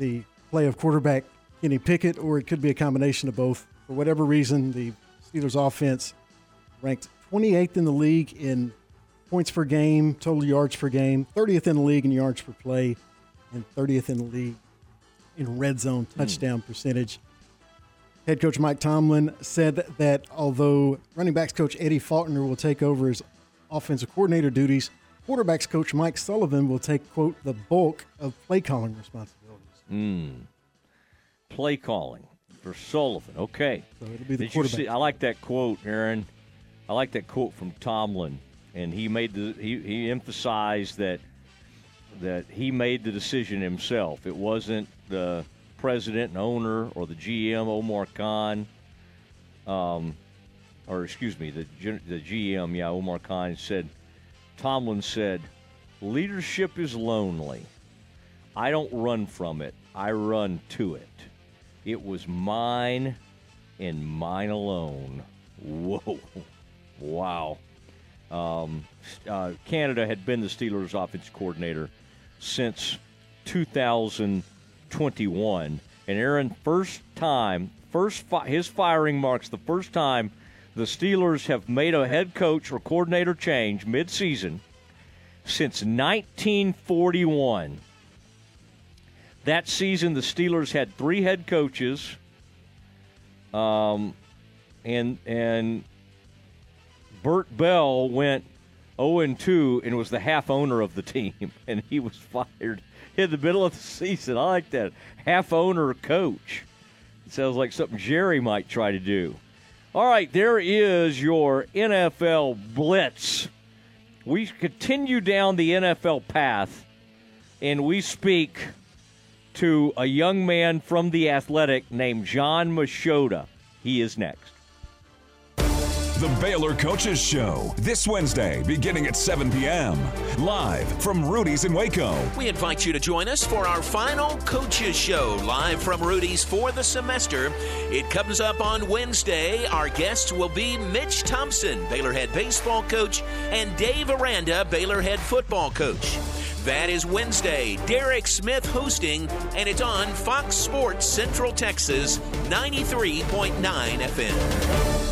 the play of quarterback Kenny Pickett, or it could be a combination of both. For whatever reason, the Steelers offense ranked 28th in the league in points per game, total yards per game, 30th in the league in yards per play, and 30th in the league in red zone hmm. touchdown percentage. Head coach Mike Tomlin said that although running backs coach Eddie Faulkner will take over his offensive coordinator duties, quarterbacks coach Mike Sullivan will take, quote, the bulk of play calling responsibilities. Mm. Play calling for Sullivan. Okay. So it'll be the Did you quarterback. see? I like that quote, Aaron. I like that quote from Tomlin, and he made the he, he emphasized that that he made the decision himself. It wasn't the president and owner or the GM Omar Khan, um, or excuse me, the the GM, yeah, Omar Khan said. Tomlin said, "Leadership is lonely. I don't run from it. I run to it. It was mine and mine alone." Whoa, wow. Um, uh, Canada had been the Steelers' offense coordinator since 2021. And Aaron, first time, first fi- his firing marks the first time the Steelers have made a head coach or coordinator change midseason since 1941. That season, the Steelers had three head coaches, um, and and Bert Bell went 0 and 2 and was the half owner of the team, and he was fired in the middle of the season. I like that half owner coach. It sounds like something Jerry might try to do. All right, there is your NFL blitz. We continue down the NFL path, and we speak to a young man from the Athletic named Jon Machota. He is next. The Baylor Coaches Show, this Wednesday, beginning at 7 p.m. Live from Rudy's in Waco. We invite you to join us for our final coaches show live from Rudy's for the semester. It comes up on Wednesday. Our guests will be Mitch Thompson, Baylor head baseball coach, and Dave Aranda, Baylor head football coach. That is Wednesday. Derek Smith hosting, and it's on Fox Sports Central Texas 93.9 FM.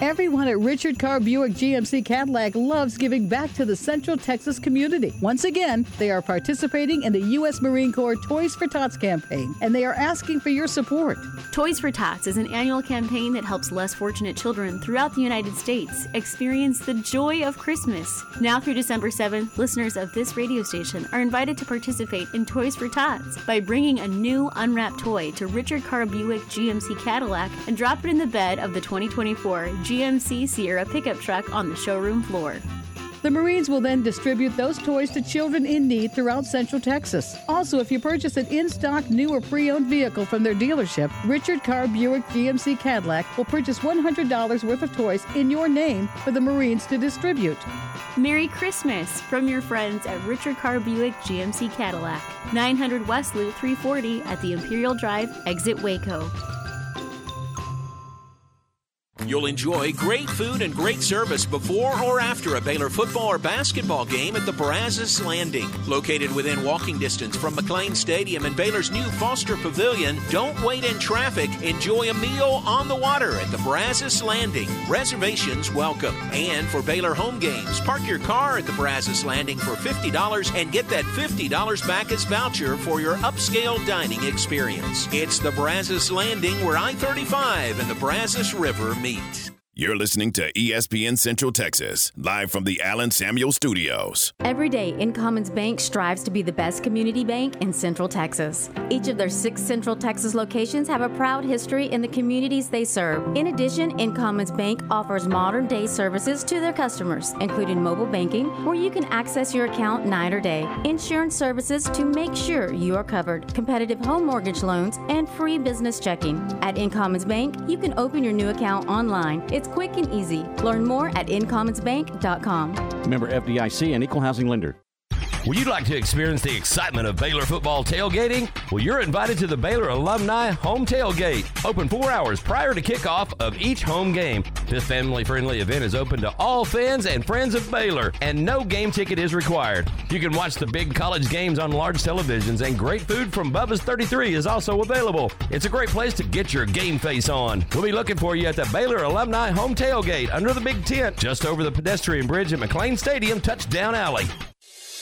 Everyone at Richard Carr Buick GMC Cadillac loves giving back to the Central Texas community. Once again, they are participating in the U.S. Marine Corps Toys for Tots campaign, and they are asking for your support. Toys for Tots is an annual campaign that helps less fortunate children throughout the United States experience the joy of Christmas. Now through December 7th, listeners of this radio station are invited to participate in Toys for Tots by bringing a new unwrapped toy to Richard Carr Buick GMC Cadillac and drop it in the bed of the 2024 GMC Sierra pickup truck on the showroom floor. The Marines will then distribute those toys to children in need throughout Central Texas. Also, if you purchase an in stock, new, or pre owned vehicle from their dealership, Richard Carr Buick GMC Cadillac will purchase $100 worth of toys in your name for the Marines to distribute. Merry Christmas from your friends at Richard Carr Buick GMC Cadillac, 900 West Loop 340 at the Imperial Drive, exit Waco. You'll enjoy great food and great service before or after a Baylor football or basketball game at the Brazos Landing. Located within walking distance from McLane Stadium and Baylor's new Foster Pavilion, don't wait in traffic. Enjoy a meal on the water at the Brazos Landing. Reservations welcome. And for Baylor home games, park your car at the Brazos Landing for $50 and get that $50 back as voucher for your upscale dining experience. It's the Brazos Landing where I 35 and the Brazos River meet. 8. You're listening to ESPN Central Texas, live from the Allen Samuels Studios. Every day, InCommons Bank strives to be the best community bank in Central Texas. Each of their six Central Texas locations have a proud history in the communities they serve. In addition, InCommons Bank offers modern day services to their customers, including mobile banking, where you can access your account night or day, insurance services to make sure you are covered, competitive home mortgage loans, and free business checking. At InCommons Bank, you can open your new account online. It's quick and easy. Learn more at incommonsbank.com. Member FDIC and equal housing lender. Would you like to experience the excitement of Baylor football tailgating? Well, you're invited to the Baylor Alumni Home Tailgate, open four hours prior to kickoff of each home game. This family friendly event is open to all fans and friends of Baylor, and no game ticket is required. You can watch the big college games on large televisions, and great food from Bubba's 33 is also available. It's a great place to get your game face on. We'll be looking for you at the Baylor Alumni Home Tailgate under the big tent just over the pedestrian bridge at McLane Stadium, Touchdown Alley.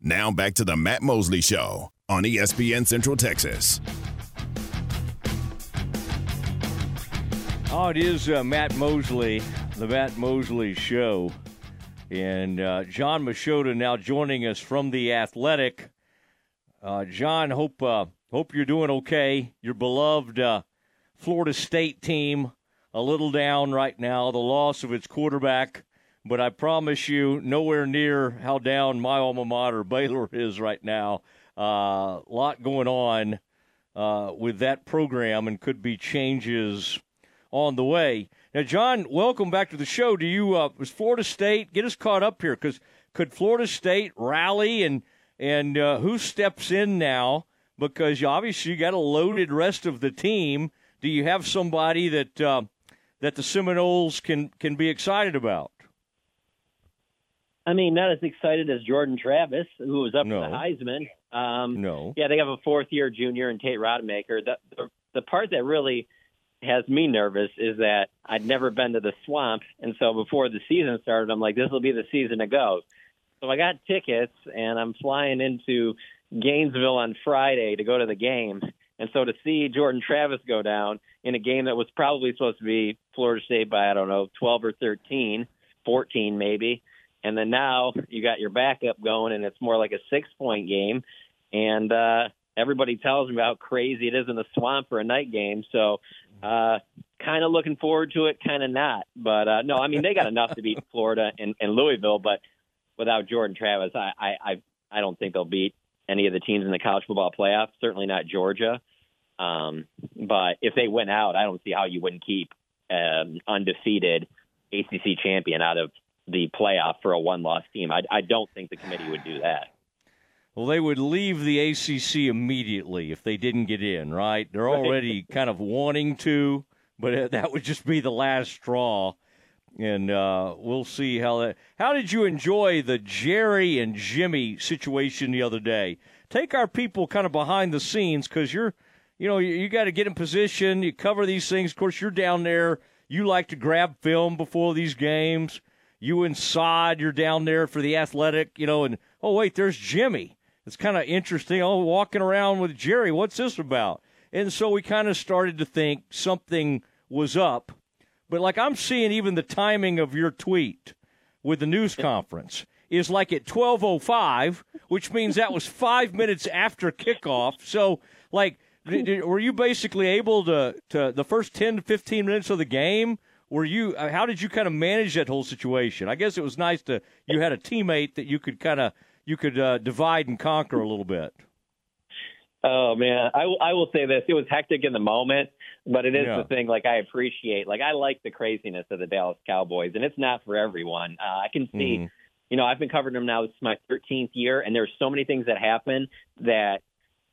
Now back to the Matt Mosley Show on ESPN Central Texas. Oh, it is uh, Matt Mosley, the Matt Mosley Show. And uh, Jon Machota now joining us from The Athletic. Uh, Jon, hope, uh, hope you're doing okay. Your beloved uh, Florida State team a little down right now, the loss of its quarterback but I promise you, nowhere near how down my alma mater, Baylor, is right now. A uh, lot going on uh, with that program, and could be changes on the way. Now, Jon, welcome back to the show. Do you uh, was Florida State get us caught up here? Because could Florida State rally and and uh, who steps in now? Because you obviously you got a loaded rest of the team. Do you have somebody that uh, that the Seminoles can can be excited about? I mean, not as excited as Jordan Travis, who was up no. for the Heisman. Um, no. Yeah, they have a fourth year junior in Tate Rodemaker. The, the, the part that really has me nervous is that I'd never been to the swamp. And so before the season started, I'm like, this will be the season to go. So I got tickets and I'm flying into Gainesville on Friday to go to the game. And so to see Jordan Travis go down in a game that was probably supposed to be Florida State by, I don't know, 12 or 13, 14 maybe and then now you got your backup going, and it's more like a six point game. And uh, everybody tells me how crazy it is in the swamp for a night game. So, uh, kind of looking forward to it, kind of not. But uh, no, I mean they got enough to beat Florida and, and Louisville, but without Jordan Travis, I, I I I don't think they'll beat any of the teams in the college football playoff. Certainly not Georgia. Um, but if they win out, I don't see how you wouldn't keep um, undefeated ACC champion out of the playoff for a one loss team. I, I don't think the committee would do that. Well, they would leave the ACC immediately if they didn't get in, right? They're already kind of wanting to, but that would just be the last straw. And uh, we'll see how that. How did you enjoy the Jerry and Jimmy situation the other day? Take our people kind of behind the scenes because you're, you know, you, you got to get in position. You cover these things. Of course, you're down there. You like to grab film before these games you and Saad, you're down there for the athletic, you know, and oh wait, there's Jimmy. It's kind of interesting. Oh, walking around with Jerry, what's this about? And so we kind of started to think something was up. But like I'm seeing even the timing of your tweet with the news conference is like at 12:05, which means that was 5 minutes after kickoff. So like were you basically able to to the first 10 to 15 minutes of the game were you uh, how did you kind of manage that whole situation? I guess it was nice to you had a teammate that you could kind of you could uh, divide and conquer a little bit. Oh man, I, I will say this: it was hectic in the moment, but it is yeah. the thing. Like I appreciate, like I like the craziness of the Dallas Cowboys, and it's not for everyone. Uh, I can see, mm. you know, I've been covering them now. This is my 13th year, and there's so many things that happen that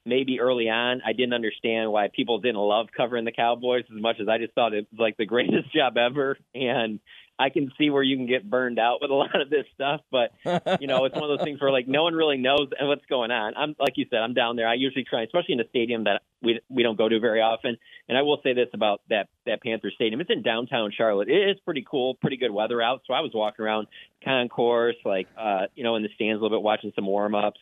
maybe early on I didn't understand why people didn't love covering the Cowboys as much as I just thought it was like the greatest job ever. And I can see where you can get burned out with a lot of this stuff, but you know, it's one of those things where like no one really knows what's going on. I'm like you said, I'm down there. I usually try, especially in a stadium that we we don't go to very often. And I will say this about that that Panther Stadium: it's in downtown Charlotte. It is pretty cool, pretty good weather out. So I was walking around concourse, like uh, you know, in the stands a little bit, watching some warm ups,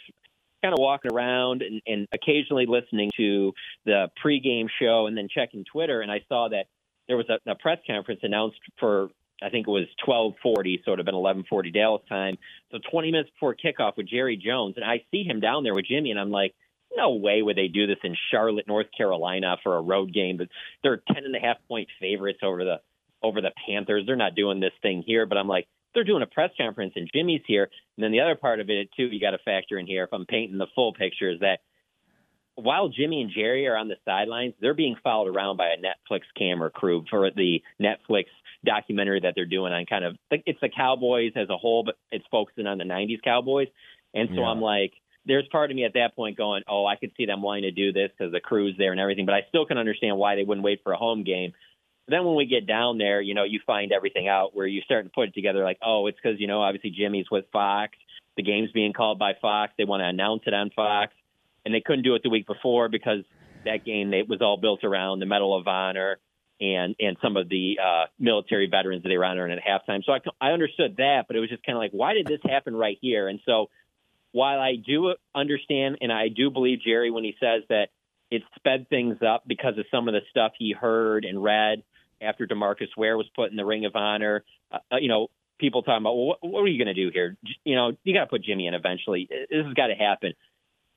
kind of walking around and, and occasionally listening to the pregame show and then checking Twitter. And I saw that there was a, a press conference announced for I think it was 12:40, so it would have been 11:40 Dallas time. So 20 minutes before kickoff with Jerry Jones, and I see him down there with Jimmy, and I'm like, no way would they do this in Charlotte, North Carolina, for a road game. But they're 10 and a half point favorites over the over the Panthers. They're not doing this thing here. But I'm like, they're doing a press conference, and Jimmy's here. And then the other part of it too, you got to factor in here. If I'm painting the full picture, is that while Jimmy and Jerry are on the sidelines, they're being followed around by a Netflix camera crew for the Netflix documentary that they're doing on kind of it's the Cowboys as a whole, but it's focusing on the '90s Cowboys. And so yeah. I'm like, there's part of me at that point going, oh, I could see them wanting to do this because the crew's there and everything, but I still can understand why they wouldn't wait for a home game. Then when we get down there, you know, you find everything out where you start to put it together like, oh, it's because, you know, obviously Jimmy's with Fox. The game's being called by Fox. They want to announce it on Fox. And they couldn't do it the week before because that game they, was all built around the Medal of Honor and and some of the uh, military veterans that they were honoring at halftime. So I, I understood that, but it was just kind of like, why did this happen right here? And so while I do understand and I do believe Jerry when he says that it sped things up because of some of the stuff he heard and read after DeMarcus Ware was put in the Ring of Honor. Uh, uh you know, people talking about, well, what, what are you going to do here? You know, you got to put Jimmy in eventually. This has got to happen.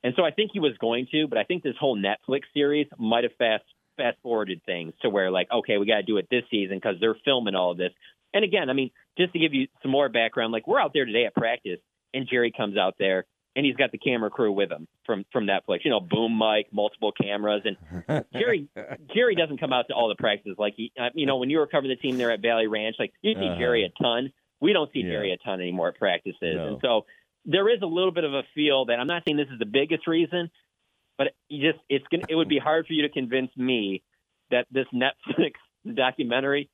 And so I think he was going to, but I think this whole Netflix series might have fast fast forwarded things to where like, okay, we got to do it this season because they're filming all of this. And again, I mean, just to give you some more background, like we're out there today at practice, and Jerry comes out there and he's got the camera crew with him from from Netflix. You know, boom mic, multiple cameras, and Jerry Jerry doesn't come out to all the practices like he. Uh, you know, when you were covering the team there at Valley Ranch, like you see uh-huh. Jerry a ton. We don't see yeah. Jerry a ton anymore at practices, no. and so there is a little bit of a feel that I'm not saying this is the biggest reason, but you just it's gonna it would be hard for you to convince me that this Netflix documentary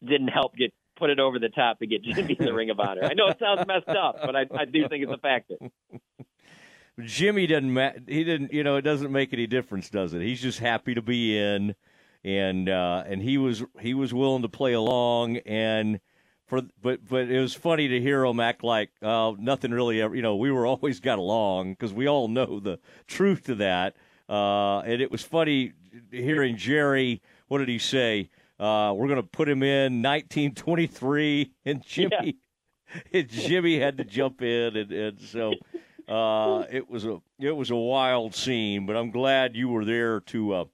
didn't help get put it over the top to get Jimmy in the Ring of Honor. I know it sounds messed up, but I, I do think it's a factor. Jimmy doesn't. Ma- he didn't. You know, it doesn't make any difference, does it? He's just happy to be in, and uh, and he was he was willing to play along, and for but but it was funny to hear him act like uh, nothing really ever. You know, we were always got along because we all know the truth to that. Uh, and it was funny hearing Jerry. What did he say? Uh, we're going to put him in 1923, and Jimmy, yeah. and Jimmy had to jump in, and, and so uh, it was a it was a wild scene. But I'm glad you were there to uh,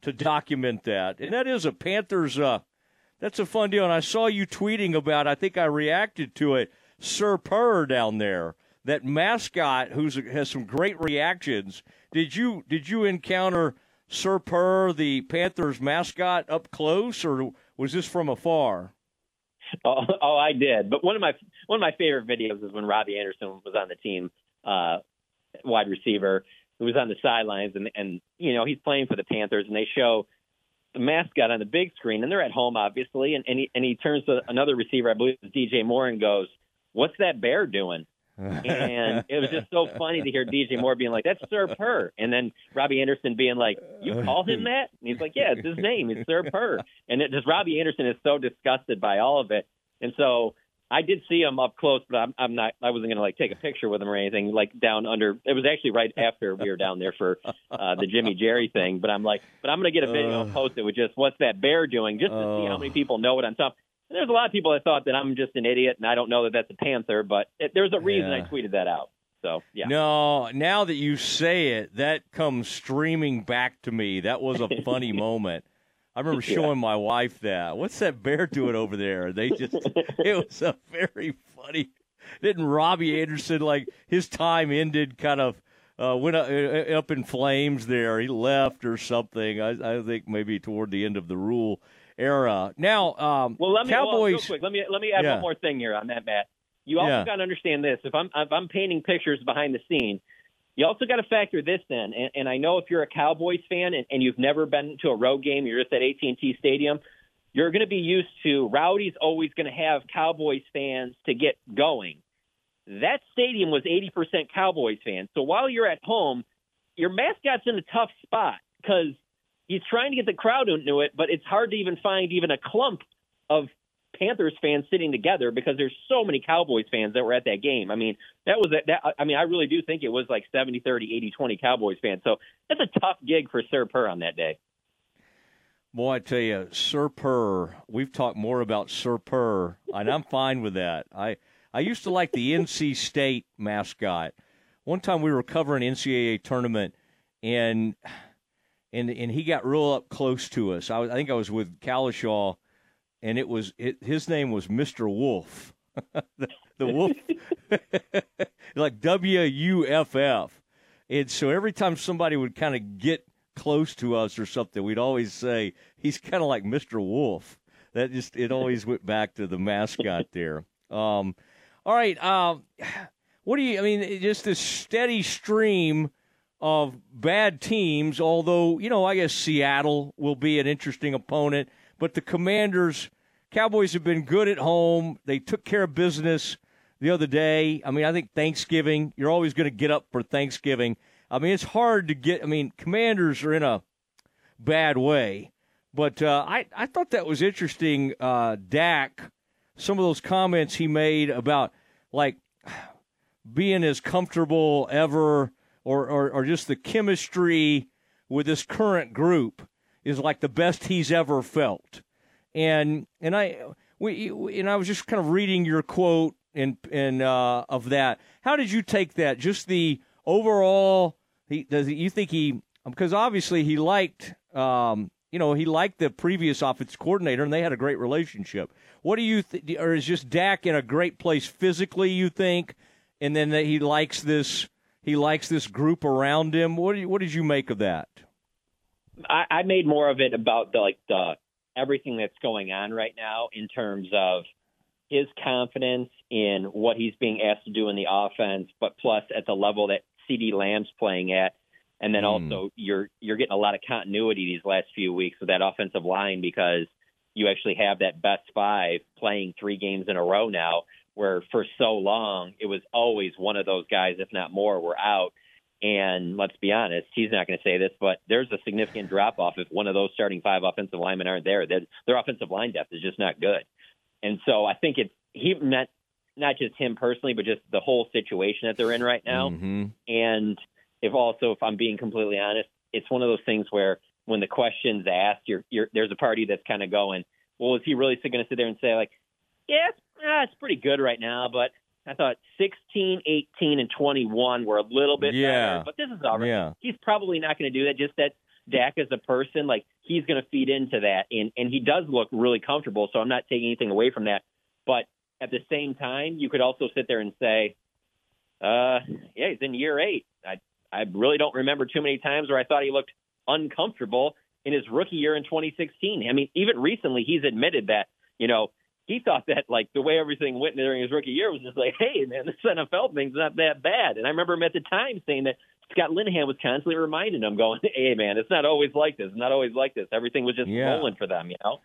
to document that, and that is a Panthers. Uh, that's a fun deal, and I saw you tweeting about. I think I reacted to it. Sir Purr down there, that mascot who has some great reactions. Did you did you encounter? Sir Purr, the Panthers mascot, up close, or was this from afar? Oh, oh, I did. But one of my one of my favorite videos is when Robbie Anderson was on the team, uh, wide receiver, who was on the sidelines, and and you know he's playing for the Panthers, and they show the mascot on the big screen, and they're at home, obviously, and and he, and he turns to another receiver, I believe it's DJ Moore, and goes, "What's that bear doing?" And it was just so funny to hear DJ Moore being like, "That's Sir Purr," and then Robbie Anderson being like, "You call him that?" And he's like, "Yeah, it's his name. It's Sir Purr." And it just Robbie Anderson is so disgusted by all of it, and so I did see him up close, but I'm, I'm not. I wasn't going to like take a picture with him or anything. Like down under, it was actually right after we were down there for uh, the Jimmy Jerry thing. But I'm like, but I'm going to get a video and post it with just what's that bear doing, just to see how many people know what I'm talking there's a lot of people that thought that I'm just an idiot and I don't know that that's a panther, but it, there's a reason yeah. I tweeted that out. So yeah. No, now that you say it, that comes streaming back to me. That was a funny moment. I remember showing yeah. my wife that. What's that bear doing over there? They just it was a very funny. Didn't Robbie Anderson like his time ended kind of uh, went up, uh, up in flames there. He left or something. I, I think maybe toward the end of the Rhule era. Now, um, well, let me Cowboys. Well, real quick, let me let me add yeah. one more thing here on that, Matt. You also yeah. got to understand this. If I'm if I'm painting pictures behind the scene, you also got to factor this in, and, and I know if you're a Cowboys fan and, and you've never been to a road game, you're just at AT&T Stadium, you're going to be used to Rowdy's always going to have Cowboys fans to get going. That stadium was 80% Cowboys fans. So while you're at home, your mascot's in a tough spot because he's trying to get the crowd into it, but it's hard to even find even a clump of Panthers fans sitting together because there's so many Cowboys fans that were at that game. I mean, that was that. I mean, I really do think it was like 70, 30, 80, 20 Cowboys fans. So that's a tough gig for Sir Purr on that day. Boy, I tell you, Sir Purr. We've talked more about Sir Purr, and I'm fine with that. I I used to like the NC State mascot. One time we were covering NCAA tournament, and and and he got real up close to us. I, was, I think I was with Kalishaw and it was it, his name was Mr. Wuf. the, the wolf like W U F F. And so every time somebody would kind of get close to us or something, we'd always say he's kind of like Mr. Wuf. That just it always went back to the mascot there. Um, all right, uh, what do you? I mean, just this steady stream of bad teams. Although you know, I guess Seattle will be an interesting opponent. But the Commanders, Cowboys have been good at home. They took care of business the other day. I mean, I think Thanksgiving, you're always going to get up for Thanksgiving. I mean, it's hard to get. I mean, Commanders are in a bad way. But uh, I, I thought that was interesting, uh, Dak, some of those comments he made about, like, being as comfortable ever or, or, or just the chemistry with this current group is like the best he's ever felt. And and I we and I was just kind of reading your quote and and uh, of that. How did you take that? Just the overall. He does. You think he because obviously he liked. Um, you know, he liked the previous offense coordinator, and they had a great relationship. What do you think? Or is just Dak in a great place physically? You think, and then that he likes this. He likes this group around him. What you, what did you make of that? I, I made more of it about the like the everything that's going on right now in terms of his confidence in what he's being asked to do in the offense, but plus at the level that CeeDee Lamb's playing at, and then mm. also you're you're getting a lot of continuity these last few weeks with that offensive line because you actually have that best five playing three games in a row now. Where for so long it was always one of those guys, if not more, were out. And let's be honest, he's not going to say this, but there's a significant drop off if one of those starting five offensive linemen aren't there. Their, their offensive line depth is just not good. And so I think it's he meant not just him personally, but just the whole situation that they're in right now. Mm-hmm. And if also, if I'm being completely honest, it's one of those things where when the question's asked, you're, you're there's a party that's kind of going, well, is he really going to sit there and say like, yeah, it's, uh, it's pretty good right now, but I thought 16, 18, and 21 were a little bit yeah. better, but this is all right. Yeah. He's probably not going to do that. Just that Dak as a person, like he's going to feed into that, and and he does look really comfortable. So I'm not taking anything away from that. But at the same time, you could also sit there and say, uh, yeah, he's in year eight. I I really don't remember too many times where I thought he looked uncomfortable in his rookie year in 2016. I mean, even recently, he's admitted that you know he thought that like the way everything went during his rookie year was just like, hey man, this NFL thing's not that bad. And I remember him at the time saying that Scott Linehan was constantly reminding him, going, hey man, it's not always like this, it's not always like this. Everything was just yeah. rolling for them, you know.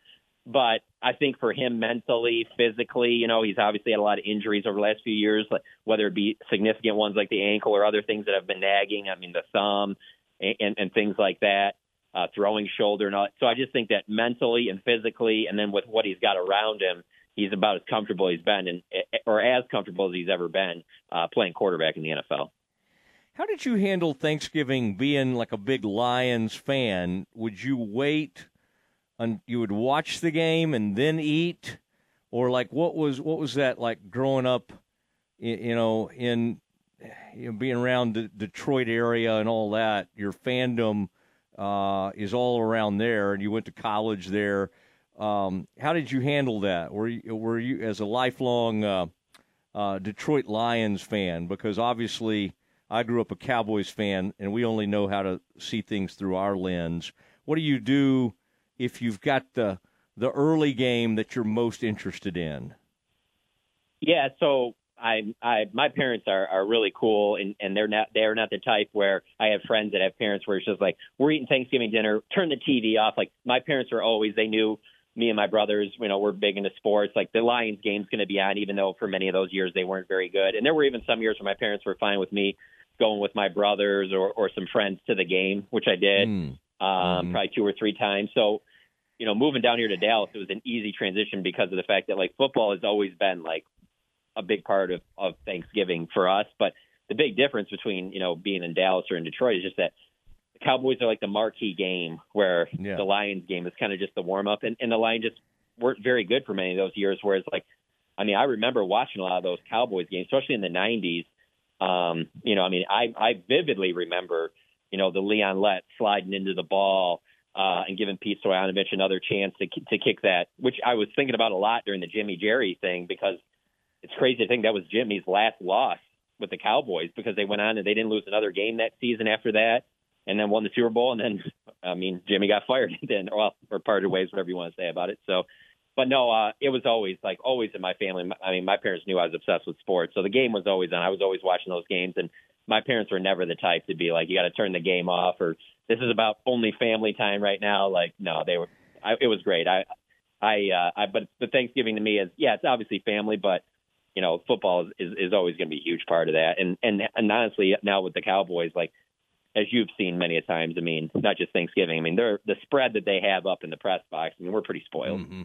But I think for him mentally, physically, you know, he's obviously had a lot of injuries over the last few years, like whether it be significant ones like the ankle or other things that have been nagging. I mean, the thumb and, and, and things like that uh, throwing shoulder and all. So I just think that mentally and physically, and then with what he's got around him, he's about as comfortable he's been, and or as comfortable as he's ever been uh, playing quarterback in the NFL. How did you handle Thanksgiving being like a big Lions fan? Would you wait and you would watch the game and then eat, or like what was what was that like growing up? You know, in you know, being around the Detroit area and all that, your fandom uh, is all around there, and you went to college there. Um, how did you handle that? Were you, were you as a lifelong uh, uh, Detroit Lions fan? Because obviously, I grew up a Cowboys fan, and we only know how to see things through our lens. What do you do if you've got the the early game that you're most interested in? Yeah, so I, I, my parents are, are really cool, and, and they're not, they're not the type where I have friends that have parents where it's just like, we're eating Thanksgiving dinner, turn the TV off. Like my parents were always, they knew me and my brothers, you know, we're big into sports. Like the Lions game's going to be on, even though for many of those years they weren't very good. And there were even some years where my parents were fine with me going with my brothers or, or some friends to the game, which I did mm. um, mm-hmm. probably two or three times. So, you know, moving down here to Dallas, it was an easy transition because of the fact that like football has always been like a big part of, of Thanksgiving for us. But the big difference between, you know, being in Dallas or in Detroit is just that the Cowboys are like the marquee game where yeah. the Lions game is kind of just the warm up and, and the Lions just weren't very good for many of those years. Whereas like, I mean, I remember watching a lot of those Cowboys games, especially in the nineties. Um, you know, I mean, I, I vividly remember, you know, the Leon Lett sliding into the ball, uh, and giving Pete Stoyanovich another chance to to kick that, which I was thinking about a lot during the Jimmy Jerry thing because it's crazy to think that was Jimmy's last loss with the Cowboys because they went on and they didn't lose another game that season after that, and then won the Super Bowl, and then I mean Jimmy got fired then, well, or parted ways, whatever you want to say about it. So, but no, uh, it was always like always in my family. I mean, my parents knew I was obsessed with sports, so the game was always on. I was always watching those games, and my parents were never the type to be like, you got to turn the game off or this is about only family time right now. Like, no, they were. I, it was great. I, I, uh, I, but the Thanksgiving to me is, yeah, it's obviously family, but you know, football is is, is always going to be a huge part of that. And and and honestly, now with the Cowboys, like as you've seen many a times, I mean, not just Thanksgiving. I mean, they're the spread that they have up in the press box. I mean, we're pretty spoiled. Mm-hmm.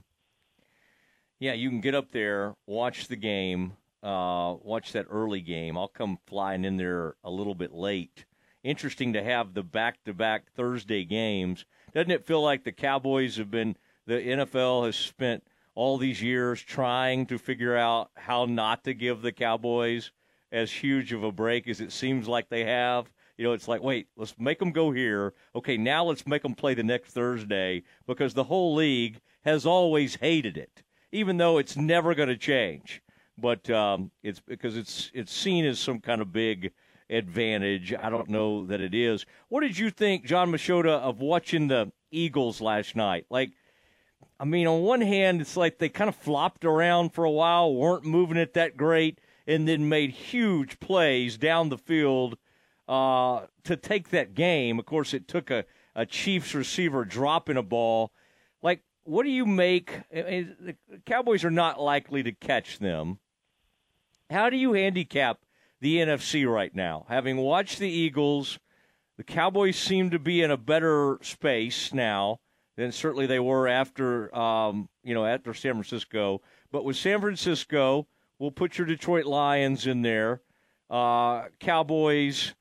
Yeah, you can get up there, watch the game, uh, watch that early game. I'll come flying in there a little bit late interesting to have the back to back Thursday games. Doesn't it feel like the Cowboys have been, the NFL has spent all these years trying to figure out how not to give the Cowboys as huge of a break as it seems like they have? You know, it's like, wait, let's make them go here. Okay, now let's make them play the next Thursday because the whole league has always hated it, even though it's never going to change. But um, it's because it's it's seen as some kind of big advantage. I don't know that it is. What did you think, Jon Machota, of watching the Eagles last night? Like, I mean, on one hand, it's like they kind of flopped around for a while, weren't moving it that great, and then made huge plays down the field uh, to take that game. Of course, it took a, a Chiefs receiver dropping a ball. Like, what do you make? The Cowboys are not likely to catch them. How do you handicap the NFC right now. Having watched the Eagles, the Cowboys seem to be in a better space now than certainly they were after um, you know after San Francisco. But with San Francisco, we'll put your Detroit Lions in there, uh, Cowboys,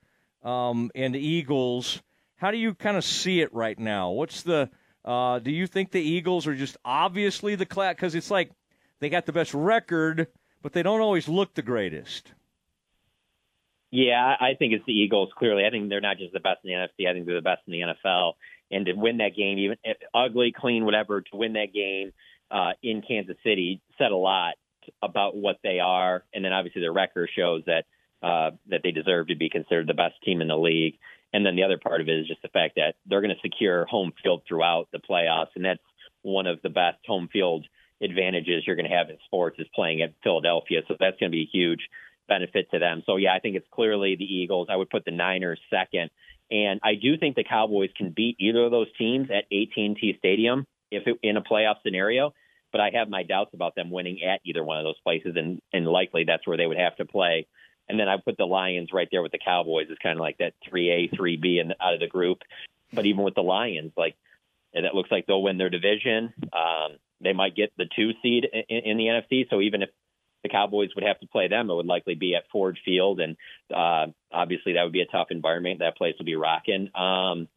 um, and Eagles. How do you kind of see it right now? What's the uh, do you think the Eagles are just obviously the class? Because it's like they got the best record, but they don't always look the greatest. Yeah, I think it's the Eagles. Clearly, I think they're not just the best in the NFC. I think they're the best in the NFL. And to win that game, even ugly, clean, whatever, to win that game uh, in Kansas City said a lot about what they are. And then obviously their record shows that uh, that they deserve to be considered the best team in the league. And then the other part of it is just the fact that they're going to secure home field throughout the playoffs, and that's one of the best home field advantages you're going to have in sports is playing at Philadelphia. So that's going to be a huge benefit to them. So yeah, I think it's clearly the Eagles. I would put the Niners second, and I do think the Cowboys can beat either of those teams at AT&T Stadium if it, in a playoff scenario. But I have my doubts about them winning at either one of those places, and and likely that's where they would have to play. And then I put the Lions right there with the Cowboys as kind of like that three A, three B, and out of the group. But even with the Lions, like it looks like they'll win their division. Um, they might get the two seed in, in the NFC. So even if the Cowboys would have to play them, it would likely be at Ford Field, and uh, obviously that would be a tough environment. That place would be rocking. Um,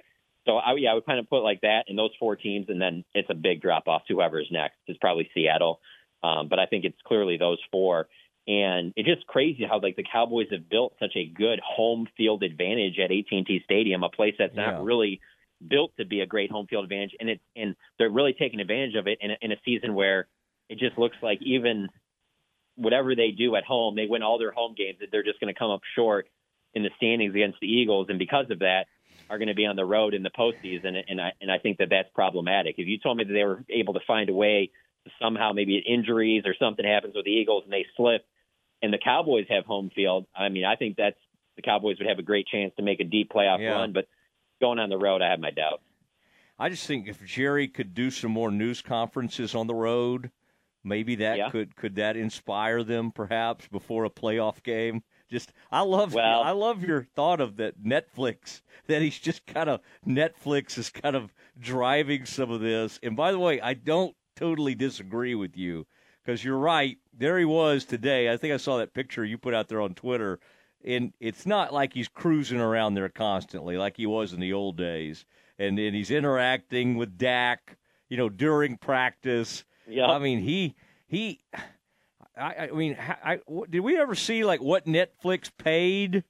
so I, yeah, I would kind of put like that in those four teams, and then it's a big drop off to whoever's next. It's probably Seattle, um, but I think it's clearly those four. And it's just crazy how like the Cowboys have built such a good home field advantage at AT&T Stadium, a place that's not really built to be a great home field advantage, and it's and they're really taking advantage of it in a, in a season where it just looks like even whatever they do at home, they win all their home games. That they're just going to come up short in the standings against the Eagles, and because of that, are going to be on the road in the postseason. And I and I think that that's problematic. If you told me that they were able to find a way to somehow maybe injuries or something happens with the Eagles and they slip and the Cowboys have home field, I mean, I think that's the Cowboys would have a great chance to make a deep playoff Yeah. run. But going on the road, I have my doubts. I just think if Jerry could do some more news conferences on the road, maybe that Yeah. could could that inspire them perhaps before a playoff game. Just I love Well- I love your thought of that Netflix that he's just kind of Netflix is kind of driving some of this. And by the way, I don't totally disagree with you because you're right. There he was today. I think I saw that picture you put out there on Twitter. And it's not like he's cruising around there constantly like he was in the old days. And and he's interacting with Dak, you know, during practice. Yeah. I mean, he he. I, I mean, ha- I, did we ever see like what Netflix paid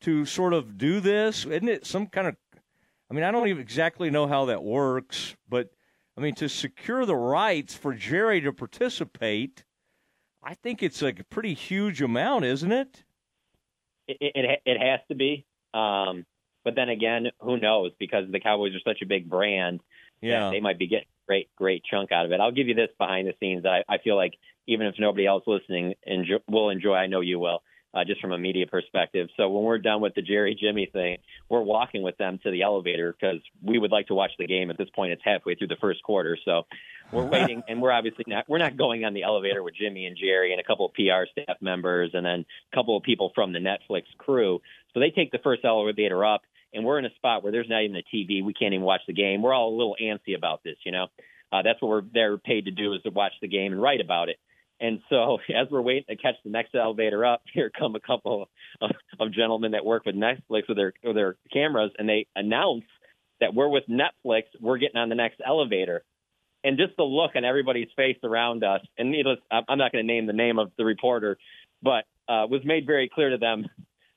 to sort of do this? Isn't it some kind of? I mean, I don't even exactly know how that works, but I mean, to secure the rights for Jerry to participate, I think it's like a pretty huge amount, isn't it? It it, it has to be. Um, but then again, who knows? Because the Cowboys are such a big brand, Yeah. they might be getting great great chunk out of it. I'll give you this behind the scenes. I, I feel like even if nobody else listening enjoy, will enjoy, I know you will. Uh, just from a media perspective. So when we're done with the Jerry Jimmy thing, we're walking with them to the elevator because we would like to watch the game. At this point, it's halfway through the first quarter, so we're waiting, and we're obviously not we're not going on the elevator with Jimmy and Jerry and a couple of PR staff members and then a couple of people from the Netflix crew. So they take the first elevator up, and we're in a spot where there's not even a TV. We can't even watch the game. We're all a little antsy about this, you know. Uh, that's what we're they're paid to do is to watch the game and write about it. And so, as we're waiting to catch the next elevator up, here come a couple of, of gentlemen that work with Netflix with their with their cameras, and they announce that we're with Netflix. We're getting on the next elevator, and just the look on everybody's face around us. And needless, I'm not going to name the name of the reporter, but uh, was made very clear to them.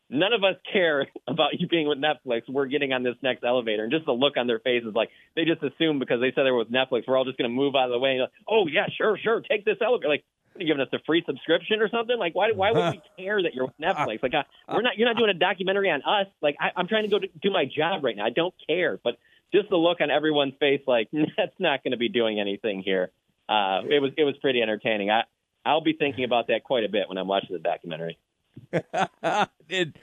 None of us care about you being with Netflix. We're getting on this next elevator, and just the look on their faces, like they just assume because they said they were with Netflix, we're all just going to move out of the way. And like, oh yeah, sure, sure, take this elevator. Like, are you giving us a free subscription or something? Like, why? Why would we care that you're with Netflix? Like, uh, we're not. You're not doing a documentary on us. Like, I, I'm trying to go to, do my job right now. I don't care, but just the look on everyone's face, like that's not going to be doing anything here. Uh, it was it was pretty entertaining. I I'll be thinking about that quite a bit when I'm watching the documentary. it,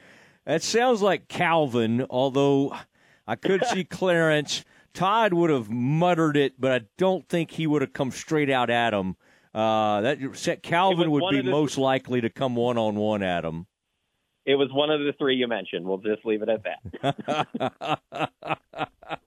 that sounds like Calvin, although I could see Clarence. Todd would have muttered it, but I don't think he would have come straight out at him. Uh, that Calvin would be the- most likely to come one on one at him. It was one of the three you mentioned. We'll just leave it at that.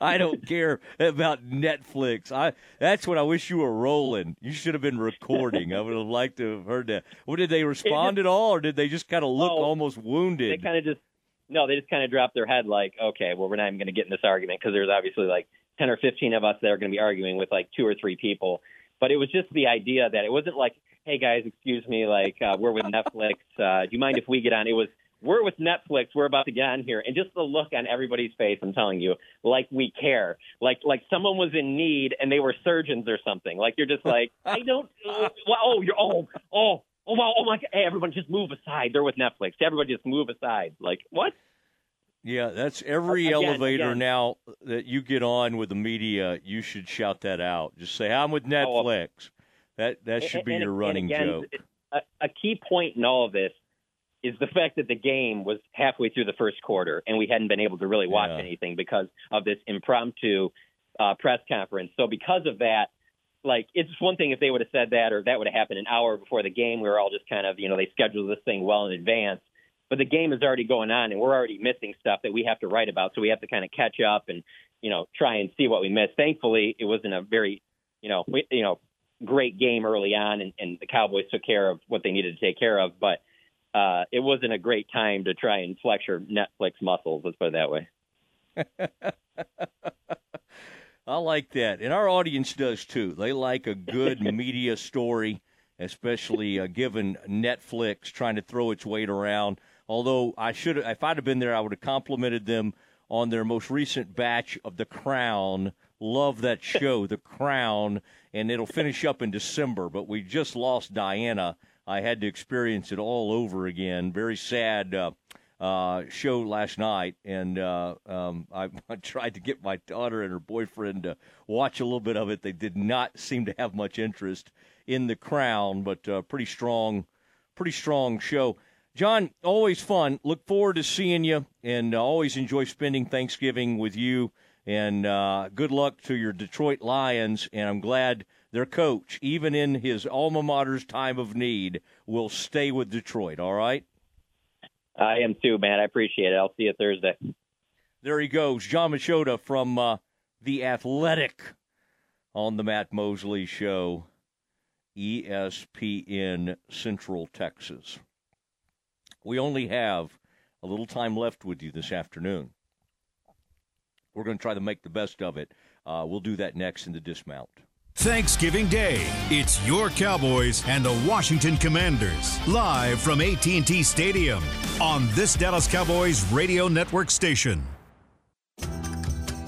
I don't care about Netflix. I that's what I wish you were rolling. You should have been recording. I would have liked to have heard that. Well, did they respond at all, or did they just kind of look almost wounded? They kind of just no, they just kind of dropped their head like, okay, well, we're not even going to get in this argument because there's obviously like ten or fifteen of us that are going to be arguing with like two or three people. But it was just the idea that it wasn't like, hey guys, excuse me, like uh, we're with Netflix. Uh, do you mind if we get on? It was we're with Netflix. We're about to get on here, and just the look on everybody's face. I'm telling you, like we care, like like someone was in need and they were surgeons or something. Like you're just like, I don't. Well, oh, you're oh oh. Oh wow! Oh my! God. Hey, everyone, just move aside. They're with Netflix. Everybody, just move aside. Like what? Yeah, that's every Again, elevator again. now that you get on with the media. You should shout that out. Just say, "I'm with oh, Netflix." That that should be your running again, joke. A, a key point in all of this is the fact that the game was halfway through the first quarter and we hadn't been able to really watch Yeah. anything because of this impromptu uh, press conference. So because of that, like it's one thing if they would have said that or that would have happened an hour before the game. We were all just kind of you know they scheduled this thing well in advance. But the game is already going on, and we're already missing stuff that we have to write about. So we have to kind of catch up and, you know, try and see what we missed. Thankfully, it wasn't a very, you know, we, you know, great game early on, and, and the Cowboys took care of what they needed to take care of. But uh, it wasn't a great time to try and flex your Netflix muscles. Let's put it that way. I like that, and our audience does too. They like a good media story, especially uh, given Netflix trying to throw its weight around. Although I should, if I'd have been there, I would have complimented them on their most recent batch of The Crown. Love that show, The Crown, and it'll finish up in December. But we just lost Diana. I had to experience it all over again. Very sad. Uh, uh, show last night, and uh, um, I, I tried to get my daughter and her boyfriend to watch a little bit of it. They did not seem to have much interest in the crown, but uh, pretty strong, pretty strong show. Jon, always fun. Look forward to seeing you, and uh, always enjoy spending Thanksgiving with you. And uh, good luck to your Detroit Lions. And I'm glad their coach, even in his alma mater's time of need, will stay with Detroit. All right. I am too, man. I appreciate it. I'll see you Thursday. There he goes, Jon Machota from uh, the Athletic on the Matt Mosley Show, ESPN Central Texas. We only have a little time left with you this afternoon. We're going to try to make the best of it. Uh, we'll do that next in the dismount. Thanksgiving Day. It's your Cowboys and the Washington Commanders live from AT&T Stadium on this Dallas Cowboys radio network station.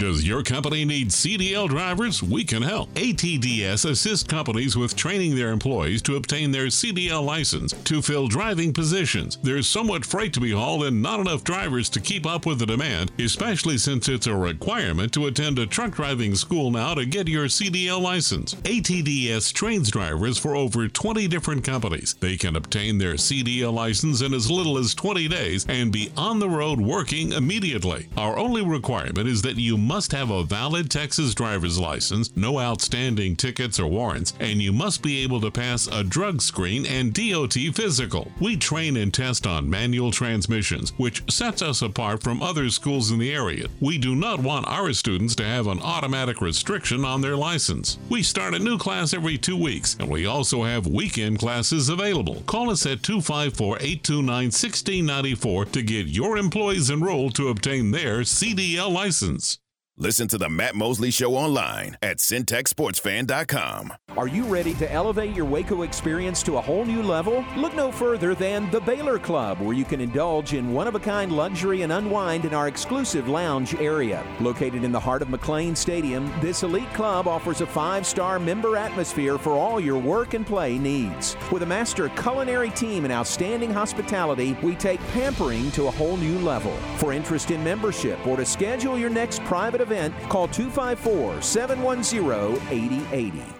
Does your company need CDL drivers? We can help. ATDS assists companies with training their employees to obtain their CDL license to fill driving positions. There's so much freight to be hauled and not enough drivers to keep up with the demand, especially since it's a requirement to attend a truck driving school now to get your CDL license. ATDS trains drivers for over 20 different companies. They can obtain their CDL license in as little as 20 days and be on the road working immediately. Our only requirement is that you must have a valid Texas driver's license, no outstanding tickets or warrants, and you must be able to pass a drug screen and DOT physical. We train and test on manual transmissions, which sets us apart from other schools in the area. We do not want our students to have an automatic restriction on their license. We start a new class every two weeks, and we also have weekend classes available. Call us at 254 829 1694 to get your employees enrolled to obtain their CDL license. Listen to the Matt Mosley Show online at centexsportsfan.com. Are you ready to elevate your Waco experience to a whole new level? Look no further than the Baylor Club, where you can indulge in one of a kind luxury and unwind in our exclusive lounge area. Located in the heart of McLane Stadium, this elite club offers a five star member atmosphere for all your work and play needs. With a master culinary team and outstanding hospitality, we take pampering to a whole new level. For interest in membership or to schedule your next private event, event, call 254 710 8080.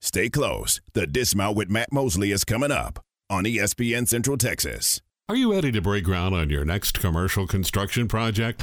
Stay close. The Dismount with Matt Mosley is coming up on ESPN Central Texas. Are you ready to break ground on your next commercial construction project?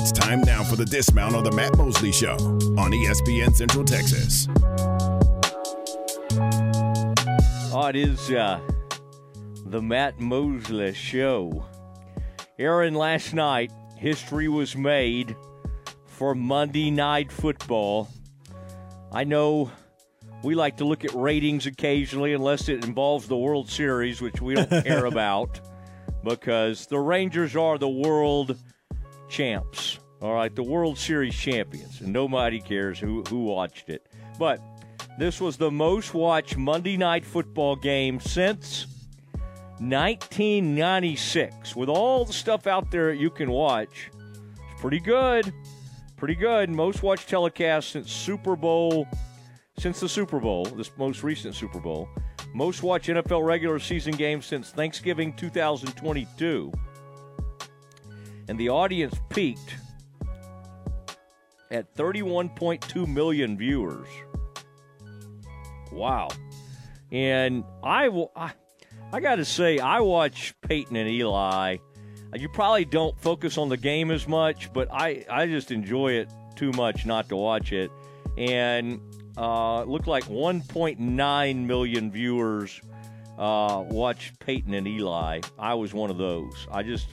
It's time now for the dismount on the Matt Mosley Show on ESPN Central Texas. Oh, it is uh, the Matt Mosley Show. Aaron, last night, history was made for Monday Night Football. I know we like to look at ratings occasionally, unless it involves the World Series, which we don't care about, because the Rangers are the world champs. All right, the World Series champions, and nobody cares who who watched it. But this was the most watched Monday Night Football game since 1996. With all the stuff out there you can watch, it's pretty good. Pretty good. Most watched telecast since Super Bowl, since the Super Bowl, this most recent Super Bowl. Most watched NFL regular season game since Thanksgiving 2022. And the audience peaked at 31.2 million viewers. Wow. And I will. I, I got to say, I watch Peyton and Eli. You probably don't focus on the game as much, but I, I just enjoy it too much not to watch it. And uh, it looked like 1.9 million viewers uh, watched Peyton and Eli. I was one of those. I just,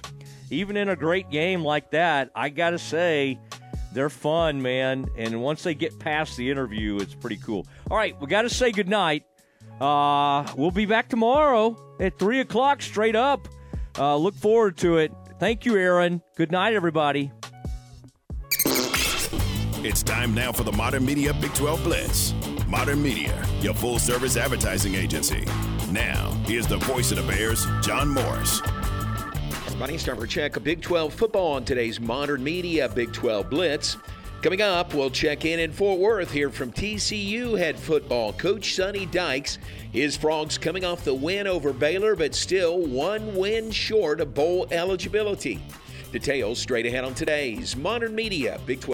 even in a great game like that, I got to say, they're fun, man. And once they get past the interview, it's pretty cool. All right, we got to say goodnight. Uh, we'll be back tomorrow at 3 o'clock straight up. Uh, look forward to it. Thank you, Aaron. Good night, everybody. It's time now for the Modern Media Big 12 Blitz. Modern Media, your full service advertising agency. Now, here's the voice of the Bears, John Morris. Time for check a Big 12 football on today's Modern Media Big 12 Blitz. Coming up, we'll check in in Fort Worth here from TCU head football coach Sonny Dykes. His Frogs coming off the win over Baylor, but still one win short of bowl eligibility. Details straight ahead on today's Modern Media Big 12.